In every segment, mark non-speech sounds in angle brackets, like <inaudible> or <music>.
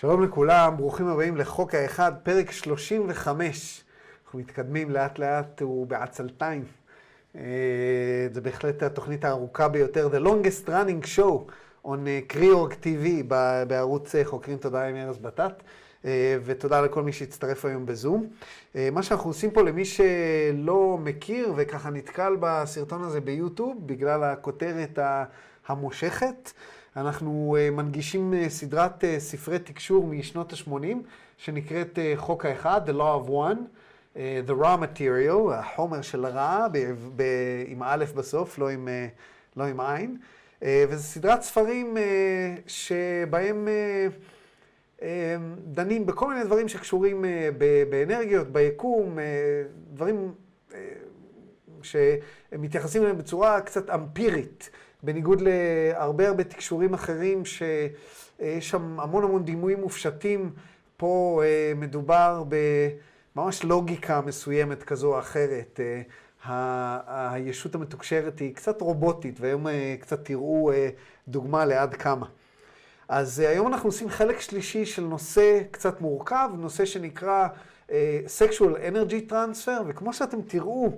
שלום לכולם, ברוכים הבאים לחוק האחד, פרק 35. אנחנו מתקדמים לאט לאט ובעצלתיים. אה, זה בהחלט התוכנית הארוכה ביותר, The longest running show on אה, TV בערוץ אה, חוקרים תודה עם ארז בטט. ותודה לכל מי שהצטרף היום בזום. מה שאנחנו עושים פה למי שלא מכיר וככה נתקל בסרטון הזה ביוטיוב בגלל הכותרת המושכת. אנחנו uh, מנגישים uh, סדרת uh, ספרי תקשור משנות ה-80, שנקראת חוק האחד, The Law of One, The Raw Material, החומר של הרע, עם א' בסוף, לא עם, לא עם עין. וזו סדרת ספרים שבהם דנים בכל מיני דברים שקשורים באנרגיות, ביקום, דברים שמתייחסים אליהם בצורה קצת אמפירית. בניגוד להרבה הרבה תקשורים אחרים שיש שם המון המון דימויים מופשטים, פה אה, מדובר בממש לוגיקה מסוימת כזו או אחרת. אה, הישות המתוקשרת היא קצת רובוטית, והיום אה, קצת תראו דוגמה לעד כמה. אז היום אנחנו עושים חלק שלישי של נושא קצת מורכב, נושא שנקרא sexual energy transfer, וכמו שאתם תראו,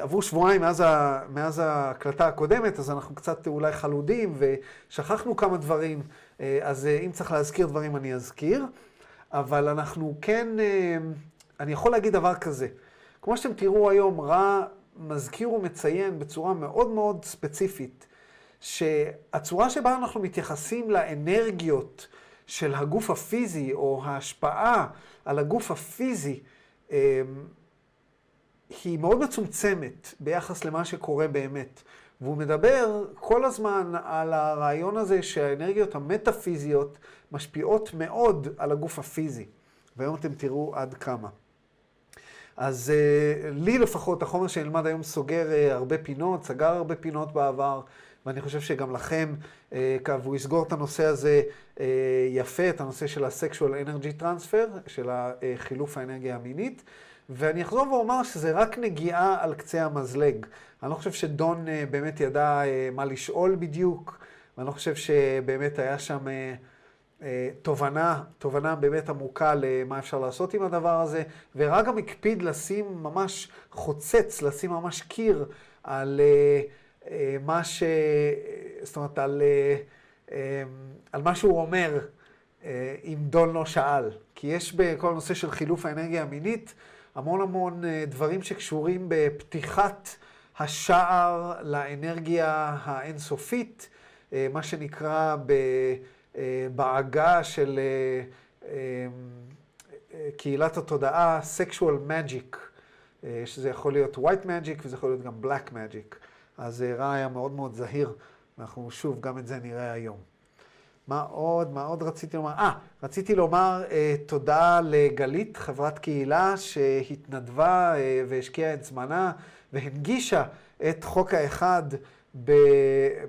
עברו שבועיים מאז, ה, מאז ההקלטה הקודמת, אז אנחנו קצת אולי חלודים ושכחנו כמה דברים, אה, אז אה, אם צריך להזכיר דברים אני אזכיר, אבל אנחנו כן, אני יכול להגיד דבר כזה, כמו שאתם תראו היום, רע מזכיר ומציין בצורה מאוד מאוד ספציפית, שהצורה שבה אנחנו מתייחסים לאנרגיות של הגוף הפיזי, או ההשפעה על הגוף הפיזי, היא מאוד מצומצמת ביחס למה שקורה באמת. והוא מדבר כל הזמן על הרעיון הזה שהאנרגיות המטאפיזיות משפיעות מאוד על הגוף הפיזי. והיום אתם תראו עד כמה. אז uh, לי לפחות, החומר שנלמד היום סוגר uh, הרבה פינות, סגר הרבה פינות בעבר, ואני חושב שגם לכם, uh, והוא יסגור את הנושא הזה uh, יפה, את הנושא של ה-sexual energy transfer, של החילוף האנרגיה המינית. ואני אחזור ואומר שזה רק נגיעה על קצה המזלג. אני לא חושב שדון uh, באמת ידע uh, מה לשאול בדיוק, ואני לא חושב שבאמת היה שם uh, תובנה, תובנה באמת עמוקה למה אפשר לעשות עם הדבר הזה, ורק גם הקפיד לשים ממש חוצץ, לשים ממש קיר על מה ש... זאת אומרת, על, uh, על מה שהוא אומר, אם דון לא שאל. כי יש בכל הנושא של חילוף האנרגיה המינית, המון המון אה, דברים שקשורים בפתיחת השער לאנרגיה האינסופית, אה, מה שנקרא אה, בעגה של קהילת התודעה, sexual magic, שזה יכול להיות white magic וזה יכול להיות גם black magic. אז רע היה מאוד מאוד זהיר, ואנחנו שוב, גם את זה נראה היום. מה עוד? מה עוד רציתי לומר? אה, רציתי לומר אה, תודה לגלית, חברת קהילה, שהתנדבה אה, והשקיעה את זמנה והנגישה את חוק האחד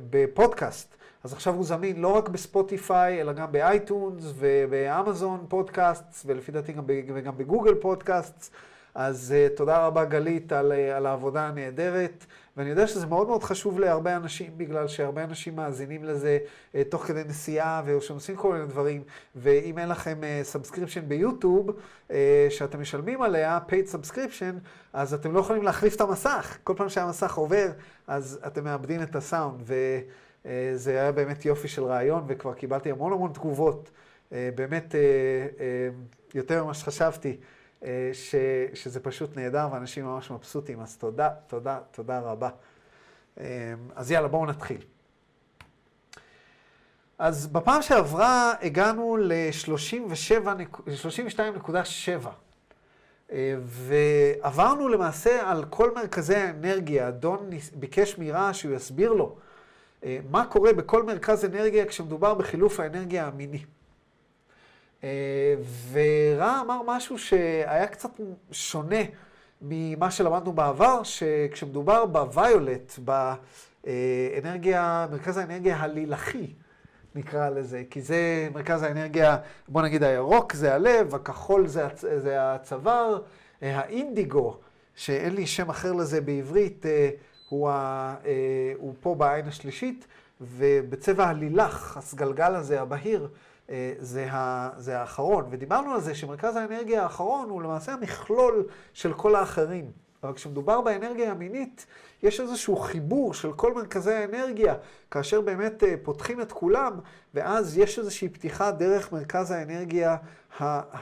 בפודקאסט. אז עכשיו הוא זמין לא רק בספוטיפיי, אלא גם באייטונס ובאמזון פודקאסט, ולפי דעתי גם, בגוגל פודקאסט. אז אה, תודה רבה גלית על, אה, על העבודה הנהדרת, ואני יודע שזה מאוד מאוד חשוב להרבה אנשים, בגלל שהרבה אנשים מאזינים לזה אה, תוך כדי נסיעה, ושהם עושים כל מיני דברים, ואם אין לכם subscription אה, ביוטיוב, אה, שאתם משלמים עליה, paid subscription, אז אתם לא יכולים להחליף את המסך. כל פעם שהמסך עובר, אז אתם מאבדים את הסאונד, וזה אה, היה באמת יופי של רעיון, וכבר קיבלתי המון המון תגובות, uh, באמת uh, uh, יותר ממה שחשבתי. אה, ש, שזה פשוט נהדר ואנשים ממש מבסוטים, אז תודה, תודה, תודה רבה. אה, אז יאללה, בואו נתחיל. אז בפעם שעברה הגענו ל-32.7, אה, ועברנו למעשה על כל מרכזי האנרגיה. דון ביקש מרע שהוא יסביר לו מה קורה בכל מרכז אנרגיה כשמדובר בחילוף האנרגיה המיני. אה, ורע אמר משהו שהיה קצת שונה ממה שלמדנו בעבר, שכשמדובר בוויולט, באנרגיה, מרכז האנרגיה הלילחי, נקרא לזה, כי זה מרכז האנרגיה, בוא נגיד הירוק זה הלב, הכחול זה, זה הצוואר, אה, האינדיגו, שאין לי שם אחר לזה בעברית, אה, הוא, ה, הוא פה בעין השלישית, ובצבע הלילך, הסגלגל הזה, הבהיר, זה, ה, זה האחרון. ודיברנו על זה שמרכז האנרגיה האחרון הוא למעשה המכלול של כל האחרים. אבל כשמדובר באנרגיה המינית, יש איזשהו חיבור של כל מרכזי האנרגיה, כאשר באמת פותחים את כולם, ואז יש איזושהי פתיחה דרך מרכז האנרגיה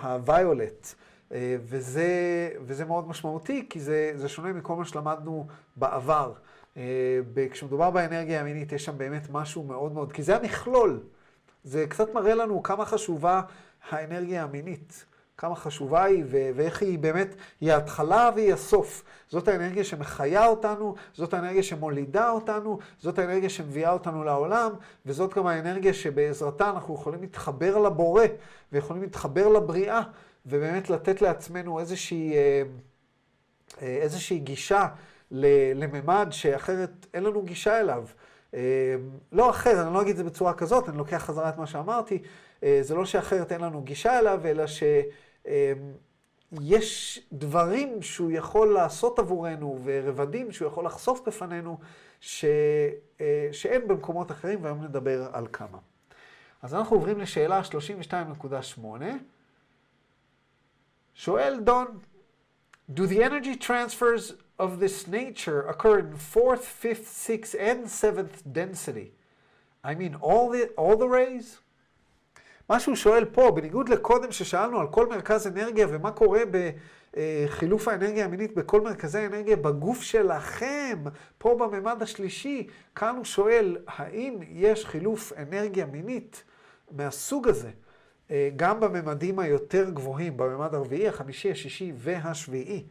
הוויולט. וזה, וזה מאוד משמעותי, כי זה, זה שונה מכל מה שלמדנו בעבר. כשמדובר באנרגיה המינית, יש שם באמת משהו מאוד מאוד, כי זה המכלול. זה קצת מראה לנו כמה חשובה האנרגיה המינית. כמה חשובה היא ואיך היא באמת, היא ההתחלה והיא הסוף. זאת האנרגיה שמחיה אותנו, זאת האנרגיה שמולידה אותנו, זאת האנרגיה שמביאה אותנו לעולם, וזאת גם האנרגיה שבעזרתה אנחנו יכולים להתחבר לבורא, ויכולים להתחבר לבריאה, ובאמת לתת לעצמנו איזושהי, איזושהי גישה לממד שאחרת אין לנו גישה אליו. לא אחרת, אני לא אגיד את זה בצורה כזאת, אני לוקח חזרה את מה שאמרתי, זה לא שאחרת אין לנו גישה אליו, אלא שיש דברים שהוא יכול לעשות עבורנו, ורבדים שהוא יכול לחשוף בפנינו, ש... שאין במקומות אחרים, והיום נדבר על כמה. אז אנחנו עוברים לשאלה 32.8. שואל דון, Do the energy transfers of this nature occur in fourth, fifth, sixth, and seventh density? I mean, all the, all the rays? מה שהוא שואל פה, בניגוד לקודם ששאלנו על כל מרכז אנרגיה ומה קורה בחילוף האנרגיה המינית בכל מרכזי האנרגיה בגוף שלכם, פה בממד השלישי, כאן הוא שואל, האם יש חילוף אנרגיה מינית מהסוג הזה? גם בממדים היותר גבוהים, בממד הרביעי, החמישי, השישי והשביעי,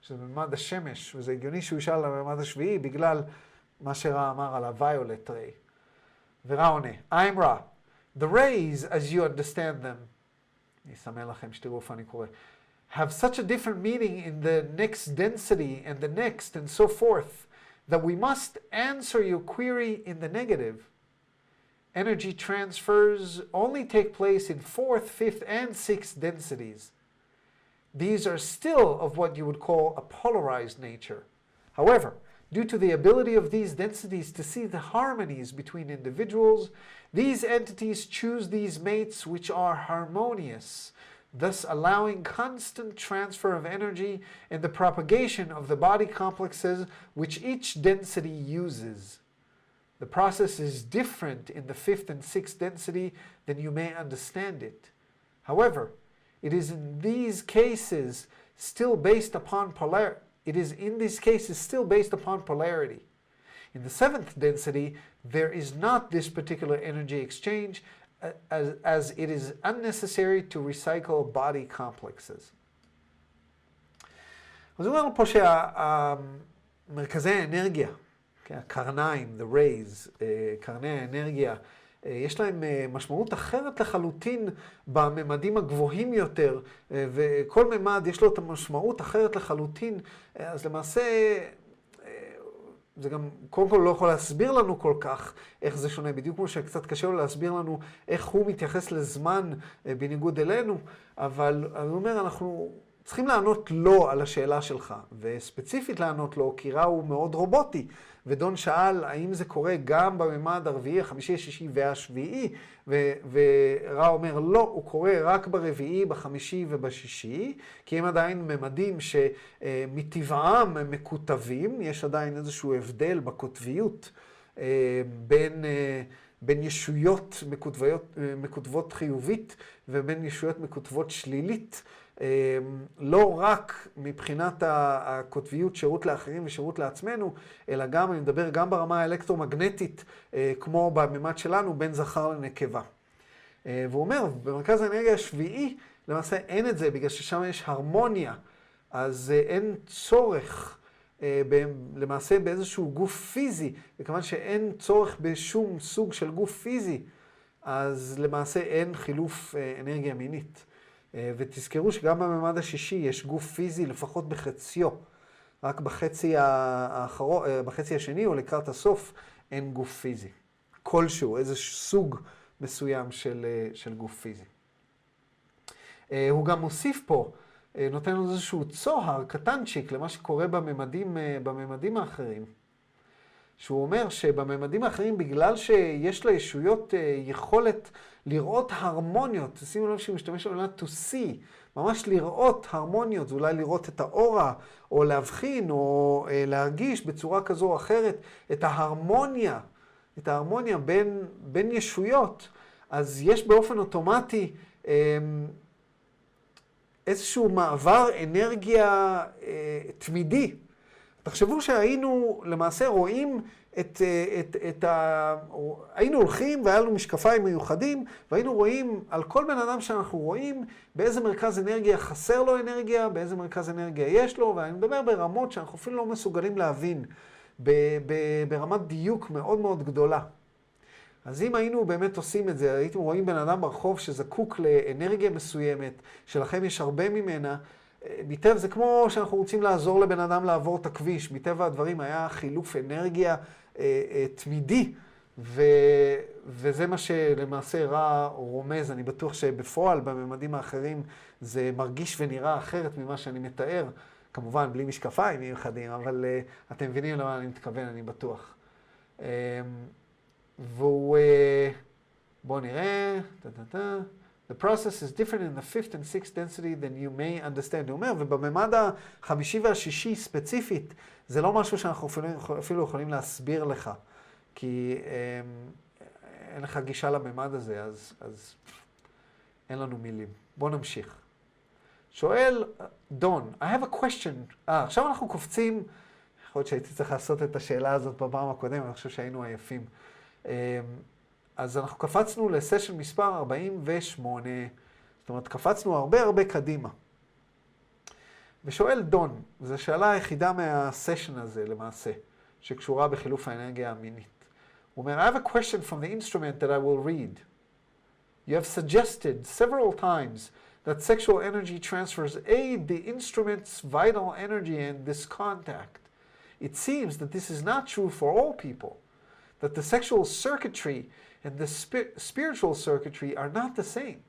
שזה ממד השמש, וזה הגיוני שהוא ישאל על הממד השביעי בגלל מה שרע אמר על ה-violet ray. ורע עונה, I'm רע. The rays, as you understand them, אני אסמן לכם שתראו איפה אני קורא, have such a different meaning in the next density and the next and so forth, that we must answer your query in the negative. energy transfers only take place in fourth, fifth, and sixth densities. These are still of what you would call a polarized nature. However, due to the ability of these densities to see the harmonies between individuals, these entities choose these mates which are harmonious, thus allowing constant transfer of energy and the propagation of the body complexes which each density uses. The process is different in the fifth and sixth density than you may understand it. However, it is in these cases still based upon polar it is in these cases still based upon polarity. In the seventh density, there is not this particular energy exchange as, as it is unnecessary to recycle body complexes. אז הוא אומר פה שהמרכזי האנרגיה הקרניים, the rays, קרני האנרגיה, יש להם משמעות אחרת לחלוטין בממדים הגבוהים יותר, וכל ממד יש לו את המשמעות אחרת לחלוטין, אז למעשה זה גם, קודם כל לא יכול להסביר לנו כל כך איך זה שונה, בדיוק כמו שקצת קשה לו להסביר לנו איך הוא מתייחס לזמן בניגוד אלינו, אבל אני אומר, אנחנו צריכים לענות לא על השאלה שלך, וספציפית לענות לו, כי רע הוא מאוד רובוטי. ודון שאל האם זה קורה גם בממד הרביעי, החמישי, השישי והשביעי, ורע אומר לא, הוא קורה רק ברביעי, בחמישי ובשישי, כי הם עדיין ממדים שמטבעם הם מקוטבים, יש עדיין איזשהו הבדל בקוטביות בין... בין ישויות מקוטבות חיובית ובין ישויות מקוטבות שלילית. לא רק מבחינת הקוטביות שירות לאחרים ושירות לעצמנו, אלא גם, אני מדבר גם ברמה האלקטרומגנטית, כמו בממד שלנו, בין זכר לנקבה. והוא אומר, במרכז האנרגיה השביעי, למעשה אין את זה, בגלל ששם יש הרמוניה, אז אין צורך למעשה באיזשהו גוף פיזי, וכיוון שאין צורך בשום סוג של גוף פיזי, אז למעשה אין חילוף אנרגיה מינית. ותזכרו שגם בממד השישי יש גוף פיזי לפחות בחציו. רק בחצי, האחרון, בחצי השני או לקראת הסוף אין גוף פיזי. כלשהו, איזה סוג מסוים של, של גוף פיזי. הוא גם מוסיף פה, נותן לנו איזשהו צוהר קטנצ'יק למה שקורה בממדים, בממדים האחרים. שהוא אומר שבממדים האחרים, בגלל שיש לישויות אה, יכולת לראות הרמוניות, שימו לב שהוא משתמש במילה to see, ממש לראות הרמוניות, זה אולי לראות את האורה, או להבחין, או אה, להרגיש בצורה כזו או אחרת את ההרמוניה, את ההרמוניה בין, בין ישויות, אז יש באופן אוטומטי אה, איזשהו מעבר אנרגיה אה, תמידי. תחשבו שהיינו למעשה רואים את, את, את ה... היינו הולכים והיה לנו משקפיים מיוחדים והיינו רואים על כל בן אדם שאנחנו רואים באיזה מרכז אנרגיה חסר לו אנרגיה, באיזה מרכז אנרגיה יש לו, ואני מדבר ברמות שאנחנו אפילו לא מסוגלים להבין, ב, ב, ברמת דיוק מאוד מאוד גדולה. אז אם היינו באמת עושים את זה, הייתם רואים בן אדם ברחוב שזקוק לאנרגיה מסוימת, שלכם יש הרבה ממנה, מטבע זה כמו שאנחנו רוצים לעזור לבן אדם לעבור את הכביש, מטבע הדברים היה חילוף אנרגיה אה, אה, תמידי, ו, וזה מה שלמעשה רע רומז, אני בטוח שבפועל בממדים האחרים זה מרגיש ונראה אחרת ממה שאני מתאר, כמובן בלי משקפיים מיוחדים, אבל uh, אתם מבינים למה אני מתכוון, אני בטוח. Um, והוא, uh, בואו נראה, טה-טה-טה. The process is different in the fifth and sixth density than you may understand. הוא אומר, ובממד החמישי והשישי ספציפית, זה לא משהו שאנחנו אפילו, אפילו יכולים להסביר לך, כי אה, אין לך גישה לממד הזה, אז, אז אין לנו מילים. בואו נמשיך. שואל דון, I have a question. אה, עכשיו אנחנו קופצים, יכול להיות שהייתי צריך לעשות את השאלה הזאת בפעם הקודמת, אני חושב שהיינו עייפים. אה, אז אנחנו קפצנו לסשן מספר 48, זאת אומרת, קפצנו הרבה הרבה קדימה. ושואל דון, זו השאלה היחידה מהסשן הזה למעשה, שקשורה בחילוף האנרגיה המינית. הוא אומר, I have a question from the instrument that I will read. You have suggested several times that sexual energy transfers aid the instrument's vital energy and this contact. It seems that this is not true for all people, that the sexual circuitry and the spi- spiritual circuitry are not the same.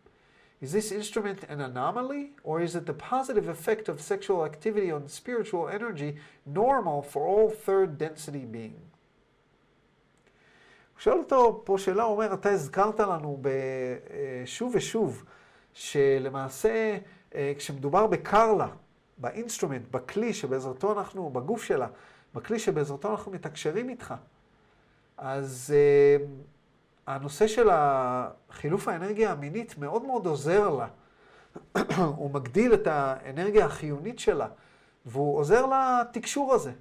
Is this instrument an anomaly, or is it the positive effect of sexual activity on spiritual energy normal for all third density beings? הוא שואל אותו פה שאלה, הוא אומר, אתה הזכרת לנו שוב ושוב, שלמעשה כשמדובר בקרלה, ב instrument, בכלי שבעזרתו אנחנו, בגוף שלה, בכלי שבעזרתו אנחנו מתקשרים איתך, אז הנושא של חילוף האנרגיה המינית מאוד מאוד עוזר לה. <clears throat> הוא מגדיל את האנרגיה החיונית שלה, והוא עוזר לתקשור הזה.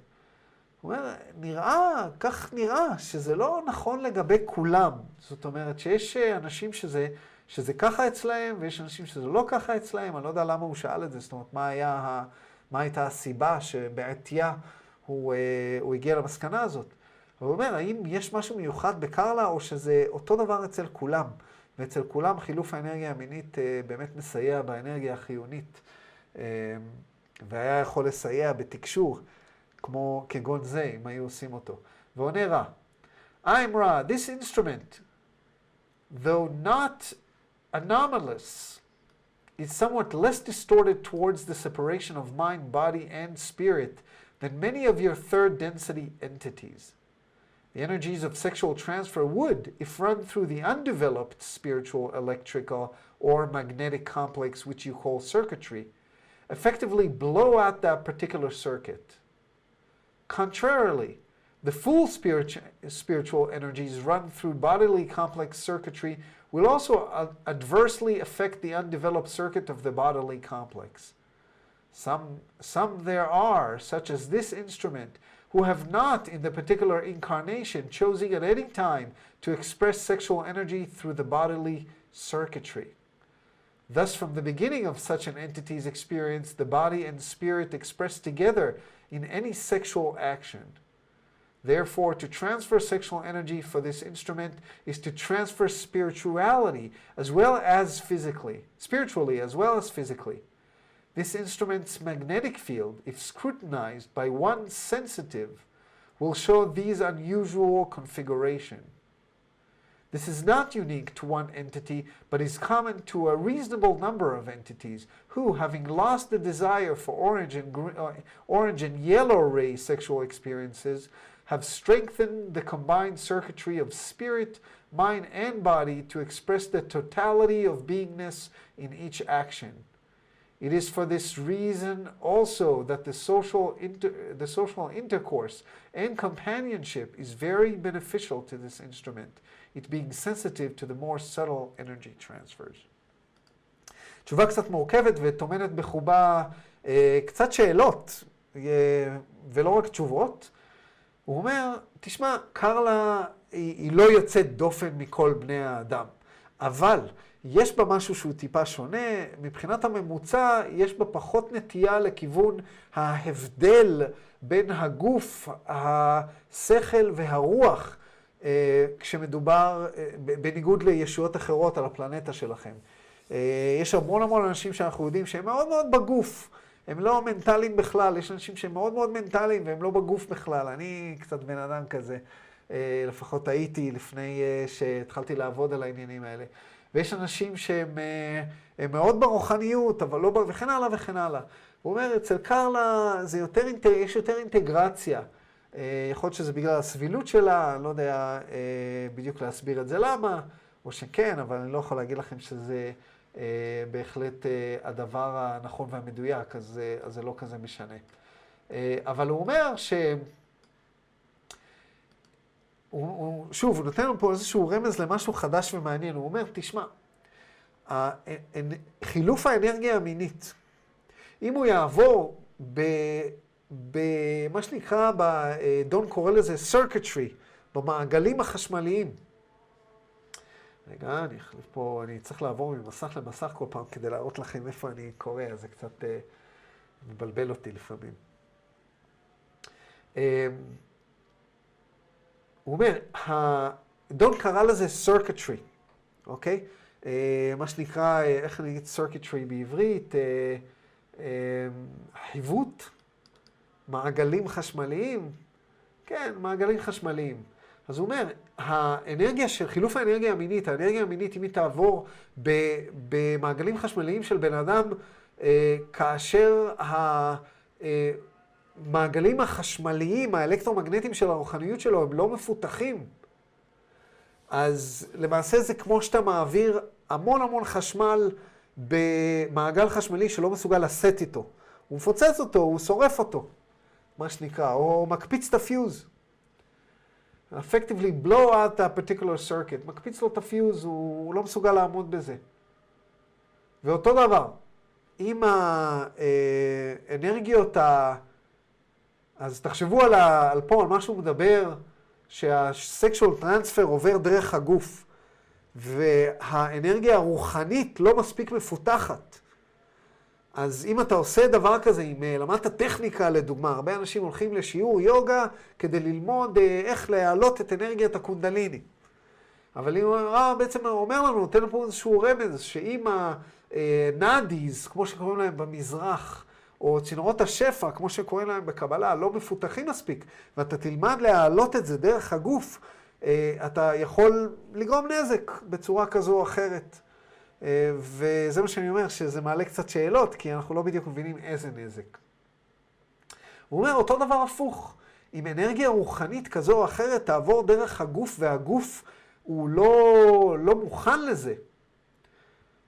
הוא אומר, נראה, כך נראה, שזה לא נכון לגבי כולם. זאת אומרת שיש אנשים שזה, שזה ככה אצלהם, ויש אנשים שזה לא ככה אצלהם, אני לא יודע למה הוא שאל את זה, זאת אומרת, מה, היה, מה הייתה הסיבה שבעטייה הוא, אה, הוא הגיע למסקנה הזאת. הוא אומר, האם יש משהו מיוחד בקרלה, או שזה אותו דבר אצל כולם? ואצל כולם חילוף האנרגיה המינית אה, באמת מסייע באנרגיה החיונית, אה, והיה יכול לסייע בתקשור, כמו כגון זה, אם היו עושים אותו. ועונה רע, I'm Ra, this instrument, though not anomalous, is somewhat less distorted towards the separation of mind, body, and spirit than many of your third density entities. The energies of sexual transfer would, if run through the undeveloped spiritual, electrical, or magnetic complex, which you call circuitry, effectively blow out that particular circuit. Contrarily, the full spiritual energies run through bodily complex circuitry will also adversely affect the undeveloped circuit of the bodily complex. Some, some there are, such as this instrument, who have not, in the particular incarnation, chosen at any time to express sexual energy through the bodily circuitry. Thus, from the beginning of such an entity's experience, the body and spirit express together in any sexual action. Therefore, to transfer sexual energy for this instrument is to transfer spirituality as well as physically, spiritually as well as physically. This instrument's magnetic field, if scrutinized by one sensitive, will show these unusual configuration. This is not unique to one entity, but is common to a reasonable number of entities who, having lost the desire for orange and, uh, orange and yellow ray sexual experiences, have strengthened the combined circuitry of spirit, mind, and body to express the totality of beingness in each action. It is for this reason also that the social, inter- the social intercourse and companionship is very beneficial to this instrument, it being sensitive to the more subtle energy transfers. תשובה קצת מורכבת וטומנת בחובה אה, קצת שאלות אה, ולא רק תשובות. הוא אומר, תשמע, קרלה היא, היא לא יוצאת דופן מכל בני האדם, אבל יש בה משהו שהוא טיפה שונה, מבחינת הממוצע יש בה פחות נטייה לכיוון ההבדל בין הגוף, השכל והרוח, אה, כשמדובר, אה, בניגוד לישויות אחרות על הפלנטה שלכם. אה, יש המון המון אנשים שאנחנו יודעים שהם מאוד מאוד בגוף. הם לא מנטליים בכלל, יש אנשים שהם מאוד מאוד מנטליים והם לא בגוף בכלל. אני קצת בן אדם כזה, לפחות הייתי לפני שהתחלתי לעבוד על העניינים האלה. ויש אנשים שהם מאוד ברוחניות, אבל לא ב... וכן הלאה וכן הלאה. הוא אומר, אצל קרלה זה יותר, יש יותר אינטגרציה. יכול להיות שזה בגלל הסבילות שלה, אני לא יודע בדיוק להסביר את זה למה, או שכן, אבל אני לא יכול להגיד לכם שזה בהחלט הדבר הנכון והמדויק, אז, אז זה לא כזה משנה. אבל הוא אומר ש... הוא, הוא, שוב, הוא נותן לנו פה איזשהו רמז למשהו חדש ומעניין. הוא אומר, תשמע, חילוף האנרגיה המינית, אם הוא יעבור במה שנקרא, דון קורא לזה circuitry, במעגלים החשמליים. רגע, אני אחליף פה, אני צריך לעבור ממסך למסך כל פעם כדי להראות לכם איפה אני קורא, אז זה קצת אה, מבלבל אותי לפעמים. אה, הוא אומר, דון קרא לזה circuitry, אוקיי? אה, מה שנקרא, איך אני אגיד circuitry בעברית? אה, אה, חיווט, מעגלים חשמליים, כן, מעגלים חשמליים. אז הוא אומר, האנרגיה של, חילוף האנרגיה המינית, האנרגיה המינית, אם היא תעבור במעגלים חשמליים של בן אדם, כאשר המעגלים החשמליים, האלקטרומגנטיים של הרוחניות שלו, הם לא מפותחים, אז למעשה זה כמו שאתה מעביר המון המון חשמל במעגל חשמלי שלא מסוגל לשאת איתו. הוא מפוצץ אותו, הוא שורף אותו, מה שנקרא, או מקפיץ את הפיוז. effectively blow out a particular circuit, מקפיץ לו את הפיוז, הוא, לא מסוגל לעמוד בזה. ואותו דבר, עם האנרגיות ה... אז תחשבו על, ה... על פה, על מה שהוא מדבר, שהסקשואל טרנספר עובר דרך הגוף, והאנרגיה הרוחנית לא מספיק מפותחת. אז אם אתה עושה דבר כזה, אם אה, למדת טכניקה לדוגמה, הרבה אנשים הולכים לשיעור יוגה כדי ללמוד אה, איך להעלות את אנרגיית הקונדליני. אבל אם הרב בעצם אומר לנו, נותן פה איזשהו רמז, שאם הנאדיז, כמו שקוראים להם במזרח, או צינורות השפע, כמו שקוראים להם בקבלה, לא מפותחים מספיק, ואתה תלמד להעלות את זה דרך הגוף, אה, אתה יכול לגרום נזק בצורה כזו או אחרת. אה, וזה מה שאני אומר, שזה מעלה קצת שאלות, כי אנחנו לא בדיוק מבינים איזה נזק. הוא אומר, אותו דבר הפוך. אם אנרגיה רוחנית כזו או אחרת תעבור דרך הגוף, והגוף הוא לא, לא מוכן לזה,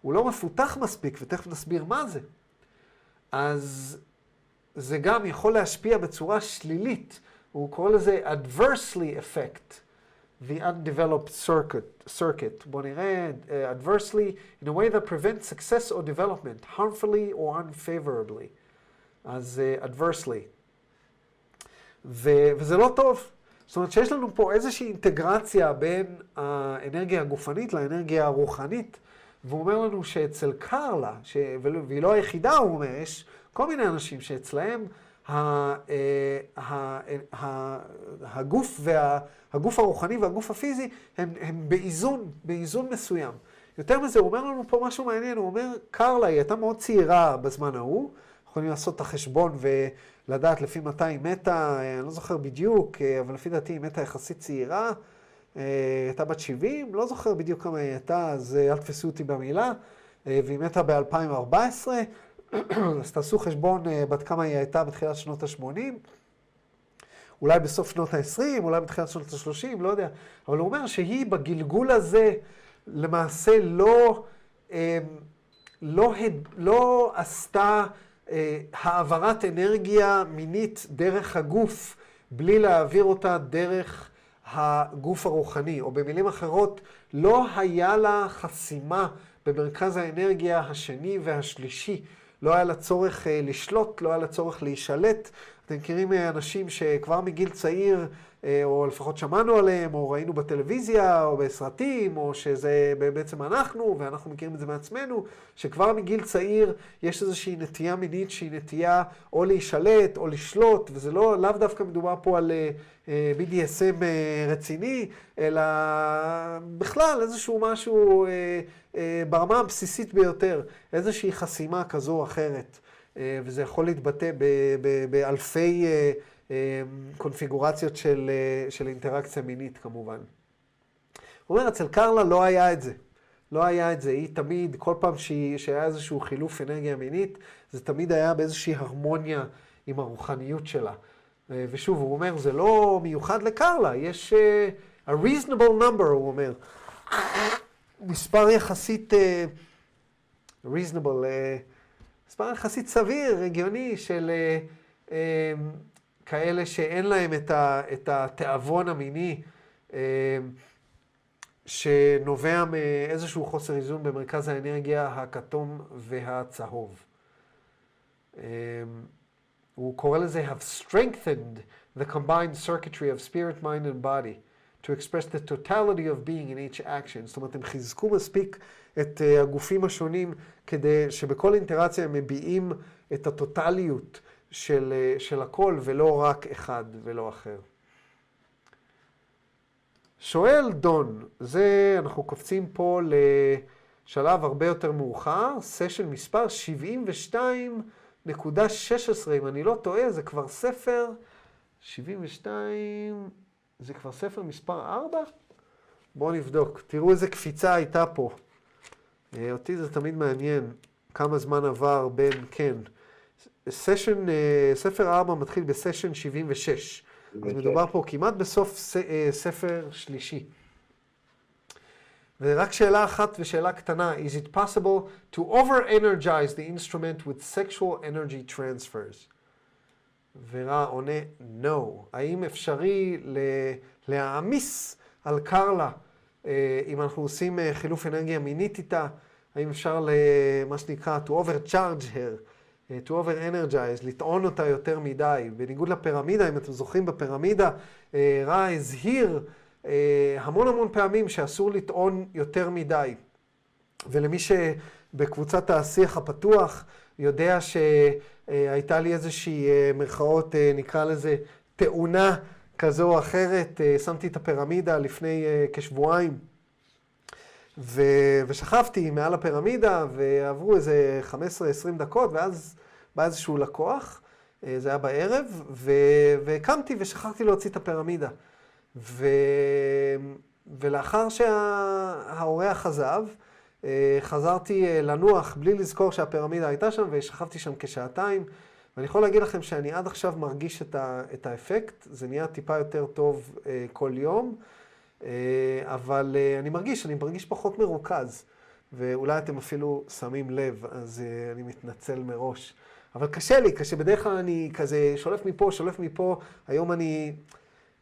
הוא לא מפותח מספיק, ותכף נסביר מה זה, אז זה גם יכול להשפיע בצורה שלילית. הוא קורא לזה adversely effect. the undeveloped circuit, circuit בוא נראה, uh, adversely, in a way that prevents success or development, harmfully or unfavorably. אז uh, adversely. ו- וזה לא טוב. זאת אומרת שיש לנו פה איזושהי אינטגרציה בין האנרגיה הגופנית לאנרגיה הרוחנית, והוא אומר לנו שאצל קרלה, ש... והיא לא היחידה, הוא אומר, יש כל מיני אנשים שאצלהם אה, הגוף, וה, הגוף הרוחני והגוף הפיזי הם, הם באיזון, באיזון מסוים. יותר מזה, הוא אומר לנו פה משהו מעניין, הוא אומר, קרלה, היא הייתה מאוד צעירה בזמן ההוא, יכולים לעשות את החשבון ולדעת לפי מתי היא מתה, אני לא זוכר בדיוק, אבל לפי דעתי היא מתה יחסית צעירה, הייתה בת 70, לא זוכר בדיוק כמה היא הייתה, אז אל תפסו אותי במילה, והיא מתה ב-2014. <clears throat> אז תעשו חשבון בת כמה היא הייתה בתחילת שנות ה-80. אולי בסוף שנות ה-20, אולי בתחילת שנות ה-30, לא יודע. אבל הוא אומר שהיא בגלגול הזה למעשה לא, אה, לא, לא עשתה אה, העברת אנרגיה מינית דרך הגוף, בלי להעביר אותה דרך הגוף הרוחני, או במילים אחרות, לא היה לה חסימה במרכז האנרגיה השני והשלישי. לא היה לה צורך אה, לשלוט, לא היה לה צורך להישלט. אתם מכירים אה, אנשים שכבר מגיל צעיר, או לפחות שמענו עליהם, או ראינו בטלוויזיה, או בסרטים, או שזה בעצם אנחנו, ואנחנו מכירים את זה מעצמנו, שכבר מגיל צעיר יש איזושהי נטייה מינית שהיא נטייה או להישלט או לשלוט, וזה לא, לאו דווקא מדובר פה על BDSM רציני, אלא בכלל איזשהו משהו ברמה הבסיסית ביותר, איזושהי חסימה כזו או אחרת. אה, וזה יכול להתבטא באלפי אה, אה, קונפיגורציות של, של אינטראקציה מינית כמובן. הוא אומר, אצל קרלה לא היה את זה. לא היה את זה. היא תמיד, כל פעם שהיא, שהיה איזשהו חילוף אנרגיה מינית, זה תמיד היה באיזושהי הרמוניה עם הרוחניות שלה. ושוב, הוא אומר, זה לא מיוחד לקרלה, יש uh, a reasonable number, הוא אומר. מספר יחסית uh, reasonable, uh, מספר יחסית סביר, הגיוני, של אה, אה, כאלה שאין להם את, ה, את התיאבון המיני, אה, שנובע מאיזשהו חוסר איזון במרכז האנרגיה הכתום והצהוב. אה, הוא קורא לזה have strengthened the combined circuitry of spirit, mind and body to express the totality of being in each action. זאת אומרת, הם חיזקו מספיק את uh, הגופים השונים כדי שבכל אינטראקציה הם מביעים את הטוטליות של, uh, של הכל ולא רק אחד ולא אחר. שואל דון, זה, אנחנו קופצים פה לשלב הרבה יותר מאוחר, סשן מספר 72.16, אם אני לא טועה, זה כבר ספר 72, זה כבר ספר מספר 4? בואו נבדוק, תראו איזה קפיצה הייתה פה. אה, אותי זה תמיד מעניין כמה זמן עבר בין, כן. סשן, אה, ספר 4 מתחיל בסשן 76. אז מדובר פה כמעט בסוף אה, ספר שלישי. ורק שאלה אחת ושאלה קטנה, is it possible to over-energize the instrument with sexual energy transfers? ורע עונה, no. האם אפשרי להעמיס על קרלה אם אנחנו עושים חילוף אנרגיה מינית איתה? האם אפשר למה שנקרא to overcharge her, אה, to over energize, לטעון אותה יותר מדי. בניגוד לפירמידה, אם אתם זוכרים בפירמידה, אה, רע הזהיר אה, המון המון פעמים שאסור לטעון יותר מדי. ולמי שבקבוצת השיח הפתוח יודע שהייתה לי איזושהי מרכאות, נקרא לזה, תאונה כזו או אחרת, שמתי את הפירמידה לפני כשבועיים. ו... ושכבתי מעל הפירמידה, ועברו איזה 15-20 דקות, ואז בא איזשהו לקוח, אה, זה היה בערב, ו... והקמתי ושכחתי להוציא את הפירמידה. ו... ולאחר שהאורח עזב, אה, חזרתי אה, לנוח בלי לזכור שהפירמידה הייתה שם, ושכבתי שם כשעתיים. ואני יכול להגיד לכם שאני עד עכשיו מרגיש את, ה... את האפקט, זה נהיה טיפה יותר טוב כל יום. אה, אבל אה, אני מרגיש, אני מרגיש פחות מרוכז, ואולי אתם אפילו שמים לב, אז אה, אני מתנצל מראש. אבל קשה לי, קשה, בדרך כלל אני כזה שולף מפה, שולף מפה, היום אני...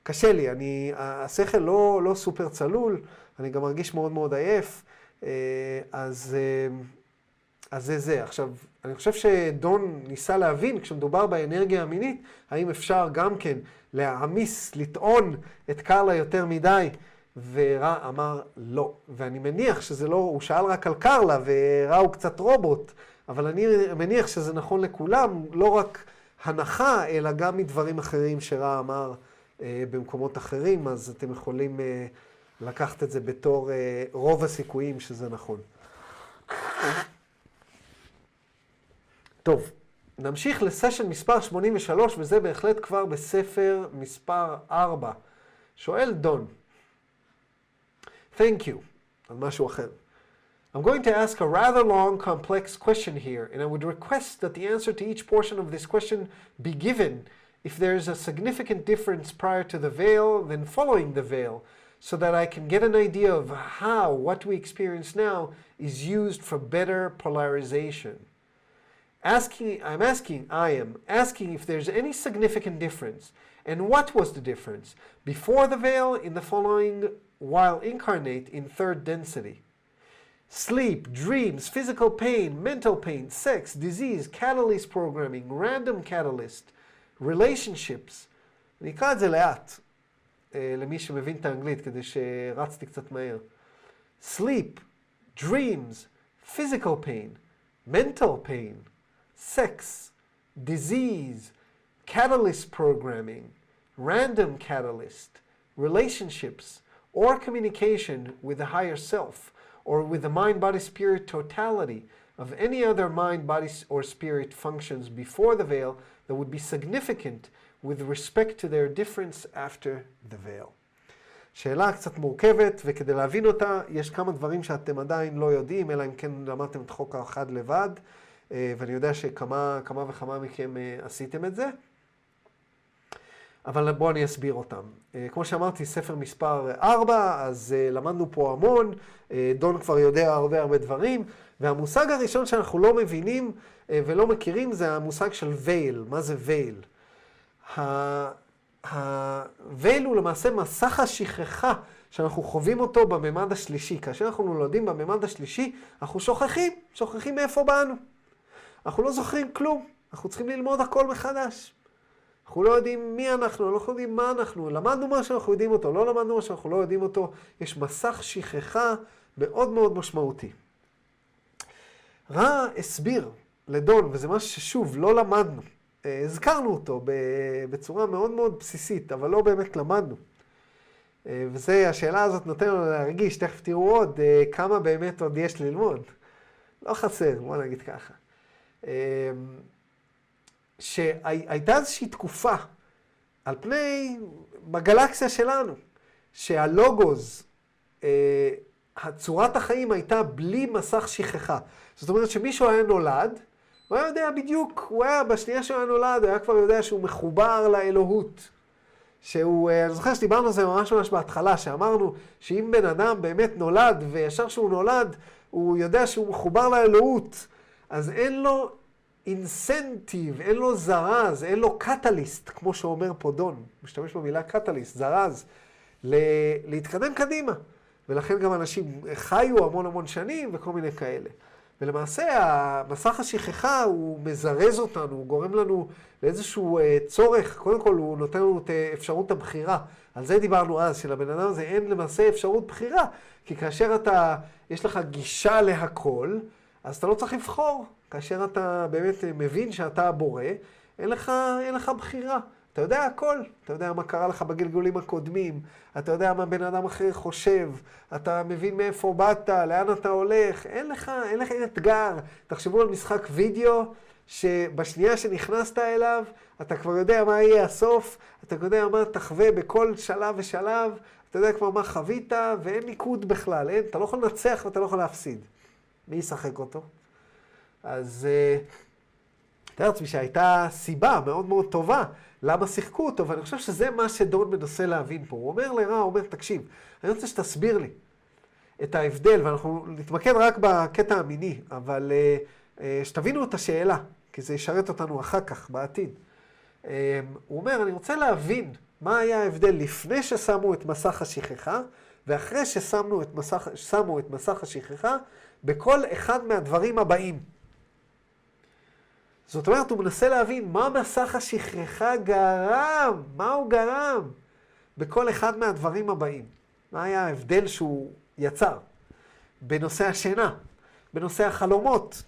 קשה לי, אני... השכל לא, לא סופר צלול, אני גם מרגיש מאוד מאוד עייף, אז, אז זה זה. עכשיו, אני חושב שדון ניסה להבין, כשמדובר באנרגיה המינית, האם אפשר גם כן להעמיס, לטעון את קרלה יותר מדי. ורע אמר לא. ואני מניח שזה לא, הוא שאל רק על קרלה, ורע הוא קצת רובוט, אבל אני מניח שזה נכון לכולם, לא רק הנחה, אלא גם מדברים אחרים שרע אמר אה, במקומות אחרים, אז אתם יכולים אה, לקחת את זה בתור אה, רוב הסיכויים שזה נכון. טוב, נמשיך לסשן מספר 83, וזה בהחלט כבר בספר מספר 4. שואל דון, Thank you. על משהו אחר. I'm going to ask a rather long, complex question here, and I would request that the answer to each portion of this question be given if there's a significant difference prior to the veil than following the veil, so that I can get an idea of how what we experience now is used for better polarization. Asking, I'm asking, I am asking if there's any significant difference, and what was the difference before the veil in the following while incarnate in third density. Sleep, dreams, physical pain, mental pain, sex, disease, catalyst programming, random catalyst, relationships. אני אקרא את זה לאט, למי שמבין את האנגלית, כדי שרצתי קצת מהר. Sleep, dreams, physical pain, mental pain, sex, disease, catalyst programming, random catalyst, relationships, or communication with the higher self, or with the mind body spirit totality of any other mind body or spirit functions before the veil that would be significant with respect to their difference after the veil. שאלה קצת מורכבת, וכדי להבין אותה, יש כמה דברים שאתם עדיין לא יודעים, אלא אם כן למדתם את חוק האחד לבד, ואני יודע שכמה כמה וכמה מכם עשיתם את זה. אבל בואו אני אסביר אותם. כמו שאמרתי, ספר מספר 4, אז למדנו פה המון, דון כבר יודע הרבה הרבה דברים, והמושג הראשון שאנחנו לא מבינים ולא מכירים זה המושג של וייל. מה זה וייל? הווייל הוא למעשה מסך השכחה שאנחנו חווים אותו בממד השלישי. כאשר אנחנו נולדים בממד השלישי, אנחנו שוכחים, שוכחים מאיפה באנו. אנחנו לא זוכרים כלום, אנחנו צריכים ללמוד הכל מחדש. אנחנו לא יודעים מי אנחנו, לא יודעים מה אנחנו, למדנו מה שאנחנו יודעים אותו, לא למדנו מה שאנחנו לא יודעים אותו, יש מסך שכחה מאוד מאוד משמעותי. רע הסביר לדון, וזה משהו ששוב, לא למדנו. הזכרנו אותו בצורה מאוד מאוד בסיסית, אבל לא באמת למדנו. וזה, השאלה הזאת נותן לנו להרגיש, תכף תראו עוד, כמה באמת עוד יש ללמוד. לא חסר, בוא נגיד ככה. שהייתה איזושהי תקופה על פני, בגלקסיה שלנו, שהלוגוז, צורת החיים הייתה בלי מסך שכחה. זאת אומרת שמישהו היה נולד, הוא היה יודע בדיוק, הוא היה, בשנייה שהוא היה נולד, הוא היה כבר יודע שהוא מחובר לאלוהות. שהוא, אני זוכר שדיברנו על זה ממש ממש בהתחלה, שאמרנו שאם בן אדם באמת נולד, וישר שהוא נולד, הוא יודע שהוא מחובר לאלוהות, אז אין לו אינסנטיב, אין לו זרז, אין לו קטליסט, כמו שאומר פה דון, משתמש במילה קטליסט, זרז, להתקדם קדימה. ולכן גם אנשים חיו המון המון שנים וכל מיני כאלה. ולמעשה, המסך השכחה הוא מזרז אותנו, הוא גורם לנו לאיזשהו צורך, קודם כל הוא נותן לנו את אפשרות הבחירה. על זה דיברנו אז, שלבן אדם הזה אין למעשה אפשרות בחירה, כי כאשר אתה, יש לך גישה להכל, אז אתה לא צריך לבחור. כאשר אתה באמת מבין שאתה הבורא, אין לך, אין לך בחירה. אתה יודע הכל, אתה יודע מה קרה לך בגלגולים הקודמים, אתה יודע מה בן אדם אחר חושב, אתה מבין מאיפה באת, לאן אתה הולך, אין לך, אין לך אתגר. תחשבו על משחק וידאו, שבשנייה שנכנסת אליו, אתה כבר יודע מה יהיה הסוף, אתה יודע מה תחווה בכל שלב ושלב, אתה יודע כבר מה חווית, ואין ניקוד בכלל, אין, אתה לא יכול לנצח ואתה לא יכול להפסיד. מי ישחק אותו? אז תאר לעצמי שהייתה סיבה מאוד מאוד טובה למה שיחקו אותו, ואני חושב שזה מה שדון מנסה להבין פה. הוא אומר לרע, הוא אומר, תקשיב, אני רוצה שתסביר לי את ההבדל, ואנחנו נתמקד רק בקטע המיני, אבל שתבינו את השאלה, כי זה ישרת אותנו אחר כך, בעתיד. הוא אומר, אני רוצה להבין מה היה ההבדל לפני ששמו את מסך השכחה, ואחרי ששמו את מסך, את מסך השכחה, בכל אחד מהדברים הבאים. זאת אומרת, הוא מנסה להבין מה מסך השכחה גרם, מה הוא גרם בכל אחד מהדברים הבאים. מה היה ההבדל שהוא יצר בנושא השינה, בנושא החלומות,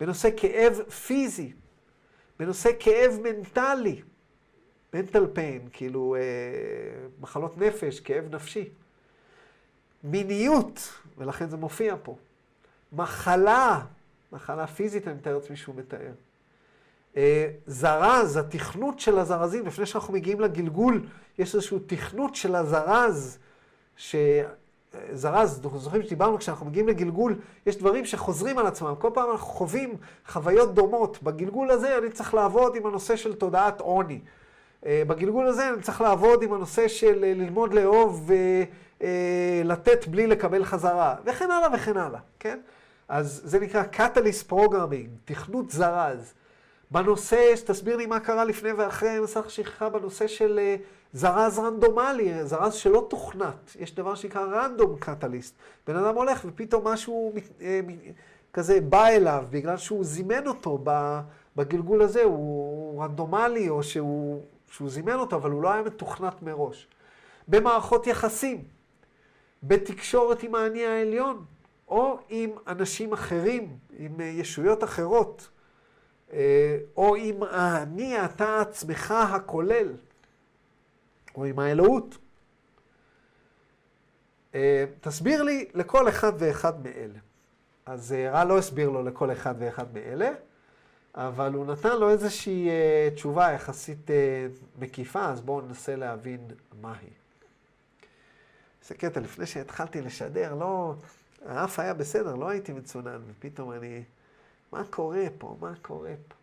בנושא כאב פיזי, בנושא כאב מנטלי, מנטל פיין, כאילו אה, מחלות נפש, כאב נפשי. מיניות, ולכן זה מופיע פה. מחלה, מחלה פיזית, אני מתאר לעצמי שהוא מתאר. זרז, התכנות של הזרזים, לפני שאנחנו מגיעים לגלגול, יש איזושהי תכנות של הזרז, שזרז, אנחנו זוכרים שדיברנו, כשאנחנו מגיעים לגלגול, יש דברים שחוזרים על עצמם. כל פעם אנחנו חווים חוויות דומות. בגלגול הזה אני צריך לעבוד עם הנושא של תודעת עוני. בגלגול הזה אני צריך לעבוד עם הנושא של ללמוד לאהוב ולתת בלי לקבל חזרה, וכן הלאה וכן הלאה, כן? אז זה נקרא Catalyst Programming, תכנות זרז. בנושא, שתסביר לי מה קרה לפני ואחרי מסך השכחה, בנושא של זרז רנדומלי, זרז שלא תוכנת. יש דבר שנקרא רנדום קטליסט. בן אדם הולך ופתאום משהו כזה בא אליו, בגלל שהוא זימן אותו בגלגול הזה, הוא רנדומלי, או שהוא, שהוא זימן אותו, אבל הוא לא היה מתוכנת מראש. במערכות יחסים, בתקשורת עם האני העליון, או עם אנשים אחרים, עם ישויות אחרות, אה, או עם האני, אתה עצמך הכולל, או עם האלוהות. אה, תסביר לי לכל אחד ואחד מאלה. אז אה, רע לא הסביר לו לכל אחד ואחד מאלה, אבל הוא נתן לו איזושהי תשובה יחסית מקיפה, אז בואו ננסה להבין מהי. איזה קטע, לפני שהתחלתי לשדר, לא... האף היה בסדר, לא הייתי מצונן, ופתאום אני... מה קורה פה? מה קורה פה?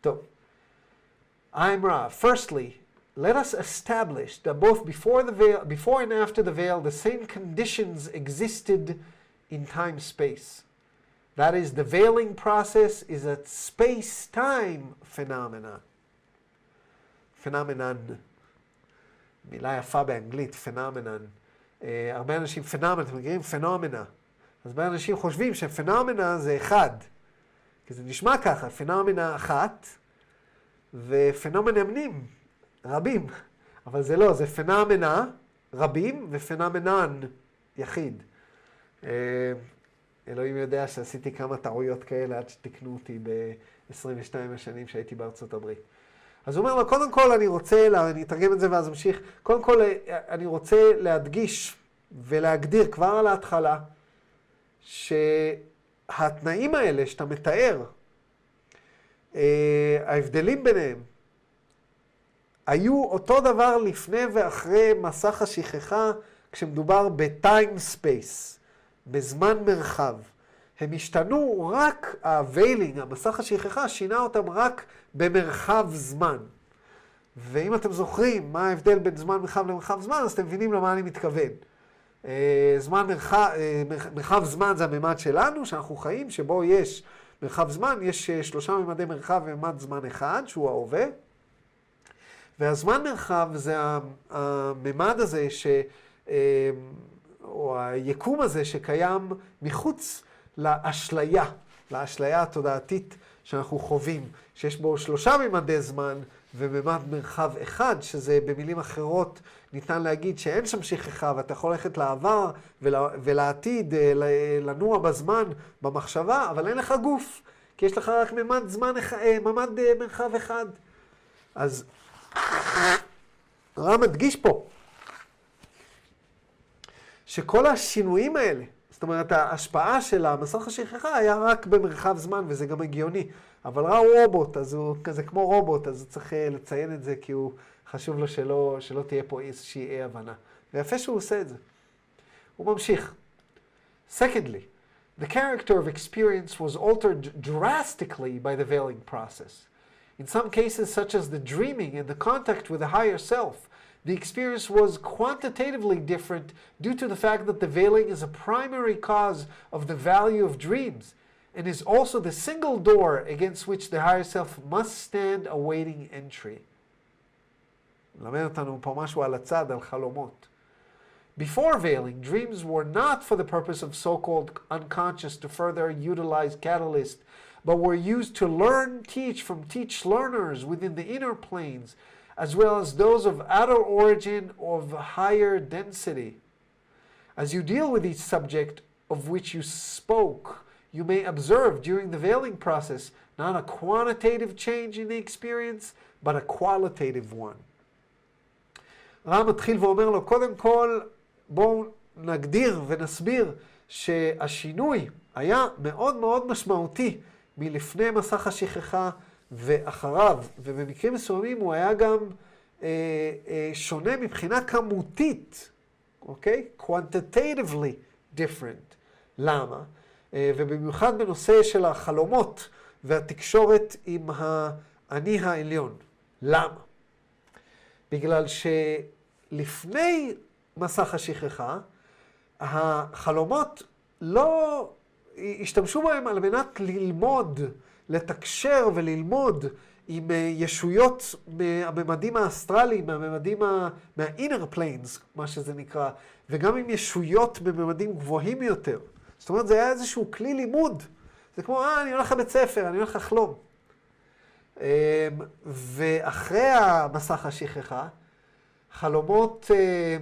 טוב. I'm Ra. Firstly, let us establish that both before the veil, before and after the veil, the same conditions existed in time-space. That is, the veiling process is a space-time phenomenon. phenomenon. מילה יפה באנגלית, phenomenon. Uh, הרבה אנשים, phenomenon, אתם מכירים? פנומנה. אז הרבה אנשים חושבים שפנומנה זה אחד. כי זה נשמע ככה, פנומנה אחת ופנומנמנים רבים. אבל זה לא, זה פנומנה רבים ופנומנן יחיד. אה, אלוהים יודע שעשיתי כמה טעויות כאלה עד שתיקנו אותי ב-22 השנים שהייתי בארצות הברית. אז הוא אומר לו, קודם כל אני רוצה, אני אתרגם את זה ואז אמשיך, קודם כל אה, אני רוצה להדגיש ולהגדיר כבר על ההתחלה, שהתנאים האלה שאתה מתאר, אה, ההבדלים ביניהם, היו אותו דבר לפני ואחרי מסך השכחה כשמדובר ב time space, בזמן מרחב. הם השתנו רק, ה veiling, המסך השכחה, שינה אותם רק במרחב זמן. ואם אתם זוכרים מה ההבדל בין זמן מרחב למרחב זמן, אז אתם מבינים למה אני מתכוון. אה, זמן מרחב, אה, מרחב זמן זה הממד שלנו, שאנחנו חיים, שבו יש מרחב זמן, יש אה, שלושה ממדי מרחב וממד זמן אחד, שהוא ההווה. והזמן מרחב זה הממד הזה, ש, או היקום הזה שקיים מחוץ לאשליה, לאשליה התודעתית שאנחנו חווים, שיש בו שלושה ממדי זמן וממד מרחב אחד, שזה במילים אחרות ניתן להגיד שאין שם שכחה ואתה יכול ללכת לעבר ולעתיד, אה, לנוע בזמן, במחשבה, אבל אין לך גוף, כי יש לך רק ממד זמן, אה, ממד אה, מרחב אחד. אז רם מדגיש פה שכל השינויים האלה, זאת אומרת, ההשפעה של המסך השכחה היה רק במרחב זמן, וזה גם הגיוני. אבל רע הוא רובוט, אז הוא כזה כמו רובוט, אז צריך לציין את זה, כי הוא חשוב לו שלא, שלא תהיה פה איזושהי אי הבנה. ויפה שהוא עושה את זה. הוא ממשיך. Secondly, the character of experience was altered drastically by the veiling process. In some cases, such as the dreaming and the contact with the higher self, the experience was quantitatively different due to the fact that the veiling is a primary cause of the value of dreams and is also the single door against which the higher self must stand awaiting entry. Before veiling, dreams were not for the purpose of so-called unconscious to further utilize catalyst, but were used to learn, teach from teach learners within the inner planes, as well as those of outer origin of higher density. As you deal with each subject of which you spoke, you may observe during the veiling process not a quantitative change in the experience, but a qualitative one. רם מתחיל ואומר לו, קודם כל, בואו נגדיר ונסביר שהשינוי היה מאוד מאוד משמעותי מלפני מסך השכחה ואחריו, ובמקרים מסוימים הוא היה גם אה, אה, שונה מבחינה כמותית, אוקיי? quantitatively different. למה? אה, ובמיוחד בנושא של החלומות והתקשורת עם האני העליון. למה? בגלל שלפני מסך השכחה, החלומות לא השתמשו בהם על מנת ללמוד, לתקשר וללמוד עם אה, ישויות מהממדים האסטרליים, מהממדים, ה... מה-inner planes, מה שזה נקרא, וגם עם ישויות בממדים גבוהים יותר. זאת אומרת, זה היה איזשהו כלי לימוד. זה כמו, אה, אני הולך לבית ספר, אני הולך לחלום. אמ, ואחרי המסך השכחה, חלומות, אה,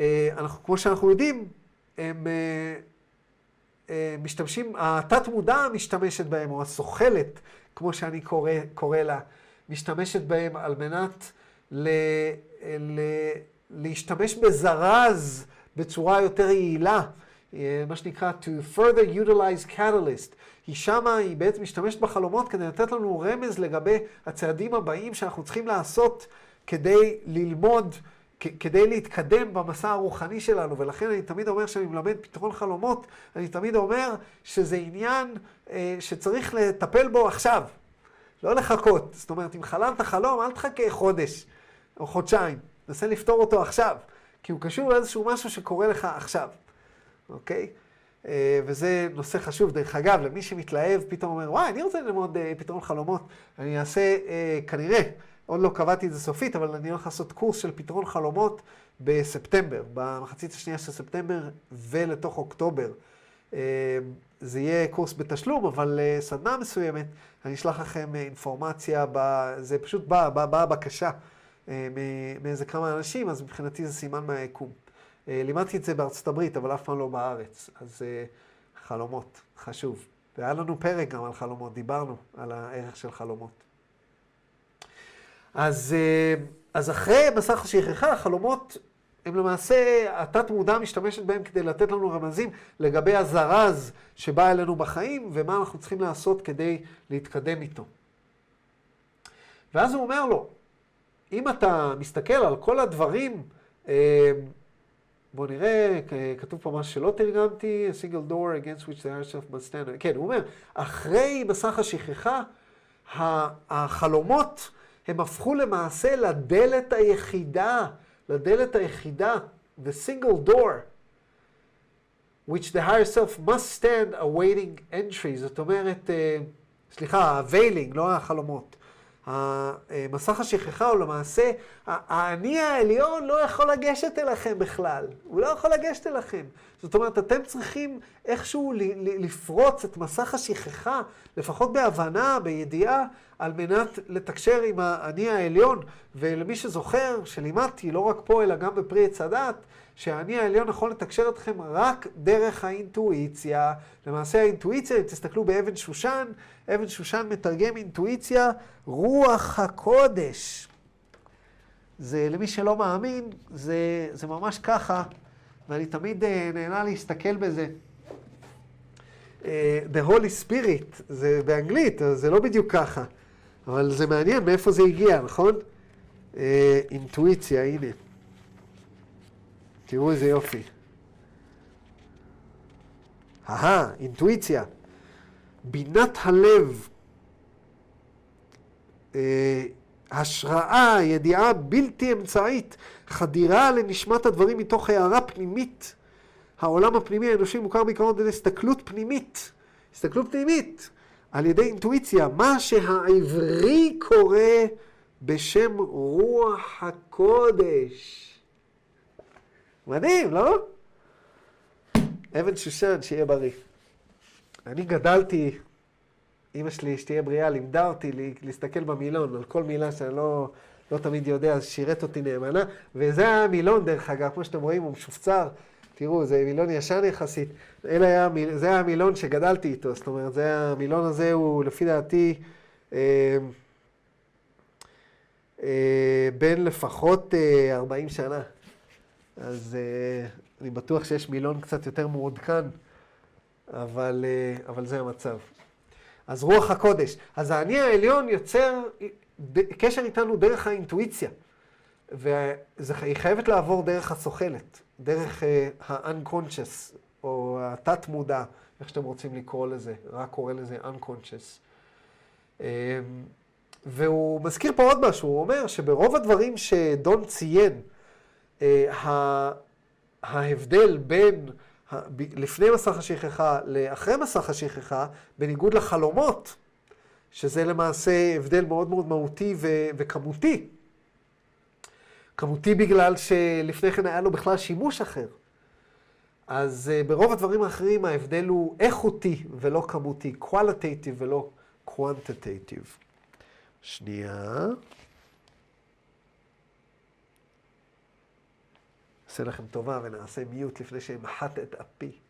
אה, אנחנו, כמו שאנחנו יודעים, הם משתמשים, התת-מודע משתמשת בהם, או הסוכלת, כמו שאני קורא, קורא לה, משתמשת בהם על מנת ל, ל, להשתמש בזרז בצורה יותר יעילה, אה, מה שנקרא to further utilize catalyst. היא שמה, היא בעצם משתמשת בחלומות כדי לתת לנו רמז לגבי הצעדים הבאים שאנחנו צריכים לעשות כדי ללמוד, כדי להתקדם במסע הרוחני שלנו. ולכן אני תמיד אומר שאני מלמד פתרון חלומות, אני תמיד אומר שזה עניין אה, שצריך לטפל בו עכשיו, לא לחכות. זאת אומרת, אם חלמת חלום, אל תחכה חודש או חודשיים. נסה לפתור אותו עכשיו, כי הוא קשור לאיזשהו משהו שקורה לך עכשיו, אוקיי? אה, וזה נושא חשוב. דרך אגב, למי שמתלהב, פתאום אומר, וואי, אני רוצה ללמוד אה, פתרון חלומות. אני אעשה, אה, כנראה, עוד לא קבעתי את זה סופית, אבל אני הולך לעשות קורס של פתרון חלומות בספטמבר, במחצית השנייה של ספטמבר ולתוך אוקטובר. זה יהיה קורס בתשלום, אבל סדנה מסוימת, אני אשלח לכם אינפורמציה, ב... זה פשוט באה בא, בא בקשה מאיזה כמה אנשים, אז מבחינתי זה סימן מהיקום. אה, לימדתי את זה בארצות הברית, אבל אף פעם לא בארץ. אז אה, חלומות, חשוב. והיה לנו פרק גם על חלומות, דיברנו על הערך של חלומות. אז, אה, אז אחרי מסך השכחה, החלומות הם למעשה, התת-מודע משתמשת בהם כדי לתת לנו רמזים לגבי הזרז שבא אלינו בחיים, ומה אנחנו צריכים לעשות כדי להתקדם איתו. ואז הוא אומר לו, אם אתה מסתכל על כל הדברים, בואו נראה, כתוב פה משהו שלא תרגמתי, a single door against which the higher self must stand. כן, הוא אומר, אחרי מסך השכחה, החלומות הם הפכו למעשה לדלת היחידה, לדלת היחידה, the single door, which the higher self must stand awaiting entry. זאת אומרת, אה, סליחה, ה-veiling, לא החלומות. המסך השכחה הוא למעשה, האני העליון לא יכול לגשת אליכם בכלל. הוא לא יכול לגשת אליכם. זאת אומרת, אתם צריכים איכשהו לפרוץ את מסך השכחה, לפחות בהבנה, בידיעה, על מנת לתקשר עם האני העליון. ולמי שזוכר, שלימדתי, לא רק פה, אלא גם בפרי עץ הדת, שהאני העליון יכול לתקשר אתכם רק דרך האינטואיציה. למעשה האינטואיציה, אם תסתכלו באבן שושן, אבן שושן מתרגם אינטואיציה, רוח הקודש. זה, למי שלא מאמין, זה, זה ממש ככה, ואני תמיד אה, נהנה להסתכל בזה. אה, The Holy Spirit, זה באנגלית, זה לא בדיוק ככה, אבל זה מעניין מאיפה זה הגיע, נכון? אה, אינטואיציה, הנה. תראו איזה יופי. אהה, אינטואיציה. בינת הלב, אה, השראה, ידיעה בלתי אמצעית, חדירה לנשמת הדברים מתוך הערה פנימית. העולם הפנימי האנושי מוכר בעיקרון על ידי הסתכלות פנימית. הסתכלות פנימית, על ידי אינטואיציה, מה שהעברי קורא בשם רוח הקודש. מדהים, לא? אבן שושן, שיהיה בריא. אני גדלתי, אימא שלי, שתהיה בריאה, לימדה אותי להסתכל במילון, על כל מילה שאני לא, לא תמיד יודע, אז שירת אותי נאמנה. וזה המילון, דרך אגב, כמו שאתם רואים, הוא משופצר. תראו, זה מילון ישן יחסית. היה, זה היה המילון שגדלתי איתו, זאת אומרת, זה המילון הזה הוא, לפי דעתי, אה, אה, בין לפחות אה, 40 שנה. אז אה, אני בטוח שיש מילון קצת יותר מעודכן, אבל, אה, אבל זה המצב. אז רוח הקודש. אז האני העליון יוצר קשר איתנו דרך האינטואיציה. והיא חייבת לעבור דרך הסוכלת, דרך uh, ה-unconscious, או התת-מודע, איך שאתם רוצים לקרוא לזה, רק קורא לזה unconscious. Um, והוא מזכיר פה עוד משהו, הוא אומר שברוב הדברים שדון ציין, ההבדל בין לפני מסך השכחה לאחרי מסך השכחה, בניגוד לחלומות, שזה למעשה הבדל מאוד מאוד מהותי ו- וכמותי. כמותי בגלל שלפני כן היה לו בכלל שימוש אחר. אז uh, ברוב הדברים האחרים ההבדל הוא איכותי ולא כמותי, qualitative ולא quantitative. שנייה. נעשה לכם טובה ונעשה מיוט לפני שמחט את אפי.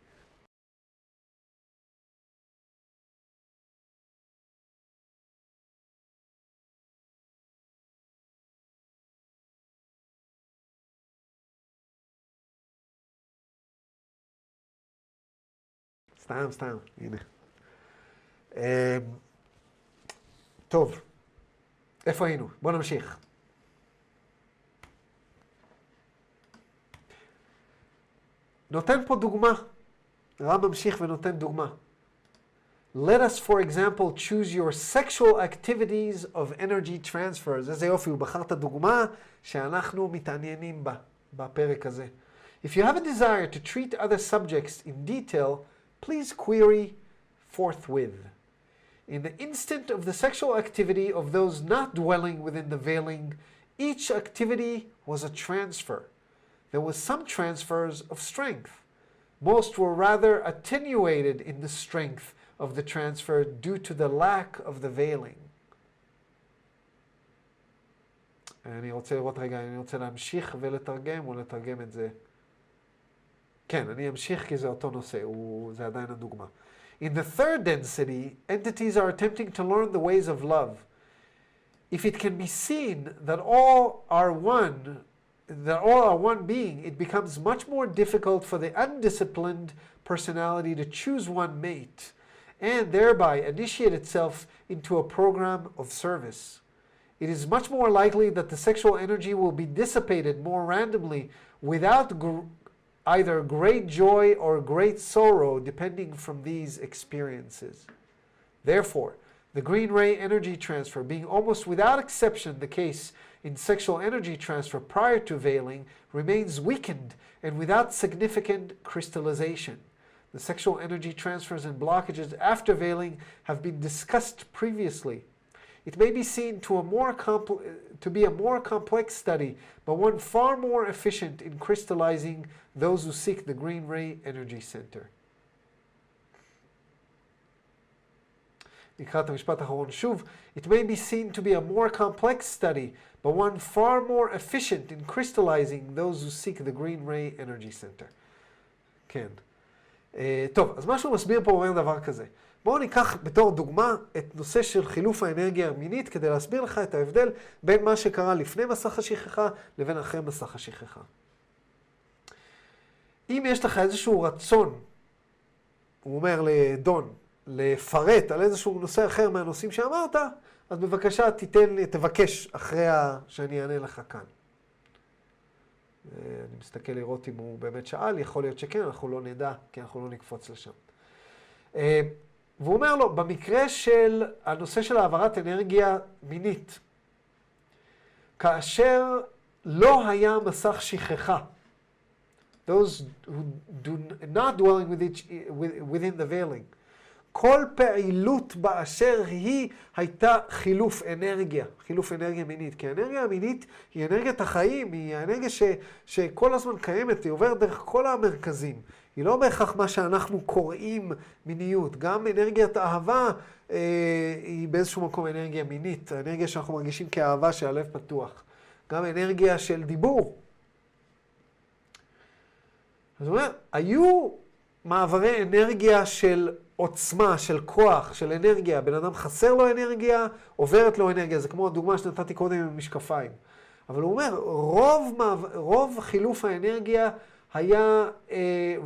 סתם, סתם, הנה. אמ, טוב, איפה היינו? בואו נמשיך. נותן פה דוגמה. הרב ממשיך ונותן דוגמה. Let us, for example, choose your sexual activities of energy transfers. איזה יופי, הוא בחר את הדוגמה שאנחנו מתעניינים בה בפרק הזה. If you have a desire to treat other subjects in detail, please query forthwith. In the instant of the sexual activity of those not dwelling within the veiling, each activity was a transfer. there was some transfers of strength. Most were rather attenuated in the strength of the transfer due to the lack of the veiling. אני רוצה לראות רגע, אני רוצה להמשיך ולתרגם או לתרגם את זה. כן, אני אמשיך כי זה אותו נושא, הוא, זה עדיין הדוגמה. In the third density, entities are attempting to learn the ways of love. If it can be seen that all are one are one being, it becomes much more difficult for the undisciplined personality to choose one mate and thereby initiate itself into a program of service. It is much more likely that the sexual energy will be dissipated more randomly without gr- either great joy or great sorrow, depending from these experiences. Therefore, the green ray energy transfer being almost without exception the case in sexual energy transfer prior to veiling remains weakened and without significant crystallization. The sexual energy transfers and blockages after veiling have been discussed previously. It may be seen to, a more to be a more complex study, but one far more efficient in crystallizing those who seek the green ray energy center. לקראת המשפט האחרון שוב, it may be seen to be a more complex study, but one far more efficient in crystallizing those who seek the green ray energy center. כן. Uh, טוב, אז מה שהוא מסביר פה אומר דבר כזה. בואו ניקח בתור דוגמה את נושא של חילוף האנרגיה המינית כדי להסביר לך את ההבדל בין מה שקרה לפני מסך השכחה לבין אחרי מסך השכחה. אם יש לך איזשהו רצון, הוא אומר לדון, לפרט על איזשהו נושא אחר מהנושאים שאמרת, אז בבקשה תיתן תבקש אחרי שאני אענה לך כאן. אני מסתכל לראות אם הוא באמת שאל, יכול להיות שכן, אנחנו לא נדע, כי אנחנו לא נקפוץ לשם. אה, והוא אומר לו, במקרה של הנושא של העברת אנרגיה מינית, כאשר לא היה מסך שכחה, those who do not dwelling with each, within the veiling, כל פעילות באשר היא הייתה חילוף אנרגיה, חילוף אנרגיה מינית. כי האנרגיה המינית היא אנרגיית החיים, היא האנרגיה ש, שכל הזמן קיימת, היא עוברת דרך כל המרכזים. היא לא בהכרח מה שאנחנו קוראים מיניות. גם אנרגיית אהבה אה, היא באיזשהו מקום אנרגיה מינית, האנרגיה שאנחנו מרגישים כאהבה שהלב פתוח. גם אנרגיה של דיבור. זאת אומרת, היו מעברי אנרגיה של עוצמה, של כוח, של אנרגיה. בן אדם חסר לו אנרגיה, עוברת לו אנרגיה. זה כמו הדוגמה שנתתי קודם עם המשקפיים. אבל הוא אומר, רוב, רוב חילוף האנרגיה היה uh,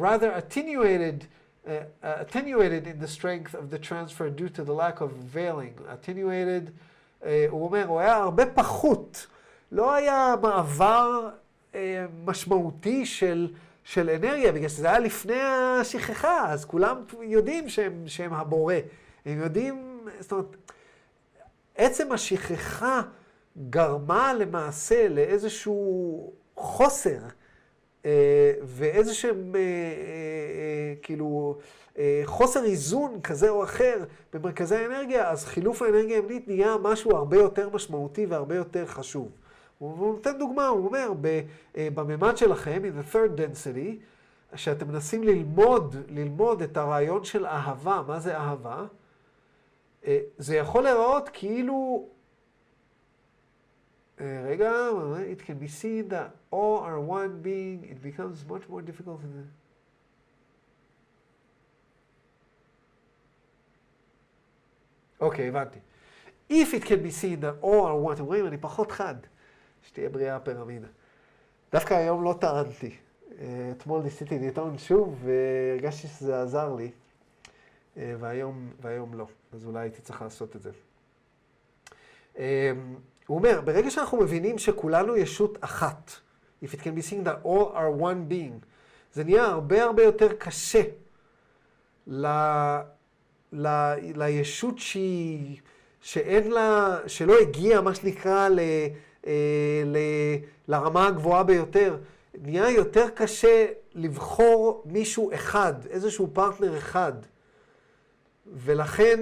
rather attenuated, uh, attenuated in the strength of the transfer due to the lack of veiling. attenuated, uh, הוא אומר, הוא היה הרבה פחות. לא היה מעבר uh, משמעותי של... של אנרגיה, בגלל שזה היה לפני השכחה, אז כולם יודעים שהם, שהם הבורא. הם יודעים, זאת אומרת, עצם השכחה גרמה למעשה לאיזשהו חוסר אה, ואיזה שהם, אה, אה, כאילו, חוסר איזון כזה או אחר במרכזי האנרגיה, אז חילוף האנרגיה הימנית נהיה משהו הרבה יותר משמעותי והרבה יותר חשוב. הוא נותן דוגמה, הוא אומר, בממד שלכם, in the third density, שאתם מנסים ללמוד, ללמוד את הרעיון של אהבה, מה זה אהבה, זה יכול להיראות כאילו רגע, it can be seen that all are one being, it becomes much more difficult in the... אוקיי, הבנתי. If it can be seen that all are one, אתם רואים, אני פחות חד. שתהיה בריאה הפירמידה. דווקא היום לא טענתי. אתמול ניסיתי לטעון שוב, והרגשתי שזה עזר לי, והיום, והיום לא. אז אולי הייתי צריך לעשות את זה. הוא אומר, ברגע שאנחנו מבינים שכולנו ישות אחת, if it can be seen that all are one being, זה נהיה הרבה הרבה יותר קשה ל, ל, לישות שהיא, שאין לה, שלא הגיעה, מה שנקרא, אה, ל, לרמה הגבוהה ביותר. נהיה יותר קשה לבחור מישהו אחד, איזשהו פרטנר אחד. ולכן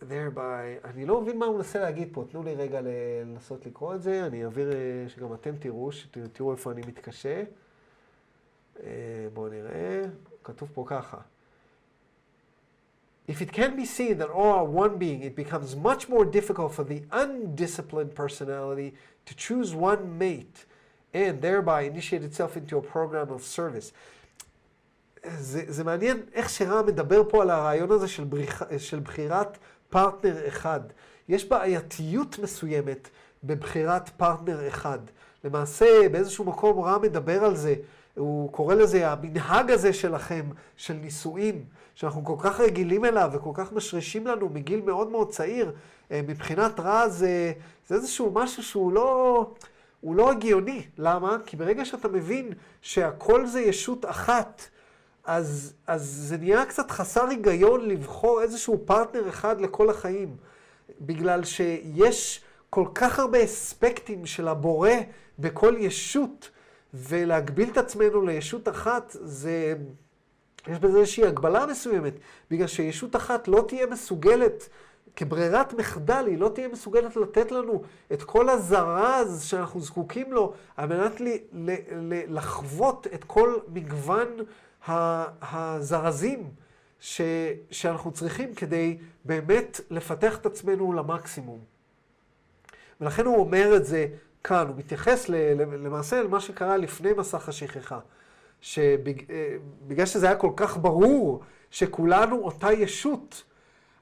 thereby, אני לא מבין מה הוא מנסה להגיד פה, תנו לי רגע לנסות לקרוא את זה, אני אעביר אה, שגם אתם תראו, שתראו איפה אני מתקשה. אה, בואו נראה, כתוב פה ככה. If it can be seen that all are one being, it becomes much more difficult for the undisciplined personality to choose one mate and thereby initiate itself into a program of service. זה, זה מעניין איך שרם מדבר פה על הרעיון הזה של, בריח, של בחירת פרטנר אחד. יש בעייתיות מסוימת בבחירת פרטנר אחד. למעשה, באיזשהו מקום רע מדבר על זה, הוא קורא לזה המנהג הזה שלכם, של נישואים, שאנחנו כל כך רגילים אליו וכל כך משרישים לנו מגיל מאוד מאוד צעיר. אה, מבחינת רע זה, זה איזשהו משהו שהוא לא, הוא לא הגיוני. למה? כי ברגע שאתה מבין שהכל זה ישות אחת, אז, אז זה נהיה קצת חסר היגיון לבחור איזשהו פרטנר אחד לכל החיים. בגלל שיש כל כך הרבה אספקטים של הבורא בכל ישות, ולהגביל את עצמנו לישות אחת, זה... יש בזה איזושהי הגבלה מסוימת, בגלל שישות אחת לא תהיה מסוגלת, כברירת מחדל, היא לא תהיה מסוגלת לתת לנו את כל הזרז שאנחנו זקוקים לו, על מנת ל- ל- ל- לחוות את כל מגוון הזרזים ש, שאנחנו צריכים כדי באמת לפתח את עצמנו למקסימום. ולכן הוא אומר את זה כאן, הוא מתייחס למעשה למה שקרה לפני מסך השכחה. שבגלל אה, שזה היה כל כך ברור שכולנו אותה ישות,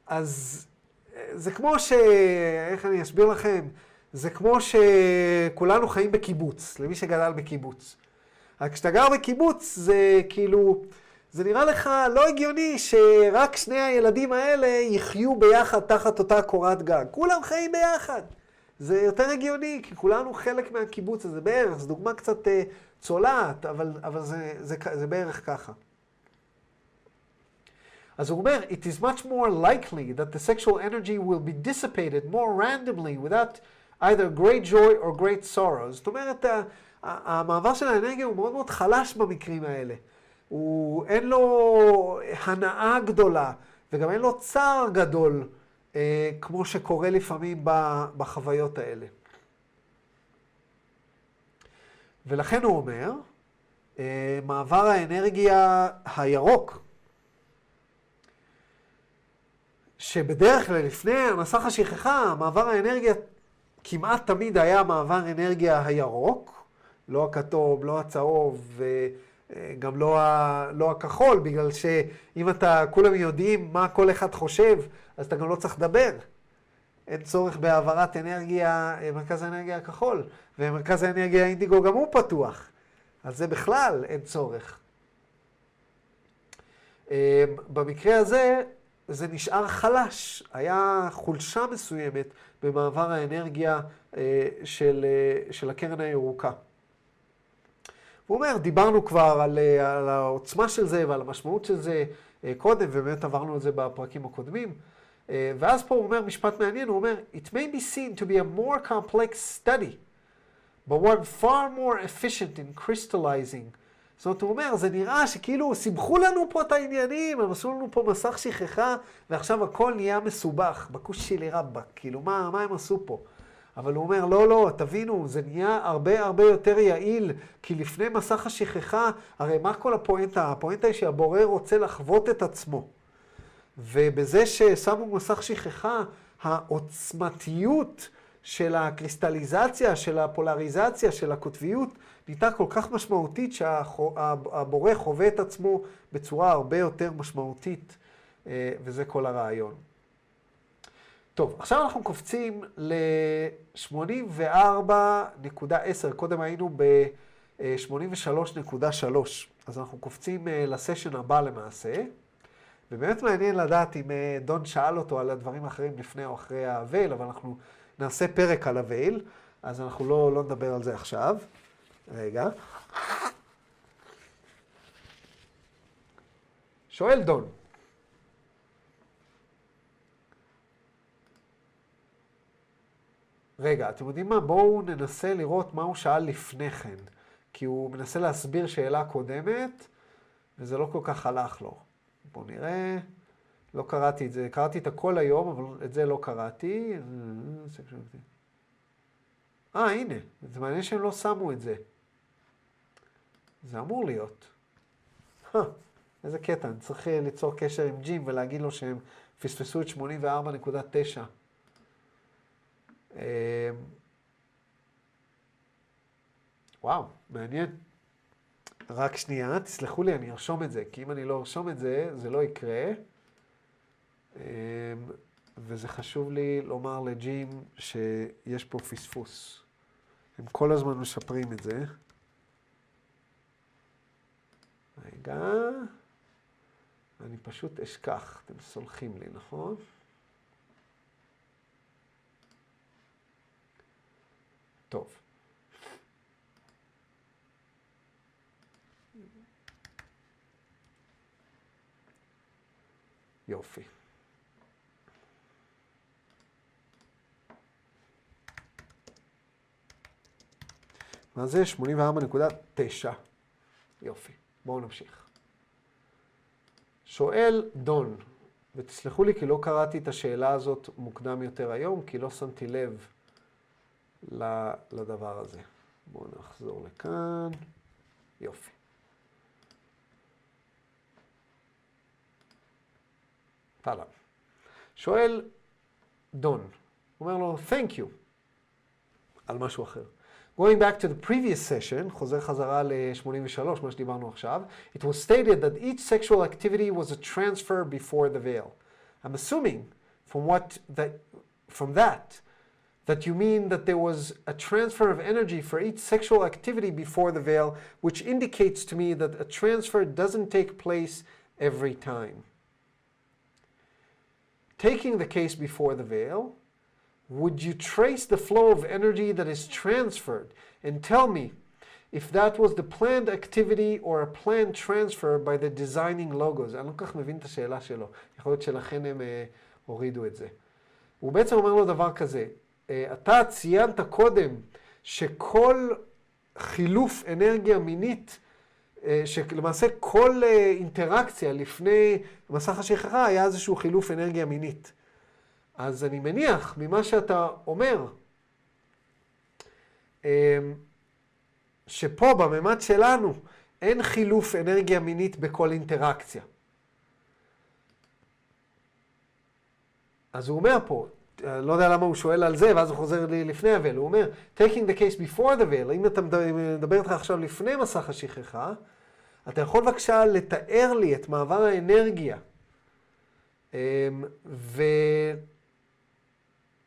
אז אה, זה כמו ש... איך אני אסביר לכם? זה כמו שכולנו חיים בקיבוץ, למי שגדל בקיבוץ. רק כשאתה גר בקיבוץ, זה כאילו, זה נראה לך לא הגיוני שרק שני הילדים האלה יחיו ביחד תחת אותה קורת גג. כולם חיים ביחד. זה יותר הגיוני, כי כולנו חלק מהקיבוץ הזה בערך. זו דוגמה קצת uh, צולעת, אבל, אבל זה, זה, זה, זה בערך ככה. אז הוא אומר, it is much more likely that the sexual energy will be dissipated more randomly without either great joy or great sorrow. זאת אומרת, המעבר של האנרגיה הוא מאוד מאוד חלש במקרים האלה. הוא, אין לו הנאה גדולה, וגם אין לו צער גדול, כמו שקורה לפעמים בחוויות האלה. ולכן הוא אומר, אה, מעבר האנרגיה הירוק, שבדרך כלל לפני המסך השכחה, מעבר האנרגיה כמעט תמיד היה מעבר אנרגיה הירוק, לא הכתום, לא הצהוב, וגם לא, ה, לא הכחול, בגלל שאם אתה, כולם יודעים מה כל אחד חושב, אז אתה גם לא צריך לדבר. אין צורך בהעברת אנרגיה, מרכז האנרגיה הכחול, ומרכז האנרגיה האינדיגו גם הוא פתוח. אז זה בכלל אין צורך. אה, במקרה הזה, זה נשאר חלש. היה חולשה מסוימת במעבר האנרגיה אה, של, אה, של הקרן הירוקה. הוא אומר, דיברנו כבר על, אה, על העוצמה של זה ועל המשמעות של זה אה, קודם, ובאמת עברנו את זה בפרקים הקודמים. אה, ואז פה הוא אומר משפט מעניין, הוא אומר, It may be seen to be a more complex study, but one far more efficient in crystallizing. זאת אומרת, הוא אומר, זה נראה שכאילו סיבכו לנו פה את העניינים, הם עשו לנו פה מסך שכחה, ועכשיו הכל נהיה מסובך, בכושילי רבאק, כאילו, מה, מה הם עשו פה? אבל הוא אומר, לא, לא, תבינו, זה נהיה הרבה הרבה יותר יעיל, כי לפני מסך השכחה, הרי מה כל הפואנטה? הפואנטה היא שהבורר רוצה לחוות את עצמו. ובזה ששמו מסך שכחה, העוצמתיות של הקריסטליזציה, של הפולריזציה, של הקוטביות, נהייתה כל כך משמעותית שהבורא חווה את עצמו בצורה הרבה יותר משמעותית, אה, וזה כל הרעיון. טוב, עכשיו אנחנו קופצים ל-84.10, קודם היינו ב-83.3, אז אנחנו קופצים אה, לסשן הבא למעשה. ובאמת מעניין לדעת אם אה, דון שאל אותו על הדברים האחרים לפני או אחרי הווייל, אבל אנחנו נעשה פרק על הווייל, אז אנחנו לא, לא נדבר על זה עכשיו. רגע. שואל דון, רגע, אתם יודעים מה? בואו ננסה לראות מה הוא שאל לפני כן. כי הוא מנסה להסביר שאלה קודמת, וזה לא כל כך הלך לו. בואו נראה. לא קראתי את זה, קראתי את הכל היום, אבל את זה לא קראתי. אה, הנה, זה מעניין שהם לא שמו את זה. זה אמור להיות. איזה קטע, אני צריך ליצור קשר עם ג'ים ולהגיד לו שהם פספסו את 84.9. אמ, וואו, מעניין. רק שנייה, תסלחו לי, אני ארשום את זה, כי אם אני לא ארשום את זה, זה לא יקרה. אמ, וזה חשוב לי לומר לג'ים שיש פה פספוס. הם כל הזמן משפרים את זה. רגע, אני פשוט אשכח, אתם סולחים לי, נכון? טוב. יופי. מה זה? 84.9. יופי. בואו נמשיך. שואל דון, ותסלחו לי כי לא קראתי את השאלה הזאת מוקדם יותר היום, כי לא שמתי לב לדבר הזה. בואו נחזור לכאן. יופי. הלאה. שואל דון, אומר לו, Thank you, על משהו אחר. Going back to the previous session, חוזר חזרה ל-83, מה שדיברנו עכשיו, it was stated that each sexual activity was a transfer before the veil. I'm assuming from what that, from that, that you mean that there was a transfer of energy for each sexual activity before the veil, which indicates to me that a transfer doesn't take place every time. Taking the case before the veil, would you trace the flow of energy that is transferred and tell me if that was the planned activity or a planned transfer by the designing logos? אני לא כל כך מבין את השאלה שלו, יכול להיות שלכן הם uh, הורידו את זה. הוא בעצם אומר לו דבר כזה, אה, אתה ציינת קודם שכל חילוף אנרגיה מינית, אה, שלמעשה כל אה, אינטראקציה לפני מסך השכחה היה איזשהו חילוף אנרגיה מינית. אז אני מניח ממה שאתה אומר, שפה בממד שלנו אין חילוף אנרגיה מינית בכל אינטראקציה. אז הוא אומר פה, לא יודע למה הוא שואל על זה, ואז הוא חוזר לי לפני הוויל. הוא אומר, taking the case before the veil, אם אתה מדבר איתך עכשיו לפני מסך השכחה, אתה יכול בבקשה לתאר לי את מעבר האנרגיה, אמ,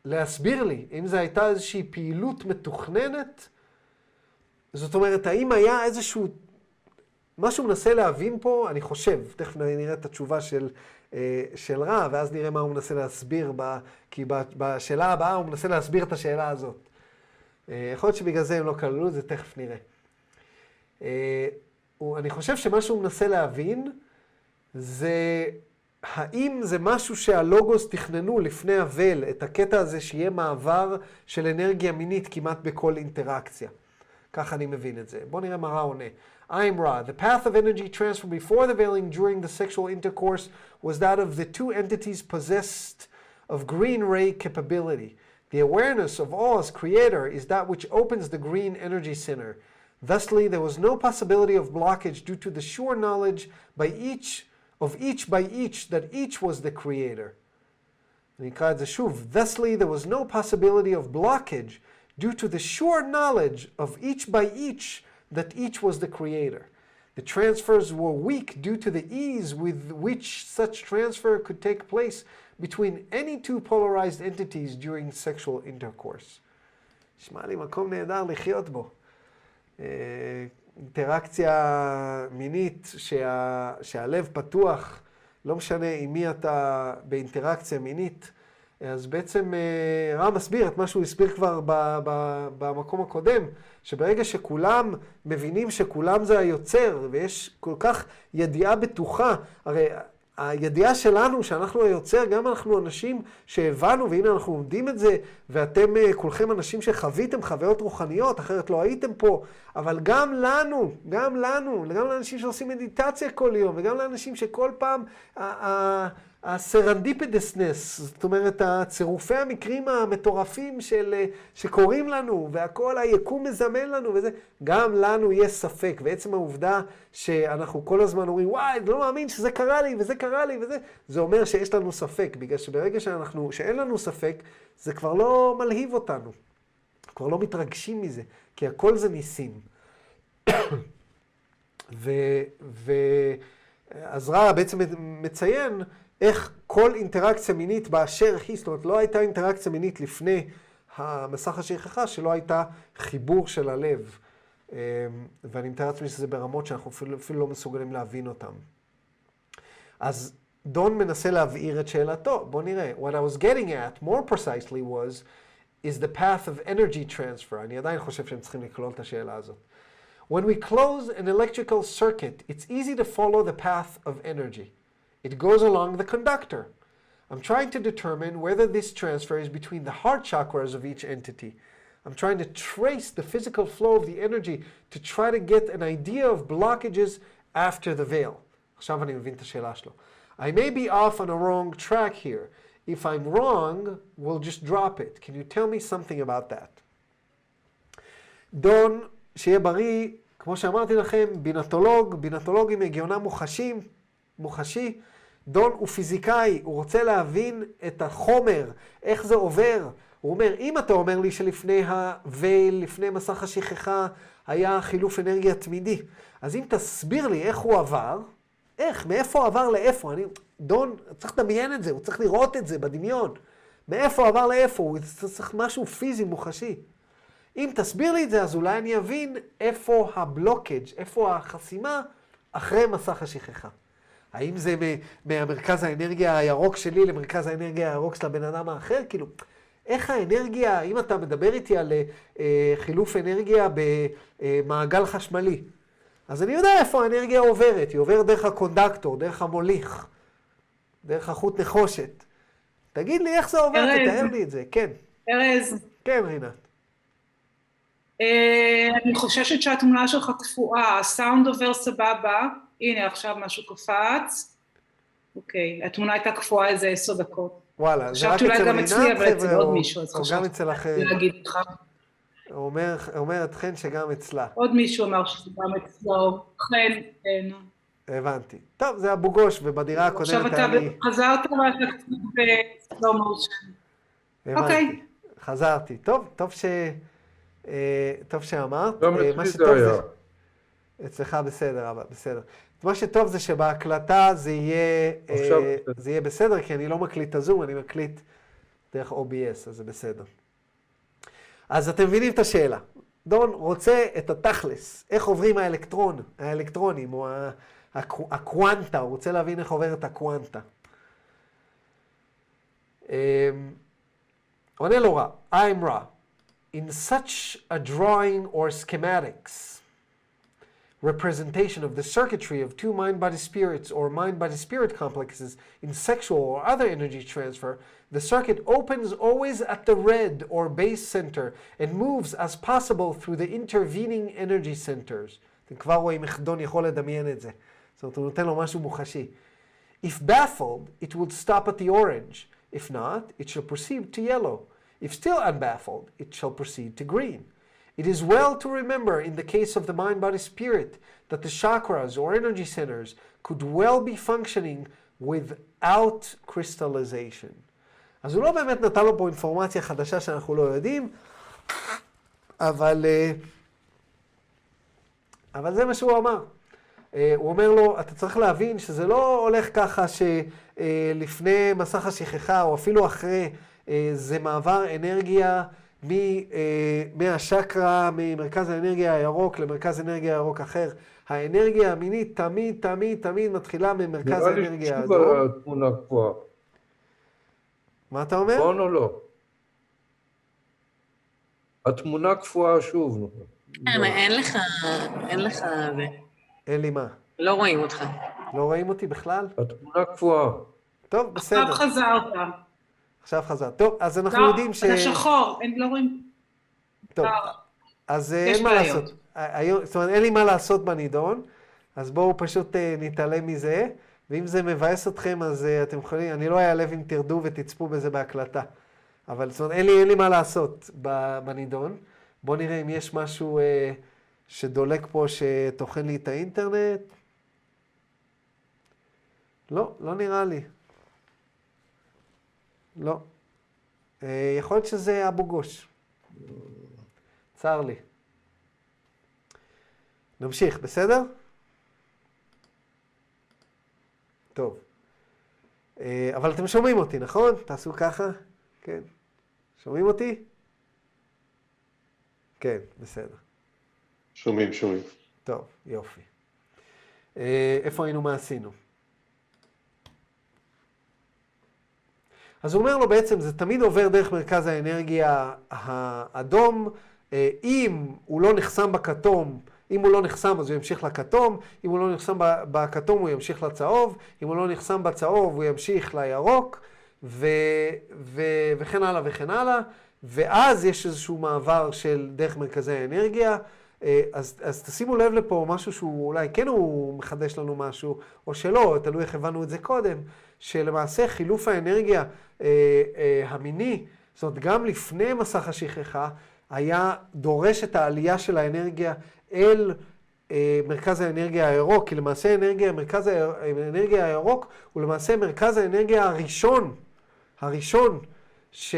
ולהסביר לי אם זו הייתה איזושהי פעילות מתוכננת, זאת אומרת, האם היה איזשהו, מה שהוא מנסה להבין פה, אני חושב, תכף נראה את התשובה של של רע, ואז נראה מה הוא מנסה להסביר, ב, כי בשאלה הבאה הוא מנסה להסביר את השאלה הזאת. אה, יכול להיות שבגלל זה הם לא כללו את זה, תכף נראה. אה, אני חושב שמה שהוא מנסה להבין זה האם זה משהו שהלוגוס תכננו לפני אבל, את הקטע הזה שיהיה מעבר של אנרגיה מינית כמעט בכל אינטראקציה? ככה אני מבין את זה. בואו נראה מה רע עונה. I'm Ra. The path of energy transfer before the veiling during the sexual intercourse was that of the two entities possessed of green ray capability. The awareness of all as creator is that which opens the green energy center. Thusly, there was no possibility of blockage due to the sure knowledge by each of each by each that each was the creator. Thusly, there was no possibility of blockage due to the sure knowledge of each by each that each was the creator. The transfers were weak due to the ease with which such transfer could take place between any two polarized entities during sexual intercourse. נשמע לי מקום נהדר לחיות בו. אינטראקציה מינית שה, שהלב פתוח, לא משנה עם מי אתה באינטראקציה מינית, אז בעצם רם מסביר את מה שהוא הסביר כבר ב, ב, במקום הקודם, שברגע שכולם מבינים שכולם זה היוצר, ויש כל כך ידיעה בטוחה, הרי הידיעה שלנו שאנחנו היוצר, גם אנחנו אנשים שהבנו, והנה אנחנו עומדים את זה, ואתם אה, כולכם אנשים שחוויתם חוויות רוחניות, אחרת לא הייתם פה, אבל גם לנו, גם לנו, גם לאנשים שעושים מדיטציה כל יום, וגם לאנשים שכל פעם, הסרנדיפידסנס, זאת אומרת, הצירופי המקרים המטורפים של, שקורים לנו, והכל היקום מזמן לנו וזה, גם לנו יש ספק. ועצם העובדה שאנחנו כל הזמן אומרים, וואי, אני לא מאמין שזה קרה לי, וזה קרה לי, וזה, זה אומר שיש לנו ספק, בגלל שברגע שאנחנו, שאין לנו ספק, זה כבר לא מלהיב אותנו. כבר לא מתרגשים מזה, כי הכל זה ניסים. <coughs> ו... ו... אז רע בעצם מציין איך כל אינטראקציה מינית באשר היא, זאת אומרת, לא הייתה אינטראקציה מינית לפני המסך השכחה שלא הייתה חיבור של הלב. אמ, ואני מתאר לעצמי שזה ברמות שאנחנו אפילו, אפילו לא מסוגלים להבין אותן. אז דון מנסה להבהיר את שאלתו. בואו נראה. What I was getting at, more precisely was, is the path of energy transfer. אני עדיין חושב שהם צריכים לכלול את השאלה הזאת. When we close an electrical circuit, it's easy to follow the path of energy. It goes along the conductor. I'm trying to determine whether this transfer is between the heart chakras of each entity. I'm trying to trace the physical flow of the energy to try to get an idea of blockages after the veil. I may be off on a wrong track here. If I'm wrong, we'll just drop it. Can you tell me something about that? דון, שיהיה בריא, כמו שאמרתי לכם, בינתולוג, בינתולוגים הגיונם מוחשים, מוחשי, דון הוא פיזיקאי, הוא רוצה להבין את החומר, איך זה עובר. הוא אומר, אם אתה אומר לי שלפני הווייל, לפני מסך השכחה, היה חילוף אנרגיה תמידי, אז אם תסביר לי איך הוא עבר, איך, מאיפה הוא עבר לאיפה, אני, דון, צריך לדמיין את זה, הוא צריך לראות את זה בדמיון. מאיפה הוא עבר לאיפה, הוא צריך משהו פיזי, מוחשי. אם תסביר לי את זה, אז אולי אני אבין איפה הבלוקג', איפה החסימה אחרי מסך השכחה. האם זה מהמרכז האנרגיה הירוק שלי למרכז האנרגיה הירוק של הבן אדם האחר? כאילו, איך האנרגיה, אם אתה מדבר איתי על אה, חילוף אנרגיה במעגל חשמלי, אז אני יודע איפה האנרגיה עוברת. היא עוברת דרך הקונדקטור, דרך המוליך, דרך החוט נחושת. תגיד לי איך זה עובר, תתאר לי את זה. כן. ארז. כן, רינת. אה, אני חוששת שהתמונה שלך קפואה, הסאונד עובר סבבה. הנה, עכשיו משהו קפץ. אוקיי, התמונה הייתה קפואה איזה עשר דקות. וואלה, זה רק אצל רינת, חבר'ה, או גם אצלי, אבל אצל עוד מישהו, אז חשבתי להגיד לך. הוא אומר את חן שגם אצלה. עוד מישהו אמר שזה גם אצלו, חן, כן. הבנתי. טוב, זה אבו גוש, ובדירה הקודמת היה לי... עכשיו אתה חזרת ואתה קצת בסלו מושן. אוקיי. חזרתי. טוב, טוב ש... אה, טוב שאמרת. גם אה, אצלי זה היה. אצלך בסדר, אבל בסדר. מה שטוב זה שבהקלטה זה יהיה, עכשיו... אה, זה יהיה בסדר, כי אני לא מקליט את הזום, אני מקליט דרך OBS, אז זה בסדר. אז אתם מבינים את השאלה. דון רוצה את התכלס, איך עוברים האלקטרון, האלקטרונים, או הקוונטה, הוא רוצה להבין איך עוברת הקוונטה. אמ, עונה לו רע, I'm רע. In such a drawing or schematics, representation of the circuitry of two mind body spirits or mind body spirit complexes in sexual or other energy transfer, the circuit opens always at the red or base center and moves as possible through the intervening energy centers. אתם כבר רואים איך דון יכול לדמיין את זה. זאת אומרת, הוא נותן לו משהו מוחשי. If baffled, it would stop at the orange. If not, it shall proceed to yellow. If still unbaffled, it shall proceed to green. It is well to remember in the case of the mind body spirit that the chakras or energy centers could well be functioning without crystallization. אז הוא לא באמת נתן לו פה אינפורמציה חדשה שאנחנו לא יודעים, אבל, אה, אבל זה מה שהוא אמר. אה, הוא אומר לו, אתה צריך להבין שזה לא הולך ככה שלפני מסך השכחה, או אפילו אחרי, אה, זה מעבר אנרגיה אה, מהשקרה, ממרכז האנרגיה הירוק למרכז אנרגיה ירוק אחר. האנרגיה המינית תמיד, תמיד, תמיד מתחילה ממרכז האנרגיה נראה לי. שוב התמונה קבועה. מה אתה אומר? נכון או לא? התמונה קפואה שוב. כן, אין לך, אין לך, זה. אין לי מה. לא רואים אותך. לא רואים אותי בכלל? התמונה קפואה. טוב, בסדר. עכשיו חזרת. עכשיו חזר. טוב, אז אנחנו לא, יודעים ש... אתה שחור, אין- לא רואים. טוב, לא. אז אה, אין מה בעיות. לעשות. ה- היום- זאת אומרת, אין לי מה לעשות בנידון, אז בואו פשוט אה, נתעלם מזה, ואם זה מבאס אתכם, אז אה, אתם יכולים, אני לא אעלב אם תרדו ותצפו בזה בהקלטה. אבל זאת אומרת, אין לי, אין לי מה לעשות בנידון. בואו נראה אם יש משהו אה, שדולק פה שטוחן לי את האינטרנט. לא, לא נראה לי. לא. אה, יכול להיות שזה אבו גוש. צר לי. נמשיך, בסדר? טוב. אה, אבל אתם שומעים אותי, נכון? תעשו ככה. כן. שומעים אותי? כן, בסדר. שומעים, שומעים. טוב, יופי. אה, איפה היינו, מה עשינו? אז הוא אומר לו בעצם, זה תמיד עובר דרך מרכז האנרגיה האדום. אה, אם הוא לא נחסם בכתום, אם הוא לא נחסם אז הוא ימשיך לכתום, אם הוא לא נחסם בכתום הוא ימשיך לצהוב, אם הוא לא נחסם בצהוב הוא ימשיך לירוק, ו, ו, וכן הלאה וכן הלאה, ואז יש איזשהו מעבר של דרך מרכזי האנרגיה. אה, אז, אז תשימו לב לפה משהו שהוא אולי כן הוא מחדש לנו משהו, או שלא, תלוי איך הבנו את זה קודם, שלמעשה חילוף האנרגיה אה, אה, המיני, זאת אומרת גם לפני מסך השכחה, היה דורש את העלייה של האנרגיה אל אה, מרכז האנרגיה הירוק, כי למעשה אנרגיה, מרכז האנרגיה הירוק הוא למעשה מרכז האנרגיה הראשון, הראשון, ש...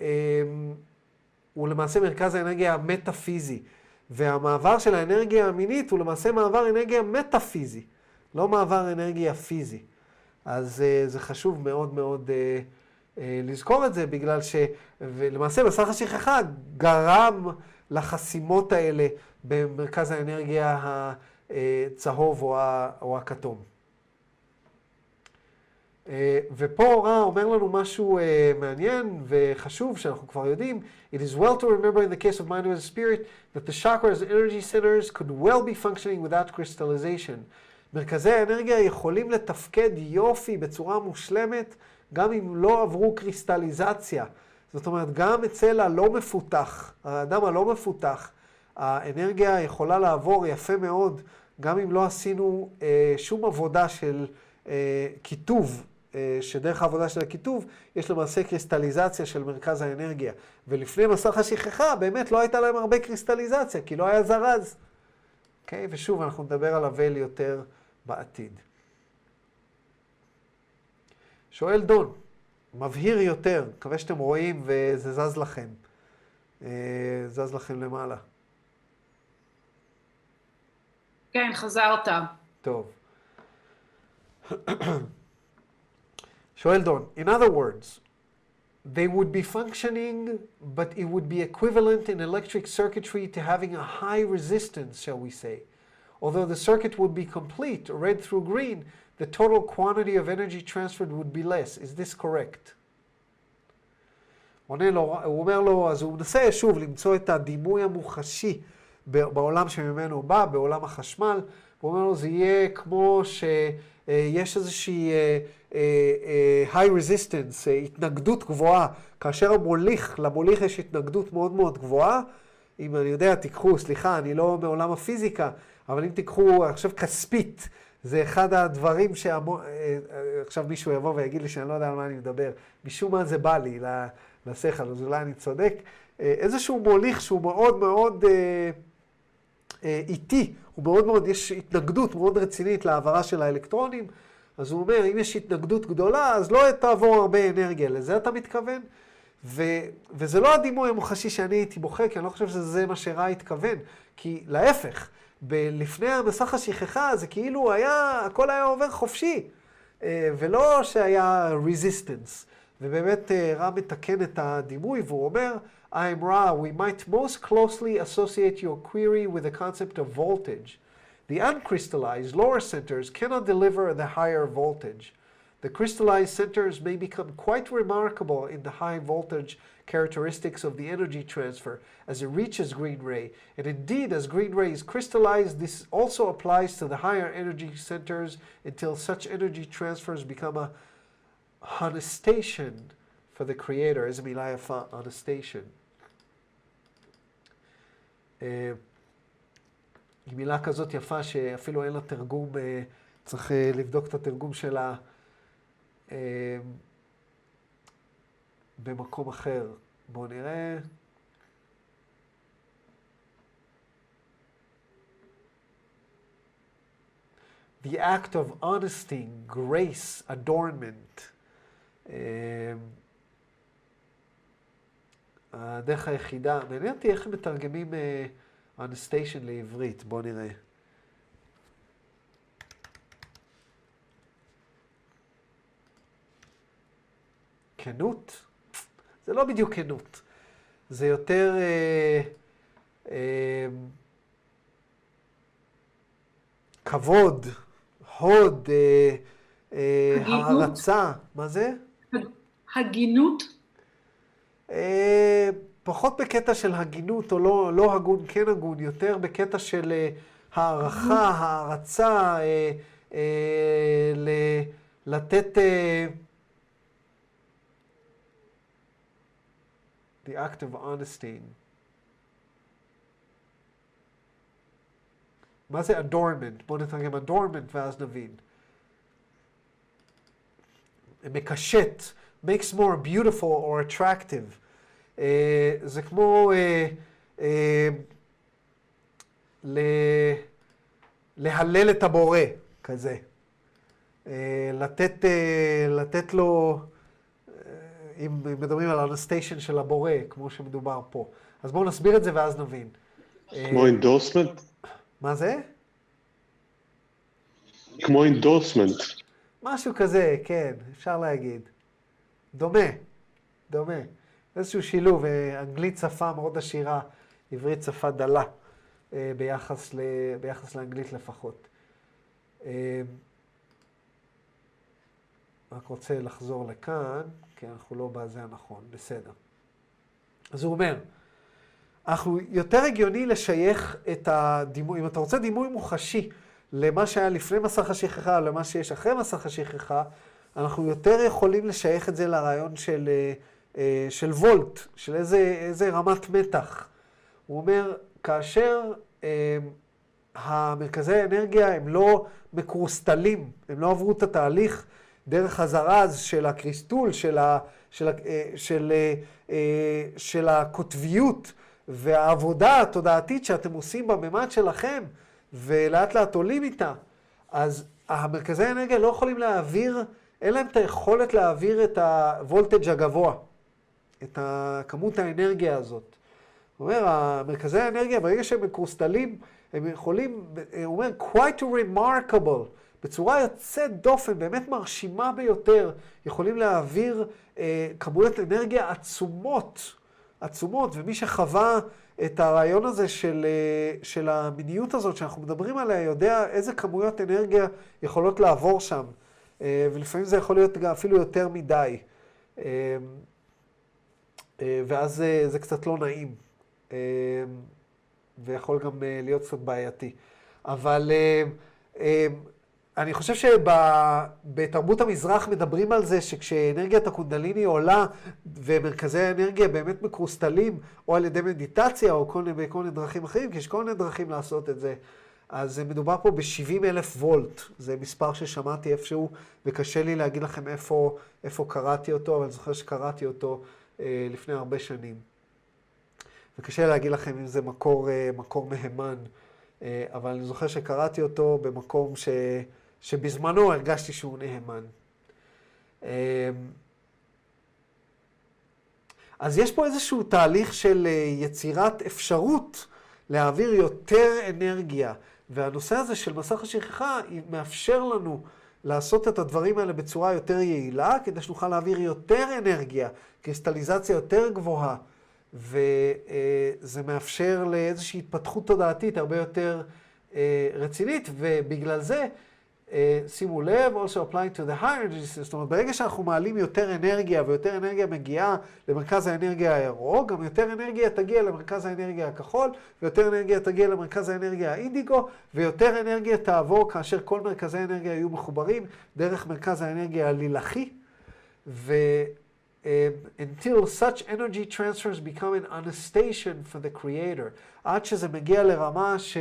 אה, למעשה מרכז האנרגיה המטאפיזי. והמעבר של האנרגיה המינית הוא למעשה מעבר אנרגיה מטאפיזי, לא מעבר אנרגיה פיזי. אז uh, זה חשוב מאוד מאוד uh, uh, לזכור את זה, בגלל ש... ולמעשה מסך השכחה גרם לחסימות האלה במרכז האנרגיה הצהוב או, הכתום. ופה רע אומר לנו משהו מעניין וחשוב שאנחנו כבר יודעים. It is well to remember in the case of mind and spirit that the chakras and energy centers could well be functioning without crystallization. מרכזי האנרגיה יכולים לתפקד יופי בצורה מושלמת גם אם לא עברו קריסטליזציה. זאת אומרת, גם אצל הלא מפותח, האדם הלא מפותח, האנרגיה יכולה לעבור יפה מאוד, גם אם לא עשינו אה, שום עבודה של אה, כיתוב, אה, שדרך העבודה של הכיתוב, יש למעשה קריסטליזציה של מרכז האנרגיה. ולפני מסך השכחה, באמת לא הייתה להם הרבה קריסטליזציה, כי לא היה זרז. אוקיי? ושוב, אנחנו נדבר על אבל יותר בעתיד. שואל דון, מבהיר יותר, מקווה שאתם רואים וזה זז לכם. אה, זז לכם למעלה. כן, חזרת. טוב. שואל דון, in other words, they would be functioning, but it would be equivalent in electric circuitry to having a high resistance, shall we say. Although the circuit would be complete, red through green, the total quantity of energy transferred would be less. Is this correct? עונה לו, הוא אומר לו, אז הוא מנסה שוב למצוא את הדימוי המוחשי בעולם שממנו הוא בא, בעולם החשמל. הוא אומר לו, זה יהיה כמו שיש איזושהי high resistance, התנגדות גבוהה. כאשר המוליך, למוליך יש התנגדות מאוד מאוד גבוהה. אם אני יודע, תיקחו, סליחה, אני לא מעולם הפיזיקה, אבל אם תיקחו, חושב כספית, זה אחד הדברים שעכשיו מישהו יבוא ויגיד לי שאני לא יודע על מה אני מדבר. משום מה זה בא לי לשכל, אז אולי אני צודק. איזשהו מוליך שהוא מאוד מאוד איטי, הוא מאוד מאוד, יש התנגדות מאוד רצינית להעברה של האלקטרונים, אז הוא אומר, אם יש התנגדות גדולה, אז לא תעבור הרבה אנרגיה. לזה אתה מתכוון? ו, וזה לא הדימוי המוחשי שאני הייתי בוחר, כי אני לא חושב שזה מה שרע התכוון. כי להפך, לפני המסך השכחה זה כאילו היה, הכל היה עובר חופשי, אה, ולא שהיה resistance. ובאמת אה, רע מתקן את הדימוי, והוא אומר, I'm Ra, we might most closely associate your query with the concept of voltage. The uncrystallized lower centers cannot deliver the higher voltage. The crystallized centers may become quite remarkable in the high voltage characteristics of the energy transfer as it reaches green ray. And indeed, as green ray is crystallized, this also applies to the higher energy centers until such energy transfers become a honestation for the creator. איזה מילה יפה, honestation. היא מילה כזאת יפה שאפילו אין לה תרגום, צריך לבדוק את התרגום שלה במקום אחר. בואו נראה. The act of honesty, grace, adornment. הדרך היחידה, מעניין אותי איך מתרגמים honestation לעברית, בואו נראה. כנות? זה לא בדיוק כנות. זה יותר אה, אה, כבוד, הוד, אה, אה, הערצה. מה זה? הגינות? אה, פחות בקטע של הגינות או לא, לא הגון, כן הגון, יותר בקטע של אה, הערכה, הערצה, אה, אה, ל, לתת... אה, the act of honesty. מה זה adornment? בואו נתרגם adornment ואז נבין. מקשט, makes more beautiful or attractive. אה, זה כמו אה, אה, ל... להלל את הבורא, כזה. אה, לתת, אה, לתת לו... אם מדברים על הנסטיישן של הבורא, כמו שמדובר פה. אז בואו נסביר את זה ואז נבין. כמו endorsement? מה זה? כמו endorsement. משהו כזה, כן, אפשר להגיד. דומה, דומה. איזשהו שילוב, אנגלית שפה מאוד עשירה, עברית שפה דלה, ביחס, ל, ביחס לאנגלית לפחות. רק רוצה לחזור לכאן, כי אנחנו לא בזה הנכון, בסדר. אז הוא אומר, אנחנו יותר הגיוני לשייך את הדימוי, אם אתה רוצה דימוי מוחשי למה שהיה לפני מסך השכחה, למה שיש אחרי מסך השכחה, אנחנו יותר יכולים לשייך את זה לרעיון של, של וולט, של איזה, איזה רמת מתח. הוא אומר, כאשר אה, המרכזי האנרגיה הם לא מקרוסטלים, הם לא עברו את התהליך, דרך הזרז של הקריסטול, של, ה, של, של, של, של הקוטביות והעבודה התודעתית שאתם עושים בממד שלכם, ולאט לאט עולים איתה, אז המרכזי האנרגיה לא יכולים להעביר, אין להם את היכולת להעביר את הוולטג' הגבוה, את כמות האנרגיה הזאת. הוא אומר, המרכזי האנרגיה, ברגע שהם מקרוסטלים, הם יכולים, הוא אומר, quite remarkable. בצורה יוצאת דופן, באמת מרשימה ביותר, יכולים להעביר אה, כמויות אנרגיה עצומות, עצומות, ומי שחווה את הרעיון הזה של, אה, של המיניות הזאת שאנחנו מדברים עליה, יודע איזה כמויות אנרגיה יכולות לעבור שם, אה, ולפעמים זה יכול להיות אפילו יותר מדי, אה, אה, ואז אה, זה קצת לא נעים. אה, ויכול גם אה, להיות קצת בעייתי. אבל אה, אה, אני חושב שבתרבות המזרח מדברים על זה שכשאנרגיית הקונדליני עולה ומרכזי האנרגיה באמת מקרוסטלים, או על ידי מדיטציה או כל, בכל מיני דרכים אחרים, כי יש כל מיני דרכים לעשות את זה. אז מדובר פה ב-70 אלף וולט, זה מספר ששמעתי איפשהו, וקשה לי להגיד לכם איפה, איפה קראתי אותו, אבל אני זוכר שקראתי אותו אה, לפני הרבה שנים. וקשה להגיד לכם אם זה מקור, אה, מקור מהימן, אה, אבל אני זוכר שקראתי אותו במקום ש, שבזמנו הרגשתי שהוא נאמן. אה, אז יש פה איזשהו תהליך של אה, יצירת אפשרות להעביר יותר אנרגיה. והנושא הזה של מסך השכחה מאפשר לנו לעשות את הדברים האלה בצורה יותר יעילה, כדי שנוכל להעביר יותר אנרגיה, קריסטליזציה יותר גבוהה, וזה מאפשר לאיזושהי התפתחות תודעתית הרבה יותר אה, רצינית, ובגלל זה אה, שימו לב, also applying to the higher energy system, זאת אומרת, ברגע שאנחנו מעלים יותר אנרגיה ויותר אנרגיה מגיעה למרכז האנרגיה הירוק, גם יותר אנרגיה תגיע למרכז האנרגיה הכחול, ויותר אנרגיה תגיע למרכז האנרגיה האינדיגו, ויותר אנרגיה תעבור כאשר כל מרכזי האנרגיה יהיו מחוברים דרך מרכז האנרגיה הלילכי, ו... Um, until such energy transfers become an anastation for the creator. עד שזה מגיע לרמה ש...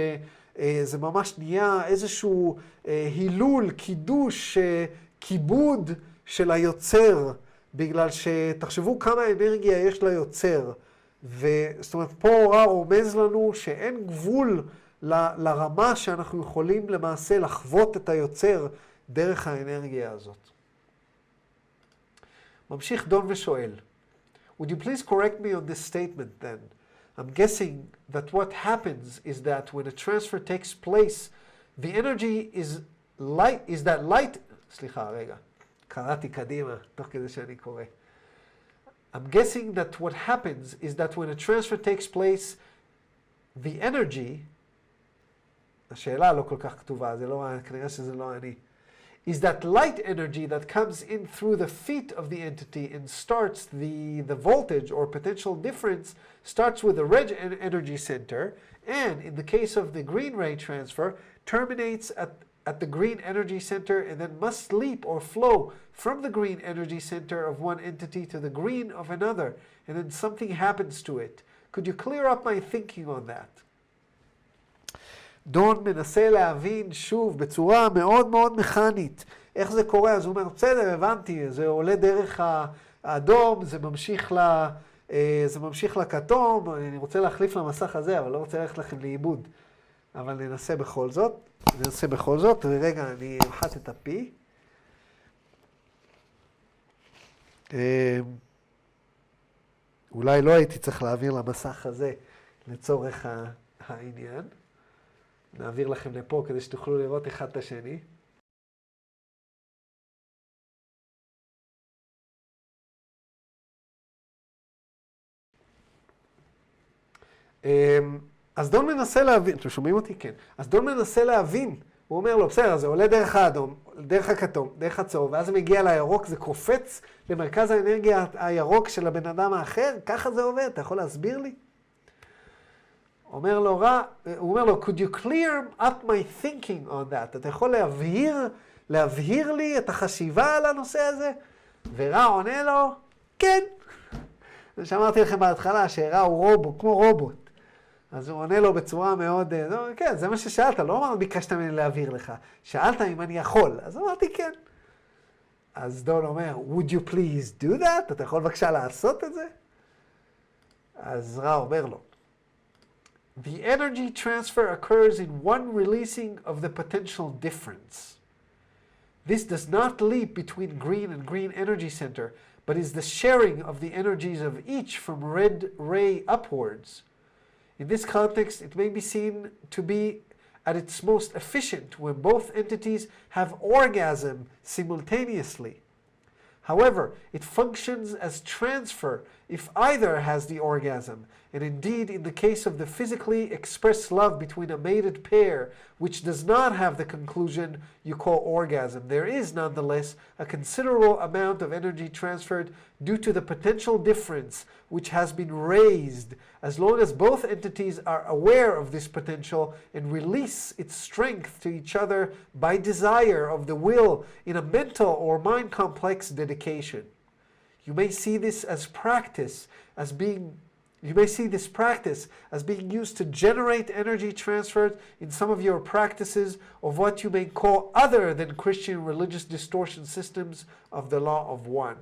אה, זה ממש נהיה איזשהו אה, הילול, קידוש, אה, כיבוד של היוצר, בגלל שתחשבו כמה אנרגיה יש ליוצר. וזאת אומרת, פה הוראה רומז לנו שאין גבול ל, לרמה שאנחנו יכולים למעשה לחוות את היוצר דרך האנרגיה הזאת. ממשיך דון ושואל, Would you please correct me on this statement then? I'm guessing that what happens is that when a transfer takes place, the energy is light, is that light, סליחה, רגע, קראתי קדימה, תוך כדי שאני קורא. I'm guessing that what happens is that when a transfer takes place, the energy, השאלה לא כל כך כתובה, זה לא, כנראה שזה לא אני. is that light energy that comes in through the feet of the entity and starts the, the voltage or potential difference starts with the red energy center and in the case of the green ray transfer terminates at, at the green energy center and then must leap or flow from the green energy center of one entity to the green of another and then something happens to it. Could you clear up my thinking on that? דון מנסה להבין שוב בצורה מאוד מאוד מכנית איך זה קורה, אז הוא אומר, בסדר, הבנתי, זה עולה דרך האדום, זה ממשיך, ל, אה, זה ממשיך לכתום, אני רוצה להחליף למסך הזה, אבל לא רוצה ללכת לכם לאיבוד. אבל ננסה בכל זאת, ננסה בכל זאת, ורגע, אני אמחט את הפי. אה, אולי לא הייתי צריך להעביר למסך הזה לצורך העניין. נעביר לכם לפה כדי שתוכלו לראות אחד את השני. אמ, אז דון מנסה להבין, אתם שומעים אותי? כן. אז דון מנסה להבין, הוא אומר לו, בסדר, זה עולה דרך האדום, דרך הכתום, דרך הצהוב, ואז זה מגיע לירוק, זה קופץ למרכז האנרגיה הירוק של הבן אדם האחר, ככה זה עובד, אתה יכול להסביר לי? אומר לו רע, הוא אומר לו, could you clear up my thinking on that? אתה יכול להבהיר, להבהיר לי את החשיבה על הנושא הזה? ורע עונה לו, כן. זה שאמרתי לכם בהתחלה, שרע הוא רובוט, כמו רובוט. אז הוא עונה לו בצורה מאוד, לא, כן, זה מה ששאלת, לא אמר, ביקשת ממני להבהיר לך. שאלת אם אני יכול, אז אמרתי כן. אז דון אומר, would you please do that? אתה יכול בבקשה לעשות את זה? אז רע אומר לו, the energy transfer occurs in one releasing of the potential difference. This does not leap between green and green energy center, but is the sharing of the energies of each from red ray upwards. In this context, it may be seen to be at its most efficient when both entities have orgasm simultaneously. However, it functions as transfer if either has the orgasm, and indeed, in the case of the physically expressed love between a mated pair, which does not have the conclusion you call orgasm, there is nonetheless a considerable amount of energy transferred due to the potential difference which has been raised as long as both entities are aware of this potential and release its strength to each other by desire of the will in a mental or mind complex dedication. You may see this as practice, as being you may see this practice as being used to generate energy transferred in some of your practices of what you may call other than Christian religious distortion systems of the law of one.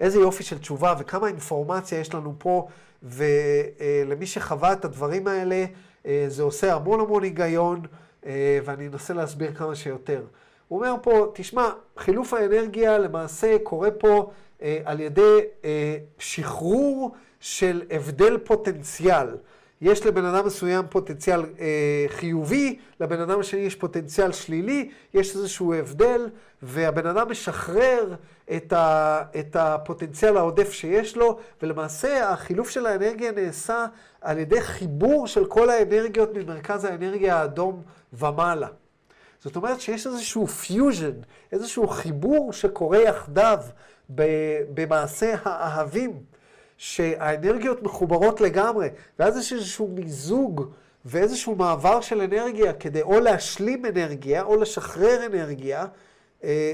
איזה יופי של תשובה וכמה אינפורמציה יש לנו פה, ולמי שחווה את הדברים האלה, אה, זה עושה המון המון היגיון, אה, ואני אנסה להסביר כמה שיותר. הוא אומר פה, תשמע, חילוף האנרגיה למעשה קורה פה אה, על ידי אה, שחרור של הבדל פוטנציאל. יש לבן אדם מסוים פוטנציאל אה, חיובי, לבן אדם השני יש פוטנציאל שלילי, יש איזשהו הבדל, והבן אדם משחרר את, ה, את הפוטנציאל העודף שיש לו, ולמעשה החילוף של האנרגיה נעשה על ידי חיבור של כל האנרגיות ממרכז האנרגיה האדום ומעלה. זאת אומרת שיש איזשהו פיוז'ן, איזשהו חיבור שקורה יחדיו במעשה האהבים, שהאנרגיות מחוברות לגמרי, ואז יש איזשהו מיזוג ואיזשהו מעבר של אנרגיה כדי או להשלים אנרגיה או לשחרר אנרגיה, אה,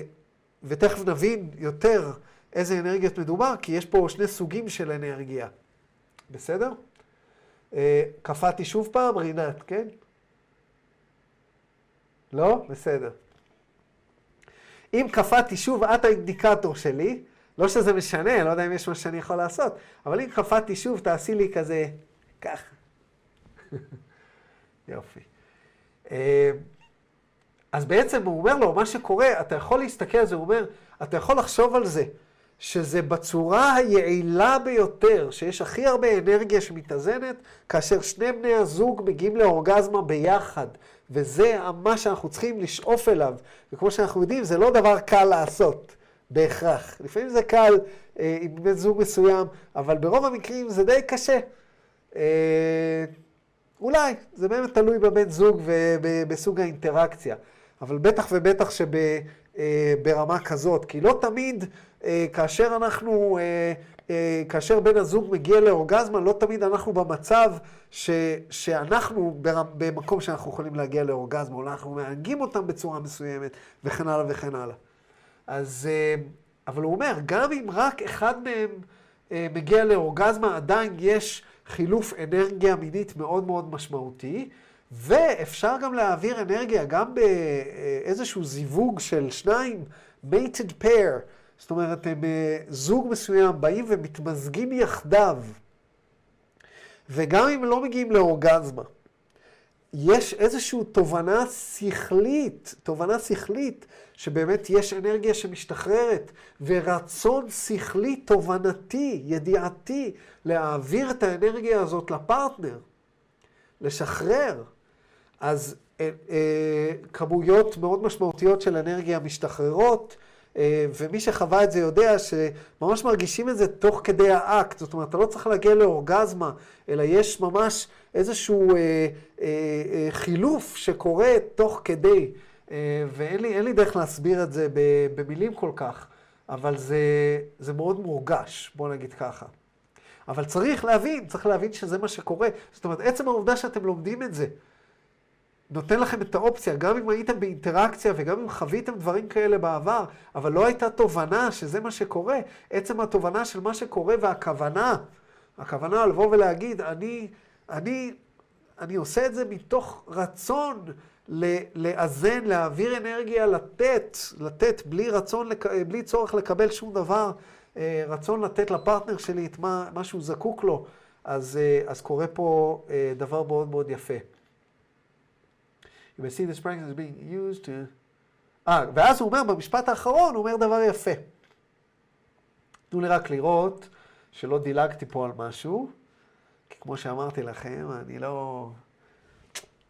ותכף נבין יותר איזה אנרגיות מדובר, כי יש פה שני סוגים של אנרגיה. בסדר? אה, קפאתי שוב פעם, רינת, כן? לא? בסדר. אם קפאתי שוב, את האינדיקטור שלי. לא שזה משנה, לא יודע אם יש מה שאני יכול לעשות, אבל אם קפאתי שוב, תעשי לי כזה, ככה. <laughs> יופי. אז בעצם הוא אומר לו, מה שקורה, אתה יכול להסתכל על זה, הוא אומר, אתה יכול לחשוב על זה, שזה בצורה היעילה ביותר, שיש הכי הרבה אנרגיה שמתאזנת, כאשר שני בני הזוג מגיעים לאורגזמה ביחד, וזה מה שאנחנו צריכים לשאוף אליו. וכמו שאנחנו יודעים, זה לא דבר קל לעשות. בהכרח. לפעמים זה קל אה, עם בן זוג מסוים, אבל ברוב המקרים זה די קשה. אה, אולי, זה באמת תלוי בבן זוג ובסוג האינטראקציה. אבל בטח ובטח שברמה אה, כזאת, כי לא תמיד אה, כאשר אנחנו, אה, כאשר בן הזוג מגיע לאורגזמה, לא תמיד אנחנו במצב ש, שאנחנו במקום שאנחנו יכולים להגיע לאורגזמה, אולי אנחנו מענגים אותם בצורה מסוימת, וכן הלאה וכן הלאה. אז, אה, אבל הוא אומר, גם אם רק אחד מהם אה, מגיע לאורגזמה, עדיין יש חילוף אנרגיה מינית מאוד מאוד משמעותי, ואפשר גם להעביר אנרגיה גם באיזשהו זיווג של שניים, mated pair, זאת אומרת, הם אה, זוג מסוים באים ומתמזגים יחדיו, וגם אם לא מגיעים לאורגזמה, יש איזושהי תובנה שכלית, תובנה שכלית, שבאמת יש אנרגיה שמשתחררת, ורצון שכלי תובנתי, ידיעתי, להעביר את האנרגיה הזאת לפרטנר, לשחרר. אז אה, אה, כמויות מאוד משמעותיות של אנרגיה משתחררות, ומי שחווה את זה יודע שממש מרגישים את זה תוך כדי האקט. זאת אומרת, אתה לא צריך להגיע לאורגזמה, אלא יש ממש איזשהו אה, אה, אה, חילוף שקורה תוך כדי. אה, ואין לי, לי דרך להסביר את זה במילים כל כך, אבל זה, זה מאוד מורגש, בוא נגיד ככה. אבל צריך להבין, צריך להבין שזה מה שקורה. זאת אומרת, עצם העובדה שאתם לומדים את זה, נותן לכם את האופציה, גם אם הייתם באינטראקציה וגם אם חוויתם דברים כאלה בעבר, אבל לא הייתה תובנה שזה מה שקורה, עצם התובנה של מה שקורה והכוונה, הכוונה לבוא ולהגיד, אני, אני, אני עושה את זה מתוך רצון לאזן, להעביר אנרגיה, לתת, לתת בלי רצון, בלי צורך לקבל שום דבר, אה, רצון לתת לפרטנר שלי את מה, מה שהוא זקוק לו, אז, אה, אז קורה פה אה, דבר מאוד מאוד יפה. You may see this practice being used to... אה, ואז הוא אומר, במשפט האחרון, הוא אומר דבר יפה. תנו לי רק לראות שלא דילגתי פה על משהו, כי כמו שאמרתי לכם, אני לא...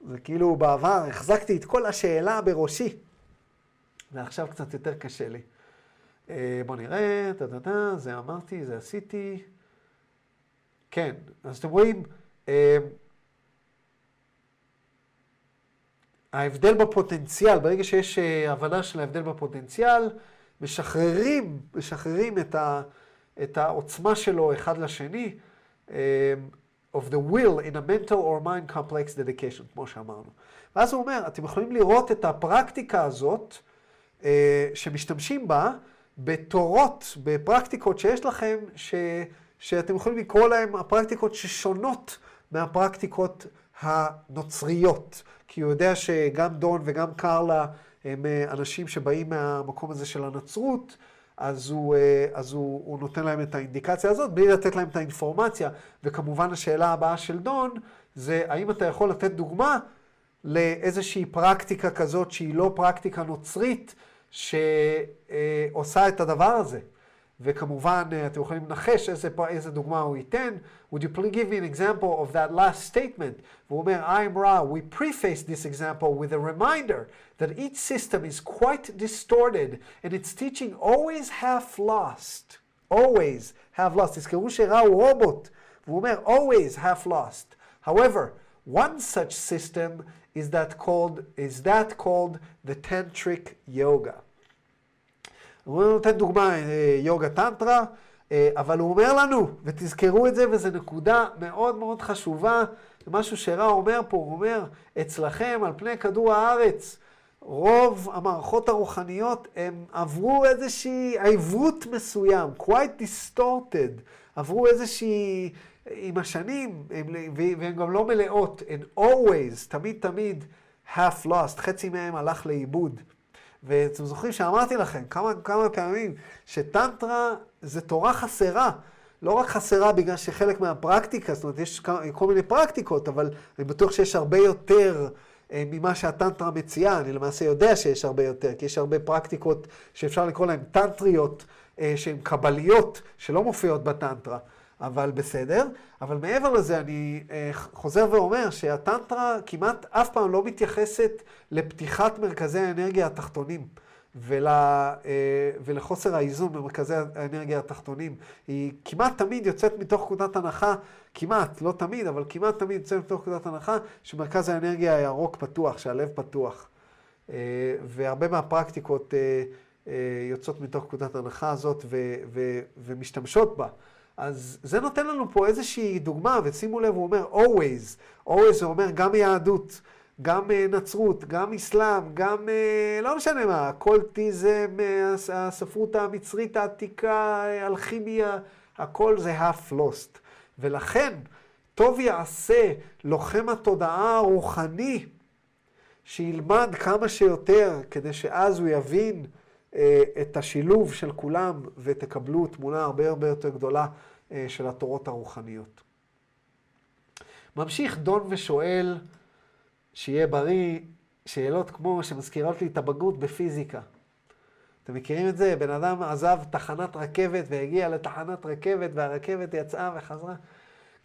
זה כאילו בעבר החזקתי את כל השאלה בראשי, ועכשיו קצת יותר קשה לי. אה, בואו נראה, טה-טה-טה, זה אמרתי, זה עשיתי. כן, אז אתם רואים, אה, ההבדל בפוטנציאל, ברגע שיש אה, הבנה של ההבדל בפוטנציאל, משחררים, משחררים את, ה, את העוצמה שלו אחד לשני, um, of the will in a mental or mind complex dedication, כמו שאמרנו. ואז הוא אומר, אתם יכולים לראות את הפרקטיקה הזאת, uh, שמשתמשים בה, בתורות, בפרקטיקות שיש לכם, ש, שאתם יכולים לקרוא להן הפרקטיקות ששונות מהפרקטיקות הנוצריות. כי הוא יודע שגם דון וגם קרלה הם אה, אנשים שבאים מהמקום הזה של הנצרות, אז, הוא, אה, אז הוא, הוא נותן להם את האינדיקציה הזאת בלי לתת להם את האינפורמציה. וכמובן השאלה הבאה של דון זה האם אתה יכול לתת דוגמה לאיזושהי פרקטיקה כזאת שהיא לא פרקטיקה נוצרית שעושה את הדבר הזה. וכמובן, אתם יכולים לנחש איזה, איזה דוגמה הוא ייתן. Would you please give me an example of that last statement? והוא אומר, I'm Ra, we preface this example with a reminder that each system is quite distorted and its teaching always half lost. always have lost. תזכרו שרה הוא רובוט, והוא אומר, always half lost. However, one such system is that called, is that called the tantric yoga. הוא נותן דוגמה, אה, יוגה טנטרה, אה, אבל הוא אומר לנו, ותזכרו את זה, וזו נקודה מאוד מאוד חשובה, משהו שרע אומר פה, הוא אומר, אצלכם, על פני כדור הארץ, רוב המערכות הרוחניות, הם עברו איזושהי עיוות מסוים, quite distorted, עברו איזושהי, עם השנים, הם, והן גם לא מלאות, and always, תמיד תמיד, half lost, חצי מהם הלך לאיבוד. ואתם זוכרים שאמרתי לכם כמה, כמה פעמים שטנטרה זה תורה חסרה. לא רק חסרה בגלל שחלק מהפרקטיקה, זאת אומרת, יש כל מיני פרקטיקות, אבל אני בטוח שיש הרבה יותר אה, ממה שהטנטרה מציעה. אני למעשה יודע שיש הרבה יותר, כי יש הרבה פרקטיקות שאפשר לקרוא להן טנטריות, אה, שהן קבליות, שלא מופיעות בטנטרה. אבל בסדר. אבל מעבר לזה, אני אה, חוזר ואומר שהטנטרה כמעט אף פעם לא מתייחסת לפתיחת מרכזי האנרגיה התחתונים. ול, אה, ולחוסר האיזון במרכזי האנרגיה התחתונים. היא כמעט תמיד יוצאת מתוך נקודת הנחה, כמעט, לא תמיד, אבל כמעט תמיד יוצאת מתוך נקודת הנחה שמרכז האנרגיה הירוק פתוח, שהלב פתוח. אה, והרבה מהפרקטיקות יוצאות מתוך נקודת הנחה הזאת ו, ו, ומשתמשות בה. אז זה נותן לנו פה איזושהי דוגמה, ושימו לב, הוא אומר always, always זה אומר גם יהדות, גם uh, נצרות, גם אסלאם, גם uh, לא משנה מה, קולטיזם, uh, הספרות המצרית העתיקה, אלכימיה, הכל זה half lost. ולכן, טוב יעשה לוחם התודעה הרוחני שילמד כמה שיותר, כדי שאז הוא יבין אה, את השילוב של כולם ותקבלו תמונה הרבה הרבה יותר גדולה אה, של התורות הרוחניות. ממשיך דון ושואל, שיהיה בריא, שאלות כמו שמזכירות לי את הבגרות בפיזיקה. אתם מכירים את זה? בן אדם עזב תחנת רכבת והגיע לתחנת רכבת והרכבת יצאה וחזרה.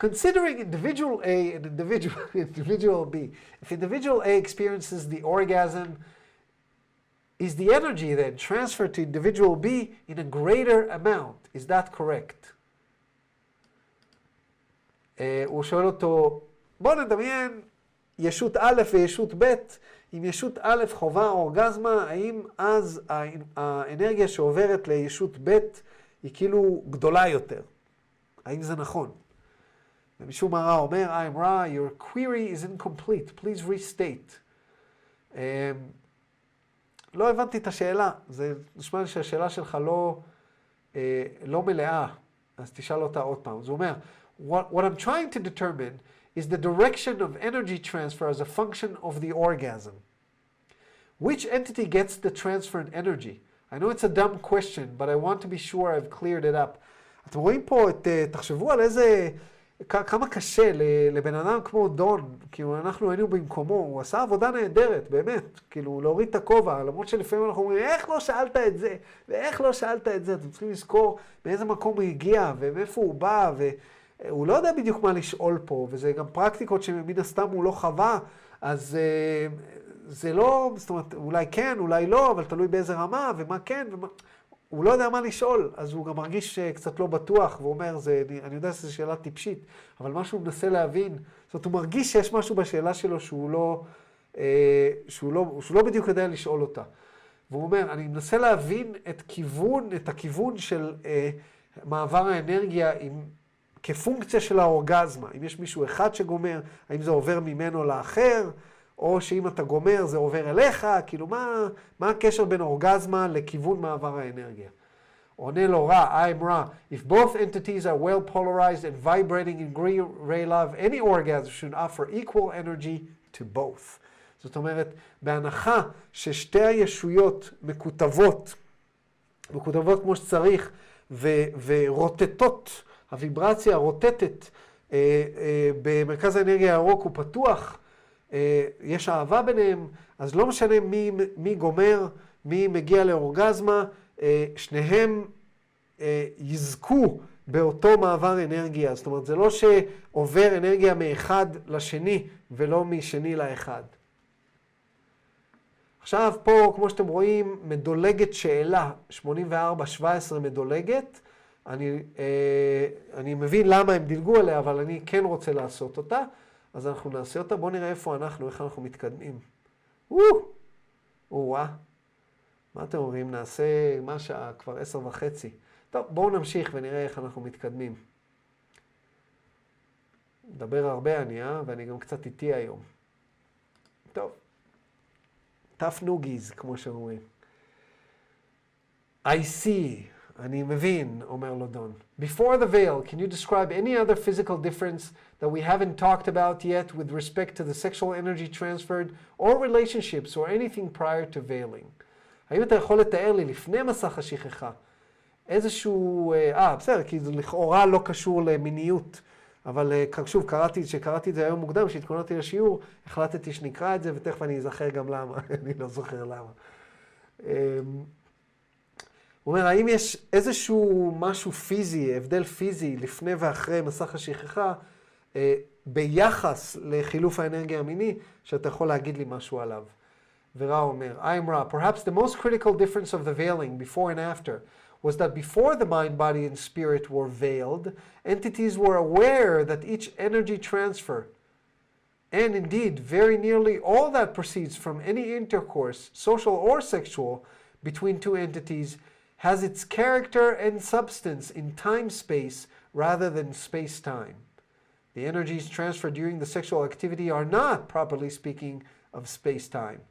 Considering individual A and individual, <laughs> individual B, if individual A experiences the orgasm is the energy then transferred to individual B in a greater amount. Is that correct? Uh, הוא שואל אותו, בוא נדמיין ישות א' וישות ב', אם ישות א' חווה אורגזמה, האם אז האנרגיה שעוברת לישות ב' היא כאילו גדולה יותר? האם זה נכון? ומשום מה רע אומר, I'm רע, your query is incomplete, please restate. Um, לא הבנתי את השאלה. זה נשמע לי שהשאלה שלך לא, אה, לא מלאה, אז תשאל אותה עוד פעם. אז הוא אומר, what, what I'm trying to determine is the direction of energy transfer as a function of the orgasm. Which entity gets the transferred energy? I know it's a dumb question, but I want to be sure I've cleared it up. אתם רואים פה את, תחשבו על איזה כמה קשה לבן אדם כמו דון, כאילו אנחנו היינו במקומו, הוא עשה עבודה נהדרת, באמת, כאילו להוריד את הכובע, למרות שלפעמים אנחנו אומרים, איך לא שאלת את זה, ואיך לא שאלת את זה, אתם צריכים לזכור מאיזה מקום הוא הגיע, ומאיפה הוא בא, והוא לא יודע בדיוק מה לשאול פה, וזה גם פרקטיקות שמן הסתם הוא לא חווה, אז אה, זה לא, זאת אומרת, אולי כן, אולי לא, אבל תלוי באיזה רמה, ומה כן, ומה... הוא לא יודע מה לשאול, אז הוא גם מרגיש אה, קצת לא בטוח, והוא אומר, זה, אני, אני יודע שזו שאלה טיפשית, אבל מה שהוא מנסה להבין, זאת אומרת, הוא מרגיש שיש משהו בשאלה שלו שהוא לא, אה, שהוא לא, שהוא לא בדיוק יודע לשאול אותה. והוא אומר, אני מנסה להבין את כיוון, את הכיוון של אה, מעבר האנרגיה עם, כפונקציה של האורגזמה. אם יש מישהו אחד שגומר, האם זה עובר ממנו לאחר, או שאם אתה גומר זה עובר אליך, כאילו מה, מה הקשר בין אורגזמה לכיוון מעבר האנרגיה? עונה לו רע, I'm רע. If both entities are well polarized and vibrating in green ray love, any orgasm should offer equal energy to both. זאת אומרת, בהנחה ששתי הישויות מקוטבות, מקוטבות כמו שצריך, ו- ורוטטות, הוויברציה הרוטטת אה, אה, במרכז האנרגיה הירוק הוא פתוח, יש אהבה ביניהם, אז לא משנה מי, מי גומר, מי מגיע לאורגזמה, אה, שניהם אה, יזכו באותו מעבר אנרגיה. זאת אומרת, זה לא שעובר אנרגיה מאחד לשני ולא משני לאחד. עכשיו פה, כמו שאתם רואים, מדולגת שאלה, 84-17 מדולגת. אני, אה, אני מבין למה הם דילגו עליה, אבל אני כן רוצה לעשות אותה, אז אנחנו נעשה אותה. בואו נראה איפה אנחנו, איך אנחנו מתקדמים. או-אה. מה אתם אומרים? נעשה, מה שעה? כבר עשר וחצי. טוב, בואו נמשיך ונראה איך אנחנו מתקדמים. מדבר הרבה אני, אה? ואני גם קצת איטי היום. טוב. noogies, כמו שאומרים. I see, אני מבין, אומר לו דון. Before the veil, can you describe any other physical difference that we haven't talked about yet with respect to the sexual energy transferred or relationships or anything prior to veiling? האם אתה יכול לתאר לי לפני מסך השכחה איזשהו... אה, בסדר, כי זה לכאורה לא קשור למיניות. אבל אה, שוב, קראתי, כשקראתי את זה היום מוקדם, כשהתכוננתי לשיעור, החלטתי שנקרא את זה, ותכף אני אזכר גם למה, <laughs> אני לא זוכר למה. אמ, הוא אומר, האם יש איזשהו משהו פיזי, הבדל פיזי, לפני ואחרי מסך השכחה, אה, ביחס לחילוף האנרגיה המיני, שאתה יכול להגיד לי משהו עליו? ורע אומר, I'm רע, perhaps the most critical difference of the veiling before and after was that before the mind, body, and spirit were veiled, entities were aware that each energy transfer, and indeed very nearly all that proceeds from any intercourse, social or sexual, between two entities, has its character and substance in time space rather than space time. The energies transferred during the sexual activity are not, properly speaking, of space time.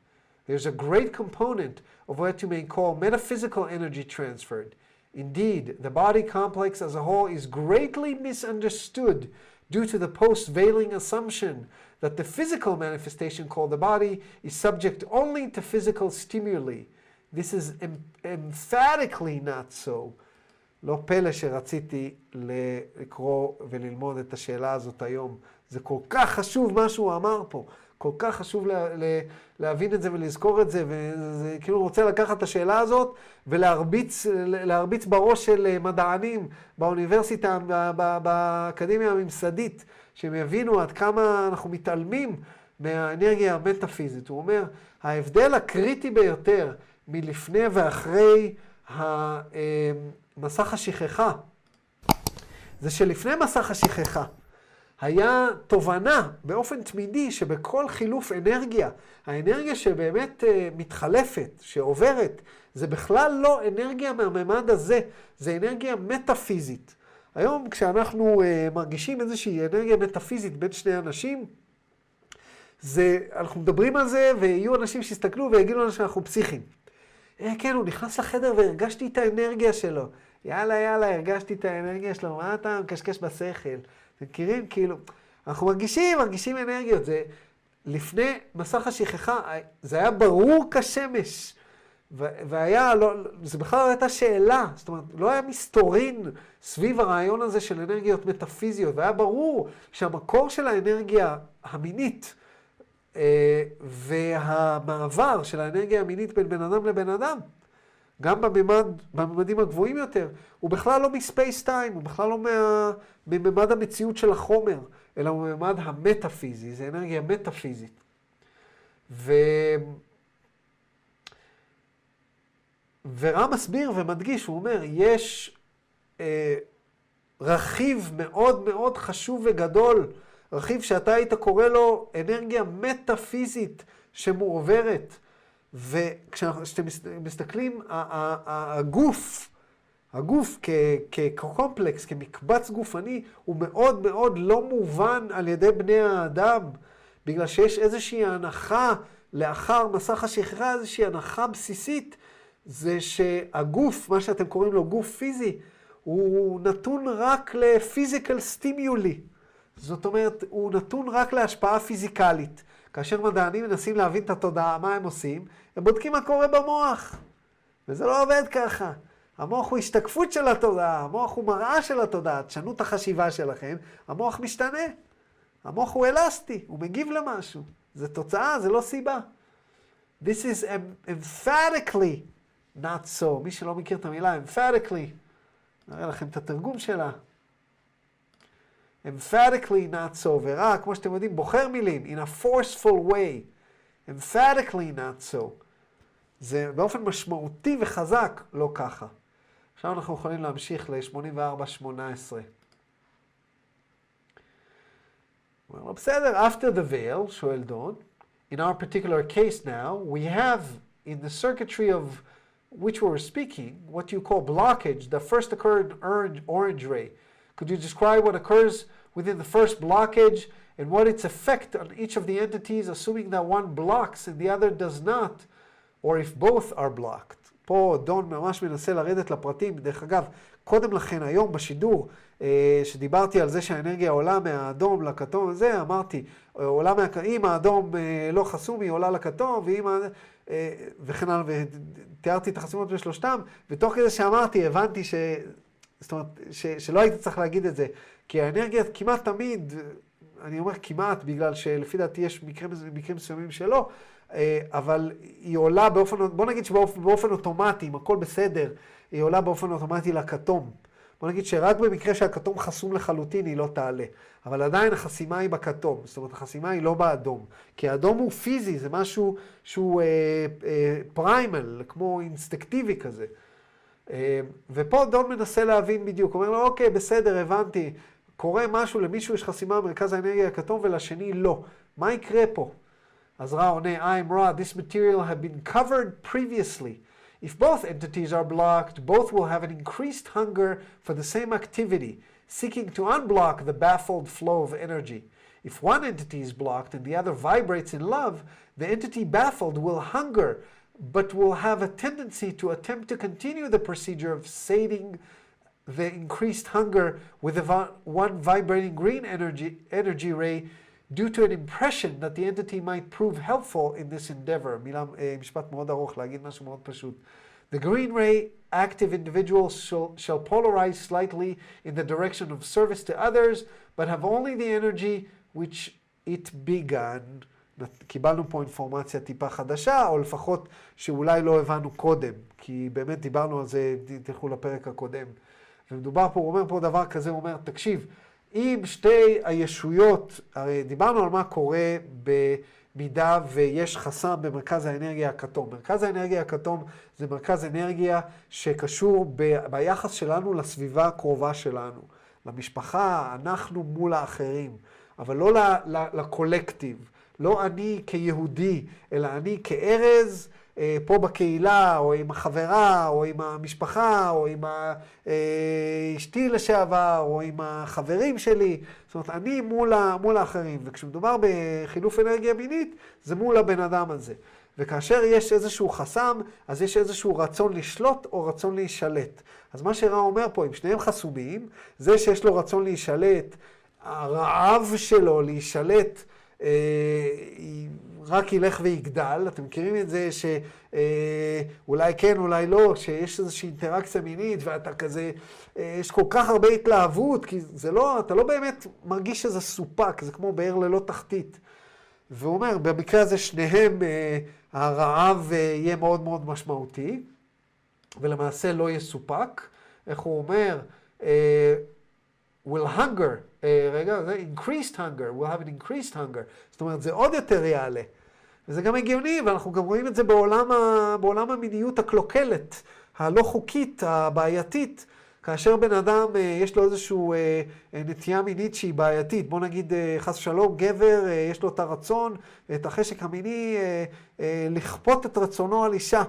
There's a great component of what you may call metaphysical energy transferred. Indeed, the body complex as a whole is greatly misunderstood due to the post veiling assumption that the physical manifestation called the body is subject only to physical stimuli. This is em- emphatically not so. לא פלא שרציתי לקרוא וללמוד את השאלה הזאת היום. זה כל כך חשוב מה שהוא אמר פה. כל כך חשוב לה, לה, להבין את זה ולזכור את זה, וזה כאילו רוצה לקחת את השאלה הזאת ולהרביץ להרביץ בראש של מדענים באוניברסיטה, באקדמיה הממסדית, שהם יבינו עד כמה אנחנו מתעלמים מהאנרגיה המטאפיזית. הוא אומר, ההבדל הקריטי ביותר מלפני ואחרי מסך השכחה, זה שלפני מסך השכחה, היה תובנה באופן תמידי שבכל חילוף אנרגיה, האנרגיה שבאמת uh, מתחלפת, שעוברת, זה בכלל לא אנרגיה מהממד הזה, זה אנרגיה מטאפיזית. היום כשאנחנו uh, מרגישים איזושהי אנרגיה מטאפיזית בין שני אנשים, זה, אנחנו מדברים על זה ויהיו אנשים שיסתכלו ויגידו לנו שאנחנו פסיכיים. אה, כן, הוא נכנס לחדר והרגשתי את האנרגיה שלו. יאללה, יאללה, הרגשתי את האנרגיה שלו, מה אתה מקשקש בשכל? אתם מכירים? כאילו, אנחנו מרגישים, מרגישים אנרגיות. זה, לפני מסך השכחה, זה היה ברור כשמש. והיה, לא, זה בכלל לא הייתה שאלה, זאת אומרת, לא היה מסתורין סביב הרעיון הזה של אנרגיות מטאפיזיות, והיה ברור שהמקור של האנרגיה המינית והמעבר של האנרגיה המינית בין בן אדם לבן אדם, גם בממד, בממדים הגבוהים יותר, הוא בכלל לא מספייס טיים, הוא בכלל לא מה, מממד המציאות של החומר, אלא הוא מממד המטאפיזי, זה אנרגיה מטאפיזית. ו... ורם מסביר ומדגיש, הוא אומר, יש אה, רכיב מאוד מאוד חשוב וגדול, רכיב שאתה היית קורא לו אנרגיה מטאפיזית שמועברת. וכשאתם מס- מסתכלים, הגוף, הגוף כקומפלקס, כמקבץ גופני, הוא מאוד מאוד לא מובן על ידי בני האדם, בגלל שיש איזושהי הנחה לאחר מסך השכחה, איזושהי הנחה בסיסית, זה שהגוף, מה שאתם קוראים לו גוף פיזי, הוא נתון רק לפיזיקל סטימיולי. זאת אומרת, הוא נתון רק להשפעה פיזיקלית. כאשר מדענים מנסים להבין את התודעה, מה הם עושים? הם בודקים מה קורה במוח. וזה לא עובד ככה. המוח הוא השתקפות של התודעה, המוח הוא מראה של התודעה. תשנו את החשיבה שלכם, המוח משתנה. המוח הוא אלסטי, הוא מגיב למשהו. זה תוצאה, זה לא סיבה. This is em- emphatically not so. מי שלא מכיר את המילה emphatically, נראה לכם את התרגום שלה. emphatically not so, ורע, כמו שאתם יודעים, בוחר מילים, in a forceful way. emphatically not so. זה באופן משמעותי וחזק לא ככה. עכשיו אנחנו יכולים להמשיך ל-84-18. אומר לו, בסדר, after the veil, שואל דון, in our particular case now, we have in the circuitry of which we were speaking, what you call blockage, that first occurred orange, orange ray. Could you describe what occurs within the first blockage and what its effect on each of the entities, assuming that one blocks and the other does not, or if both are blocked? פה דון ממש מנסה לרדת לפרטים. דרך אגב, קודם לכן, היום בשידור, אה, שדיברתי על זה שהאנרגיה עולה מהאדום לכתום, זה אמרתי, אה, עולה מה... אם האדום אה, לא חסום, היא עולה לכתום, ואם... וכן הלאה, ותיארתי את החסימות בשלושתם, ותוך כדי שאמרתי, הבנתי ש... זאת אומרת, ש... שלא הייתי צריך להגיד את זה, כי האנרגיה כמעט תמיד, אני אומר כמעט, בגלל שלפי דעתי יש מקרים, מקרים מסוימים שלא, אה, אבל היא עולה באופן, בוא נגיד שבאופן באופן אוטומטי, אם הכל בסדר, היא עולה באופן אוטומטי לכתום. בוא נגיד שרק במקרה שהכתום חסום לחלוטין היא לא תעלה. אבל עדיין החסימה היא בכתום, זאת אומרת החסימה היא לא באדום. כי האדום הוא פיזי, זה משהו שהוא אה, אה, פריימל, כמו אינסטקטיבי כזה. אה, ופה דון מנסה להבין בדיוק, הוא אומר לו, אוקיי, בסדר, הבנתי, קורה משהו, למישהו יש חסימה במרכז האנרגיה הכתום ולשני לא. מה יקרה פה? אז רע עונה, I'm Ra, this material had been covered previously. If both entities are blocked, both will have an increased hunger for the same activity, seeking to unblock the baffled flow of energy. If one entity is blocked and the other vibrates in love, the entity baffled will hunger, but will have a tendency to attempt to continue the procedure of sating the increased hunger with the vi- one vibrating green energy, energy ray due to an impression that the entity might prove helpful in this endeavor. מילה, אה, משפט מאוד ארוך, להגיד משהו מאוד פשוט. The green ray active individuals shall, shall polarize slightly in the direction of service to others, but have only the energy which it began. קיבלנו פה אינפורמציה טיפה חדשה, או לפחות שאולי לא הבנו קודם, כי באמת דיברנו על זה, תלכו לפרק הקודם. ומדובר פה, הוא אומר פה דבר כזה, הוא אומר, תקשיב, אם שתי הישויות, הרי דיברנו על מה קורה במידה ויש חסם במרכז האנרגיה הכתום. מרכז האנרגיה הכתום זה מרכז אנרגיה שקשור ב, ביחס שלנו לסביבה הקרובה שלנו. למשפחה, אנחנו מול האחרים, אבל לא ל, ל, לקולקטיב. לא אני כיהודי, אלא אני כארז, אה, פה בקהילה, או עם החברה, או עם המשפחה, או עם אה, אשתי לשעבר, או עם החברים שלי. זאת אומרת, אני מול, מול האחרים. וכשמדובר בחילוף אנרגיה מינית, זה מול הבן אדם הזה. וכאשר יש איזשהו חסם, אז יש איזשהו רצון לשלוט או רצון להישלט. אז מה שרע אומר פה, אם שניהם חסומים, זה שיש לו רצון להישלט, הרעב שלו להישלט, רק ילך ויגדל. אתם מכירים את זה שאולי כן, אולי לא, שיש איזושהי אינטראקציה מינית ואתה כזה, אה, יש כל כך הרבה התלהבות, כי זה לא, אתה לא באמת מרגיש שזה סופק, זה כמו באר ללא תחתית. והוא אומר, במקרה הזה שניהם, אה, הרעב אה, יהיה מאוד מאוד משמעותי, ולמעשה לא יסופק. איך הוא אומר? Will hunger, אה, רגע, זה increased hunger, will have an increased hunger. זאת אומרת, זה עוד יותר יעלה. וזה גם הגיוני, ואנחנו גם רואים את זה בעולם, ה, בעולם המיניות הקלוקלת, הלא חוקית, הבעייתית. כאשר בן אדם, אה, יש לו איזושהי אה, נטייה מינית שהיא בעייתית, בוא נגיד חס ושלום, גבר, יש לו את הרצון, את החשק המיני, לכפות את רצונו על אישה.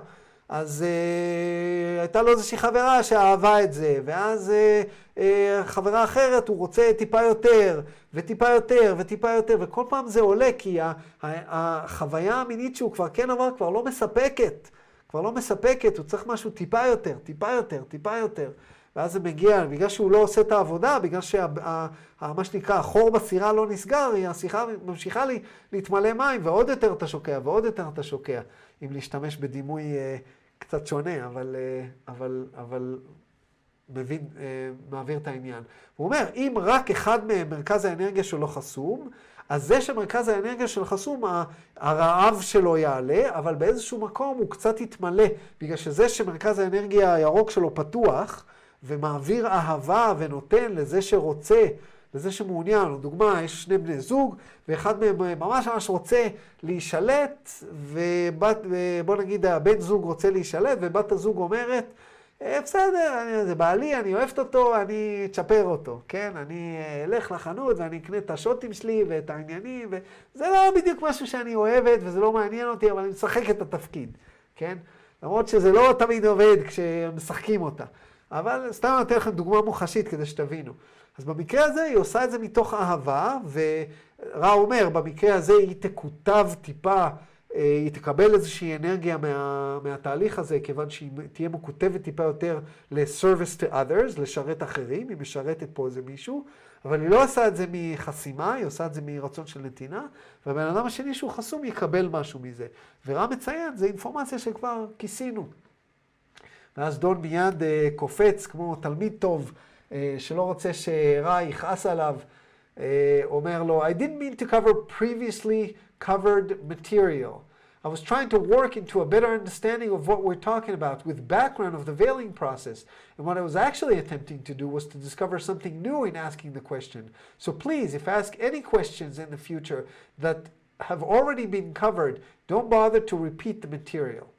אז אה, הייתה לו איזושהי חברה שאהבה את זה, ואז אה, אה, חברה אחרת, הוא רוצה טיפה יותר, וטיפה יותר, וטיפה יותר, וכל פעם זה עולה, כי ה- ה- החוויה המינית שהוא כבר כן עבר כבר לא מספקת. כבר לא מספקת, הוא צריך משהו טיפה יותר, טיפה יותר, טיפה יותר. ואז זה מגיע, בגלל שהוא לא עושה את העבודה, בגלל שמה שנקרא, החור בסירה לא נסגר, השיחה ממשיכה לי, להתמלא מים, ועוד יותר אתה שוקע, ועוד יותר אתה שוקע, אם להשתמש בדימוי אה, קצת שונה, אבל, אה, אבל, אבל מבין, אה, מעביר את העניין. הוא אומר, אם רק אחד מהם, מרכז האנרגיה שלו חסום, אז זה שמרכז האנרגיה שלו חסום, הרעב שלו יעלה, אבל באיזשהו מקום הוא קצת יתמלא, בגלל שזה שמרכז האנרגיה הירוק שלו פתוח, ומעביר אהבה ונותן לזה שרוצה, לזה שמעוניין. לדוגמה, יש שני בני זוג, ואחד מהם ממש ממש רוצה להישלט, ובת, בוא נגיד הבן זוג רוצה להישלט, ובת הזוג אומרת, "אה, בסדר, זה בעלי, אני אוהבת אותו, אני אצ'פר אותו, כן? אני אלך לחנות ואני אקנה את השוטים שלי ואת העניינים, וזה לא בדיוק משהו שאני אוהבת וזה לא מעניין אותי, אבל אני משחק את התפקיד, כן? למרות שזה לא תמיד עובד כשמשחקים אותה. אבל סתם אני אתן לכם דוגמה מוחשית כדי שתבינו. אז במקרה הזה היא עושה את זה מתוך אהבה, ורע אומר, במקרה הזה היא תקוטב טיפה, אה, היא תקבל איזושהי אנרגיה מה, מהתהליך הזה, כיוון שהיא תהיה מקוטבת טיפה יותר ל-service to others, לשרת אחרים, היא משרתת פה איזה מישהו, אבל היא לא עושה את זה מחסימה, היא עושה את זה מרצון של נתינה, והבן אדם השני שהוא חסום יקבל משהו מזה. ורע מציין, זה אינפורמציה שכבר כיסינו. ואז דון מיד אה, קופץ כמו תלמיד טוב, שלא רוצה שרע יכעס עליו, אה, אומר לו, I didn't mean to cover previously covered material. I was trying to work into a better understanding of what we're talking about with background of the veiling process. And what I was actually attempting to do was to discover something new in asking the question. So please, if I ask any questions in the future that have already been covered, don't bother to repeat the material.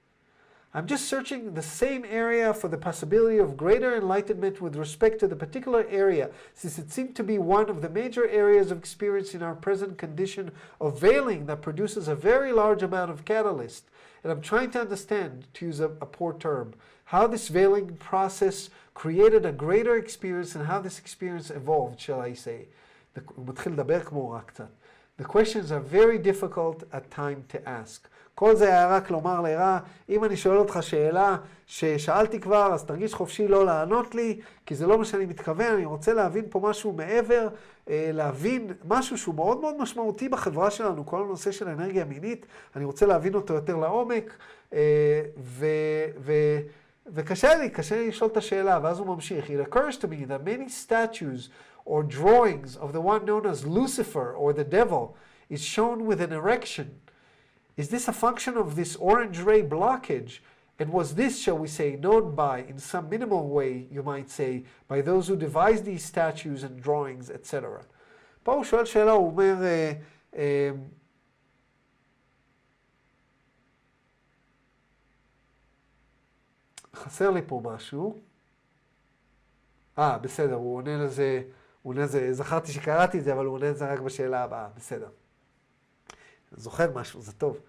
I'm just searching the same area for the possibility of greater enlightenment with respect to the particular area, since it seemed to be one of the major areas of experience in our present condition of veiling that produces a very large amount of catalyst. And I'm trying to understand, to use a, a poor term, how this veiling process created a greater experience and how this experience evolved, shall I say. The questions are very difficult at time to ask. כל זה היה רק לומר לרע, אם אני שואל אותך שאלה ששאלתי כבר, אז תרגיש חופשי לא לענות לי, כי זה לא מה שאני מתכוון, אני רוצה להבין פה משהו מעבר, אה, להבין משהו שהוא מאוד מאוד משמעותי בחברה שלנו, כל הנושא של אנרגיה מינית, אני רוצה להבין אותו יותר לעומק, אה, ו... ו וקשה לי, קשה לי לשאול את השאלה, ואז הוא ממשיך. It occurs to me that many statues or drawings of the one known as Lucifer or the devil is shown with an erection. Is this a function of this orange ray blockage? And was this, shall we say, known by, in some minimal way, you might say, by those who devised these statues and drawings, etc.? פה הוא שואל שאלה, הוא אומר, אה, אה, חסר לי פה משהו. אה, בסדר, הוא עונה לזה, הוא עונה לזה, זכרתי שקראתי את זה, אבל הוא עונה לזה רק בשאלה הבאה, בסדר. זוכר משהו, זה טוב.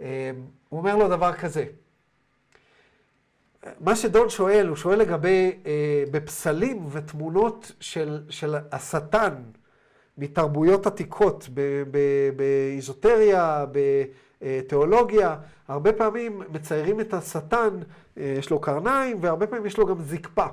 אה, הוא אומר לו דבר כזה, מה שדון שואל, הוא שואל לגבי, אה, בפסלים ותמונות של, של השטן מתרבויות עתיקות, באיזוטריה, בתיאולוגיה, הרבה פעמים מציירים את השטן, אה, יש לו קרניים, והרבה פעמים יש לו גם זקפה.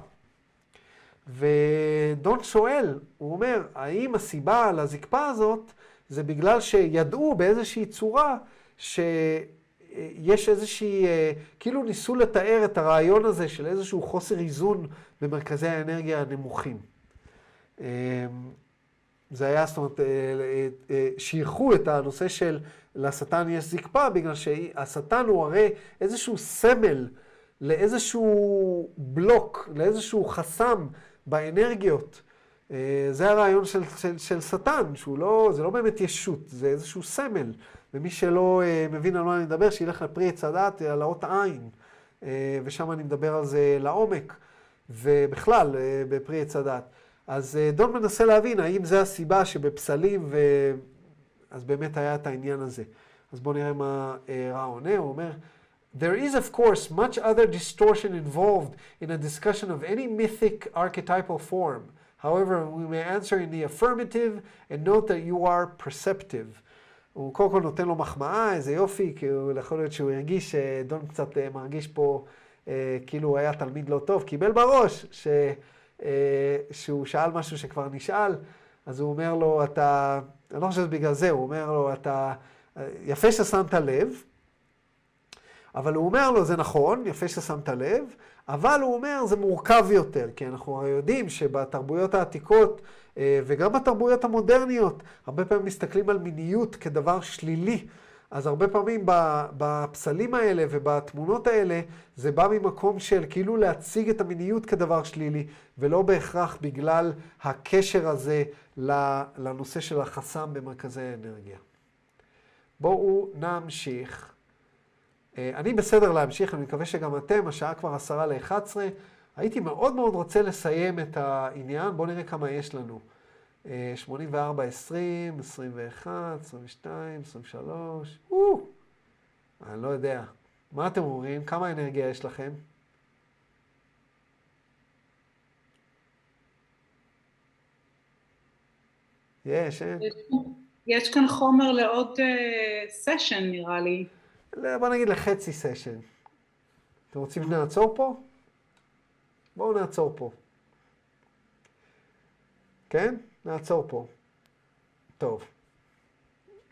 ודון שואל, הוא אומר, האם הסיבה לזקפה הזאת זה בגלל שידעו באיזושהי צורה שיש איזושהי, אה, כאילו ניסו לתאר את הרעיון הזה של איזשהו חוסר איזון במרכזי האנרגיה הנמוכים. אה, זה היה, זאת אומרת, אה, שייכו את הנושא של לשטן יש זקפה, בגלל שהשטן הוא הרי איזשהו סמל לאיזשהו בלוק, לאיזשהו חסם באנרגיות. זה הרעיון של שטן, שהוא לא, זה לא באמת ישות, זה איזשהו סמל. ומי שלא אה, מבין על מה אני מדבר, שילך לפרי עץ הדת, על האות עין, אה, ושם אני מדבר על זה לעומק. ובכלל, אה, בפרי עץ הדת. אז אה, דון מנסה להבין האם זה הסיבה שבפסלים, ו... אז באמת היה את העניין הזה. אז בואו נראה מה אה, רע עונה, הוא אומר, There is of course much other distortion involved in a discussion of any mythic archetypal form. However, we may answer in the affirmative and note that you are perceptive. הוא קודם כל נותן לו מחמאה, איזה יופי, כי הוא יכול להיות שהוא הרגיש, אה, דון קצת אה, מרגיש פה אה, כאילו הוא היה תלמיד לא טוב, קיבל בראש ש, שהוא שאל משהו שכבר נשאל, אז הוא אומר לו, אתה, אני לא חושב שזה בגלל זה, הוא אומר לו, אתה, יפה ששמת לב, אבל הוא אומר לו, זה נכון, יפה ששמת לב, אבל הוא אומר, זה מורכב יותר, כי אנחנו הרי יודעים שבתרבויות העתיקות וגם בתרבויות המודרניות, הרבה פעמים מסתכלים על מיניות כדבר שלילי. אז הרבה פעמים בפסלים האלה ובתמונות האלה, זה בא ממקום של כאילו להציג את המיניות כדבר שלילי, ולא בהכרח בגלל הקשר הזה לנושא של החסם במרכזי האנרגיה. בואו נמשיך. אה, אני בסדר להמשיך, אני מקווה שגם אתם, השעה כבר עשרה ל-11. הייתי מאוד מאוד רוצה לסיים את העניין, בואו נראה כמה יש לנו. 84, 20, 21, 22, 23, או, אני לא יודע. מה אתם אומרים? כמה אנרגיה יש לכם? יש, אין? יש כאן חומר לעוד סשן, uh, נראה לי. בוא נגיד לחצי סשן. אתם רוצים שנעצור פה? בואו נעצור פה. כן? נעצור פה. טוב.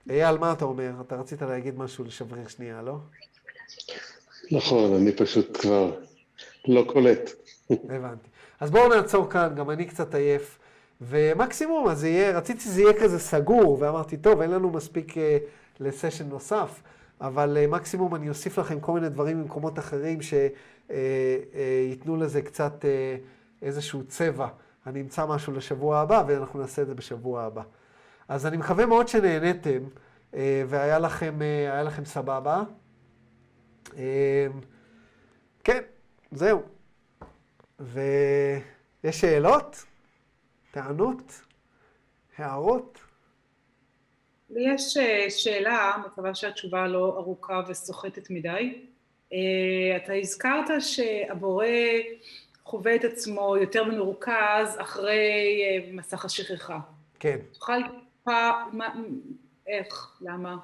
אייל, מה אתה אומר? אתה רצית להגיד משהו לשבריר שנייה, לא? נכון, אני פשוט כבר לא קולט. הבנתי. אז בואו נעצור כאן, גם אני קצת עייף. ומקסימום, אז יהיה, רציתי שזה יהיה כזה סגור, ואמרתי, טוב, אין לנו מספיק uh, לסשן נוסף, אבל uh, מקסימום אני אוסיף לכם כל מיני דברים ממקומות אחרים שייתנו uh, uh, לזה קצת איזשהו צבע. אני אמצא משהו לשבוע הבא, ואנחנו נעשה את זה בשבוע הבא. אז אני מקווה מאוד שנהניתם, אה, והיה לכם, אה, לכם סבבה. אה, כן, זהו. ויש שאלות? טענות? הערות? יש שאלה, מקווה שהתשובה לא ארוכה וסוחטת מדי. אתה הזכרת שהבורא חווה את עצמו יותר מרוכז אחרי אה, מסך השכחה. כן. תוכל טיפה, איך, למה?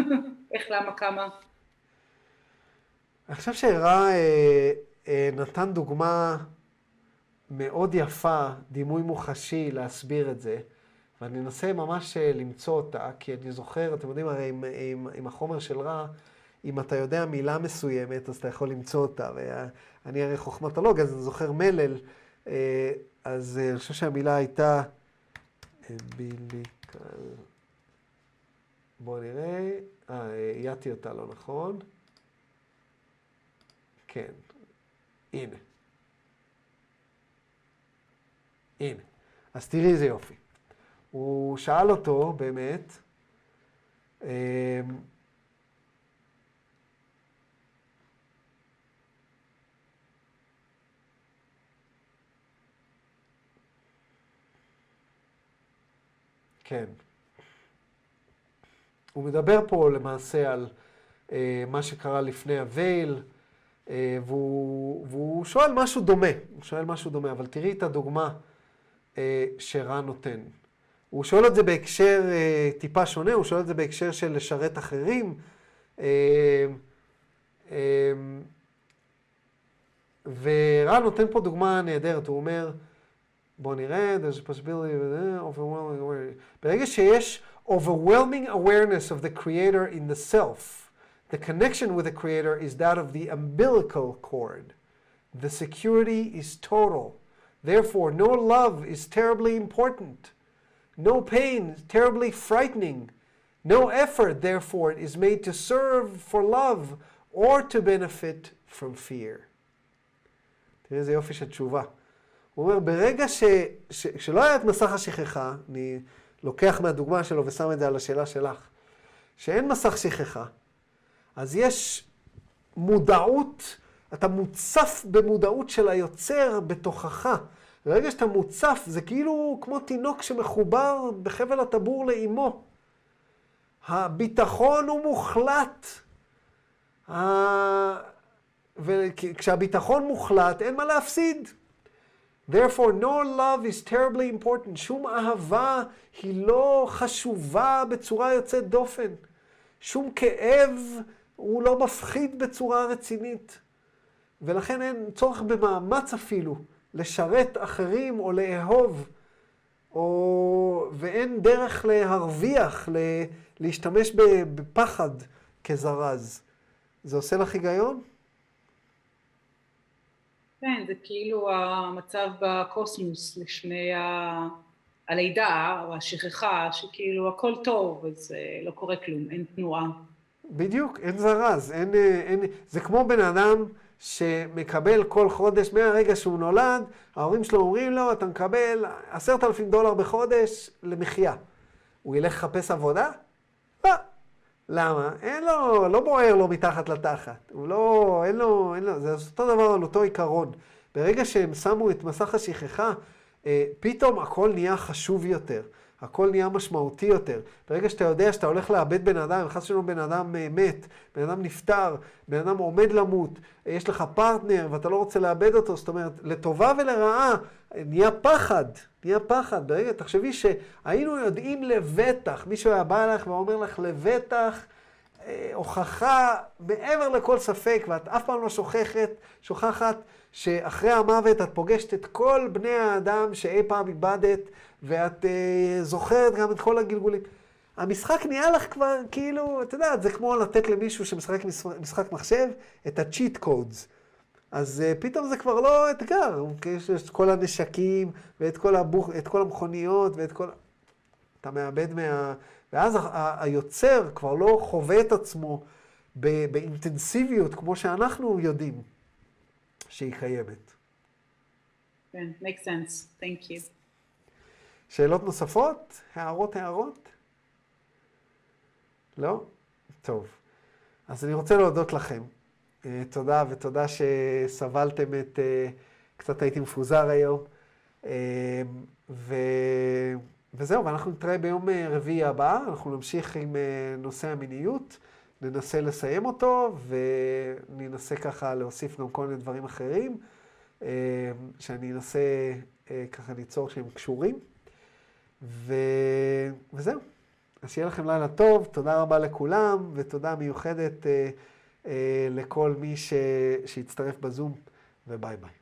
<laughs> איך, למה, כמה? אני חושב אה, אה, נתן דוגמה מאוד יפה, דימוי מוחשי להסביר את זה, ואני אנסה ממש אה, למצוא אותה, כי אני זוכר, אתם יודעים, הרי עם, עם, עם החומר של רע, אם אתה יודע מילה מסוימת, אז אתה יכול למצוא אותה. ואני הרי חוכמטולוג, אז אני זוכר מלל, אה, אז אה, אני חושב שהמילה הייתה אמביליקל. בואו נראה. אה, אייתי אותה לא נכון. כן. הנה. הנה. אז תראי איזה יופי. הוא שאל אותו, באמת, אה, כן. הוא מדבר פה למעשה על אה, מה שקרה לפני הווייל, אה, והוא, והוא שואל משהו דומה, הוא שואל משהו דומה, אבל תראי את הדוגמה אה, שרן נותן. הוא שואל את זה בהקשר אה, טיפה שונה, הוא שואל את זה בהקשר של לשרת אחרים. אה, אה, ורן נותן פה דוגמה נהדרת, הוא אומר, בואו נראה, there's a possibility of overwhelming awareness. ברגע שיש overwhelming awareness of the creator in the self, the connection with the creator is that of the umbilical cord. The security is total. Therefore, no love is terribly important. No pain terribly frightening. No effort, therefore, is made to serve for love or to benefit from fear. תראה איזה יופי של תשובה. הוא אומר, ברגע ש, ש, שלא היה את מסך השכחה, אני לוקח מהדוגמה שלו ושם את זה על השאלה שלך, שאין מסך שכחה, אז יש מודעות אתה מוצף במודעות של היוצר בתוכך. ברגע שאתה מוצף, זה כאילו כמו תינוק שמחובר בחבל הטבור לאימו. הביטחון הוא מוחלט. וכשהביטחון מוחלט, אין מה להפסיד. Therefore, no love is terribly important. שום אהבה היא לא חשובה בצורה יוצאת דופן. שום כאב הוא לא מפחיד בצורה רצינית. ולכן אין צורך במאמץ אפילו לשרת אחרים או לאהוב, או... ואין דרך להרוויח, ל... להשתמש בפחד כזרז. זה עושה לך היגיון? כן, זה כאילו המצב בקוסמוס לפני ה... הלידה או השכחה, שכאילו הכל טוב, אז לא קורה כלום, אין תנועה. בדיוק, אין זרז, אין, אין, זה כמו בן אדם שמקבל כל חודש, מהרגע שהוא נולד, ההורים שלו אומרים לו, אתה מקבל עשרת אלפים דולר בחודש למחיה. הוא ילך לחפש עבודה? לא. למה? אין לו, לא בוער לו מתחת לתחת. הוא לא, אין לו, אין לו, זה אותו דבר על אותו עיקרון. ברגע שהם שמו את מסך השכחה, אה, פתאום הכל נהיה חשוב יותר. הכל נהיה משמעותי יותר. ברגע שאתה יודע שאתה הולך לאבד בן אדם, חס ושלום בן אדם אה, מת, בן אדם נפטר, בן אדם עומד למות, אה, יש לך פרטנר ואתה לא רוצה לאבד אותו, זאת אומרת, לטובה ולרעה, נהיה פחד, נהיה פחד. ברגע, תחשבי שהיינו יודעים לבטח, מישהו היה בא אליך ואומר לך לבטח, אה, הוכחה מעבר לכל ספק, ואת אף פעם לא שוכחת, שוכחת שאחרי המוות את פוגשת את כל בני האדם שאי פעם איבדת, ואת uh, זוכרת גם את כל הגלגולים. המשחק נהיה לך כבר, כאילו, את יודעת, זה כמו לתת למישהו שמשחק משחק מחשב את ה-cheat codes. אז uh, פתאום זה כבר לא אתגר, יש את כל הנשקים, ואת כל, הבוח, כל המכוניות, ואת כל... אתה מאבד מה... ואז ה- ה- היוצר כבר לא חווה את עצמו באינטנסיביות כמו שאנחנו יודעים שהיא קיימת. כן, make sense, thank you. שאלות נוספות? הערות, הערות? לא? טוב. אז אני רוצה להודות לכם. Uh, תודה, ותודה שסבלתם את... Uh, קצת הייתי מפוזר היום. Uh, ו... וזהו, ואנחנו נתראה ביום רביעי הבא, אנחנו נמשיך עם נושא המיניות, ננסה לסיים אותו, וננסה ככה להוסיף גם כל מיני דברים אחרים, שאני אנסה ככה ליצור שהם קשורים. ו... וזהו. אז שיהיה לכם לילה טוב, תודה רבה לכולם, ותודה מיוחדת אה, אה, לכל מי ש... שהצטרף בזום, וביי ביי.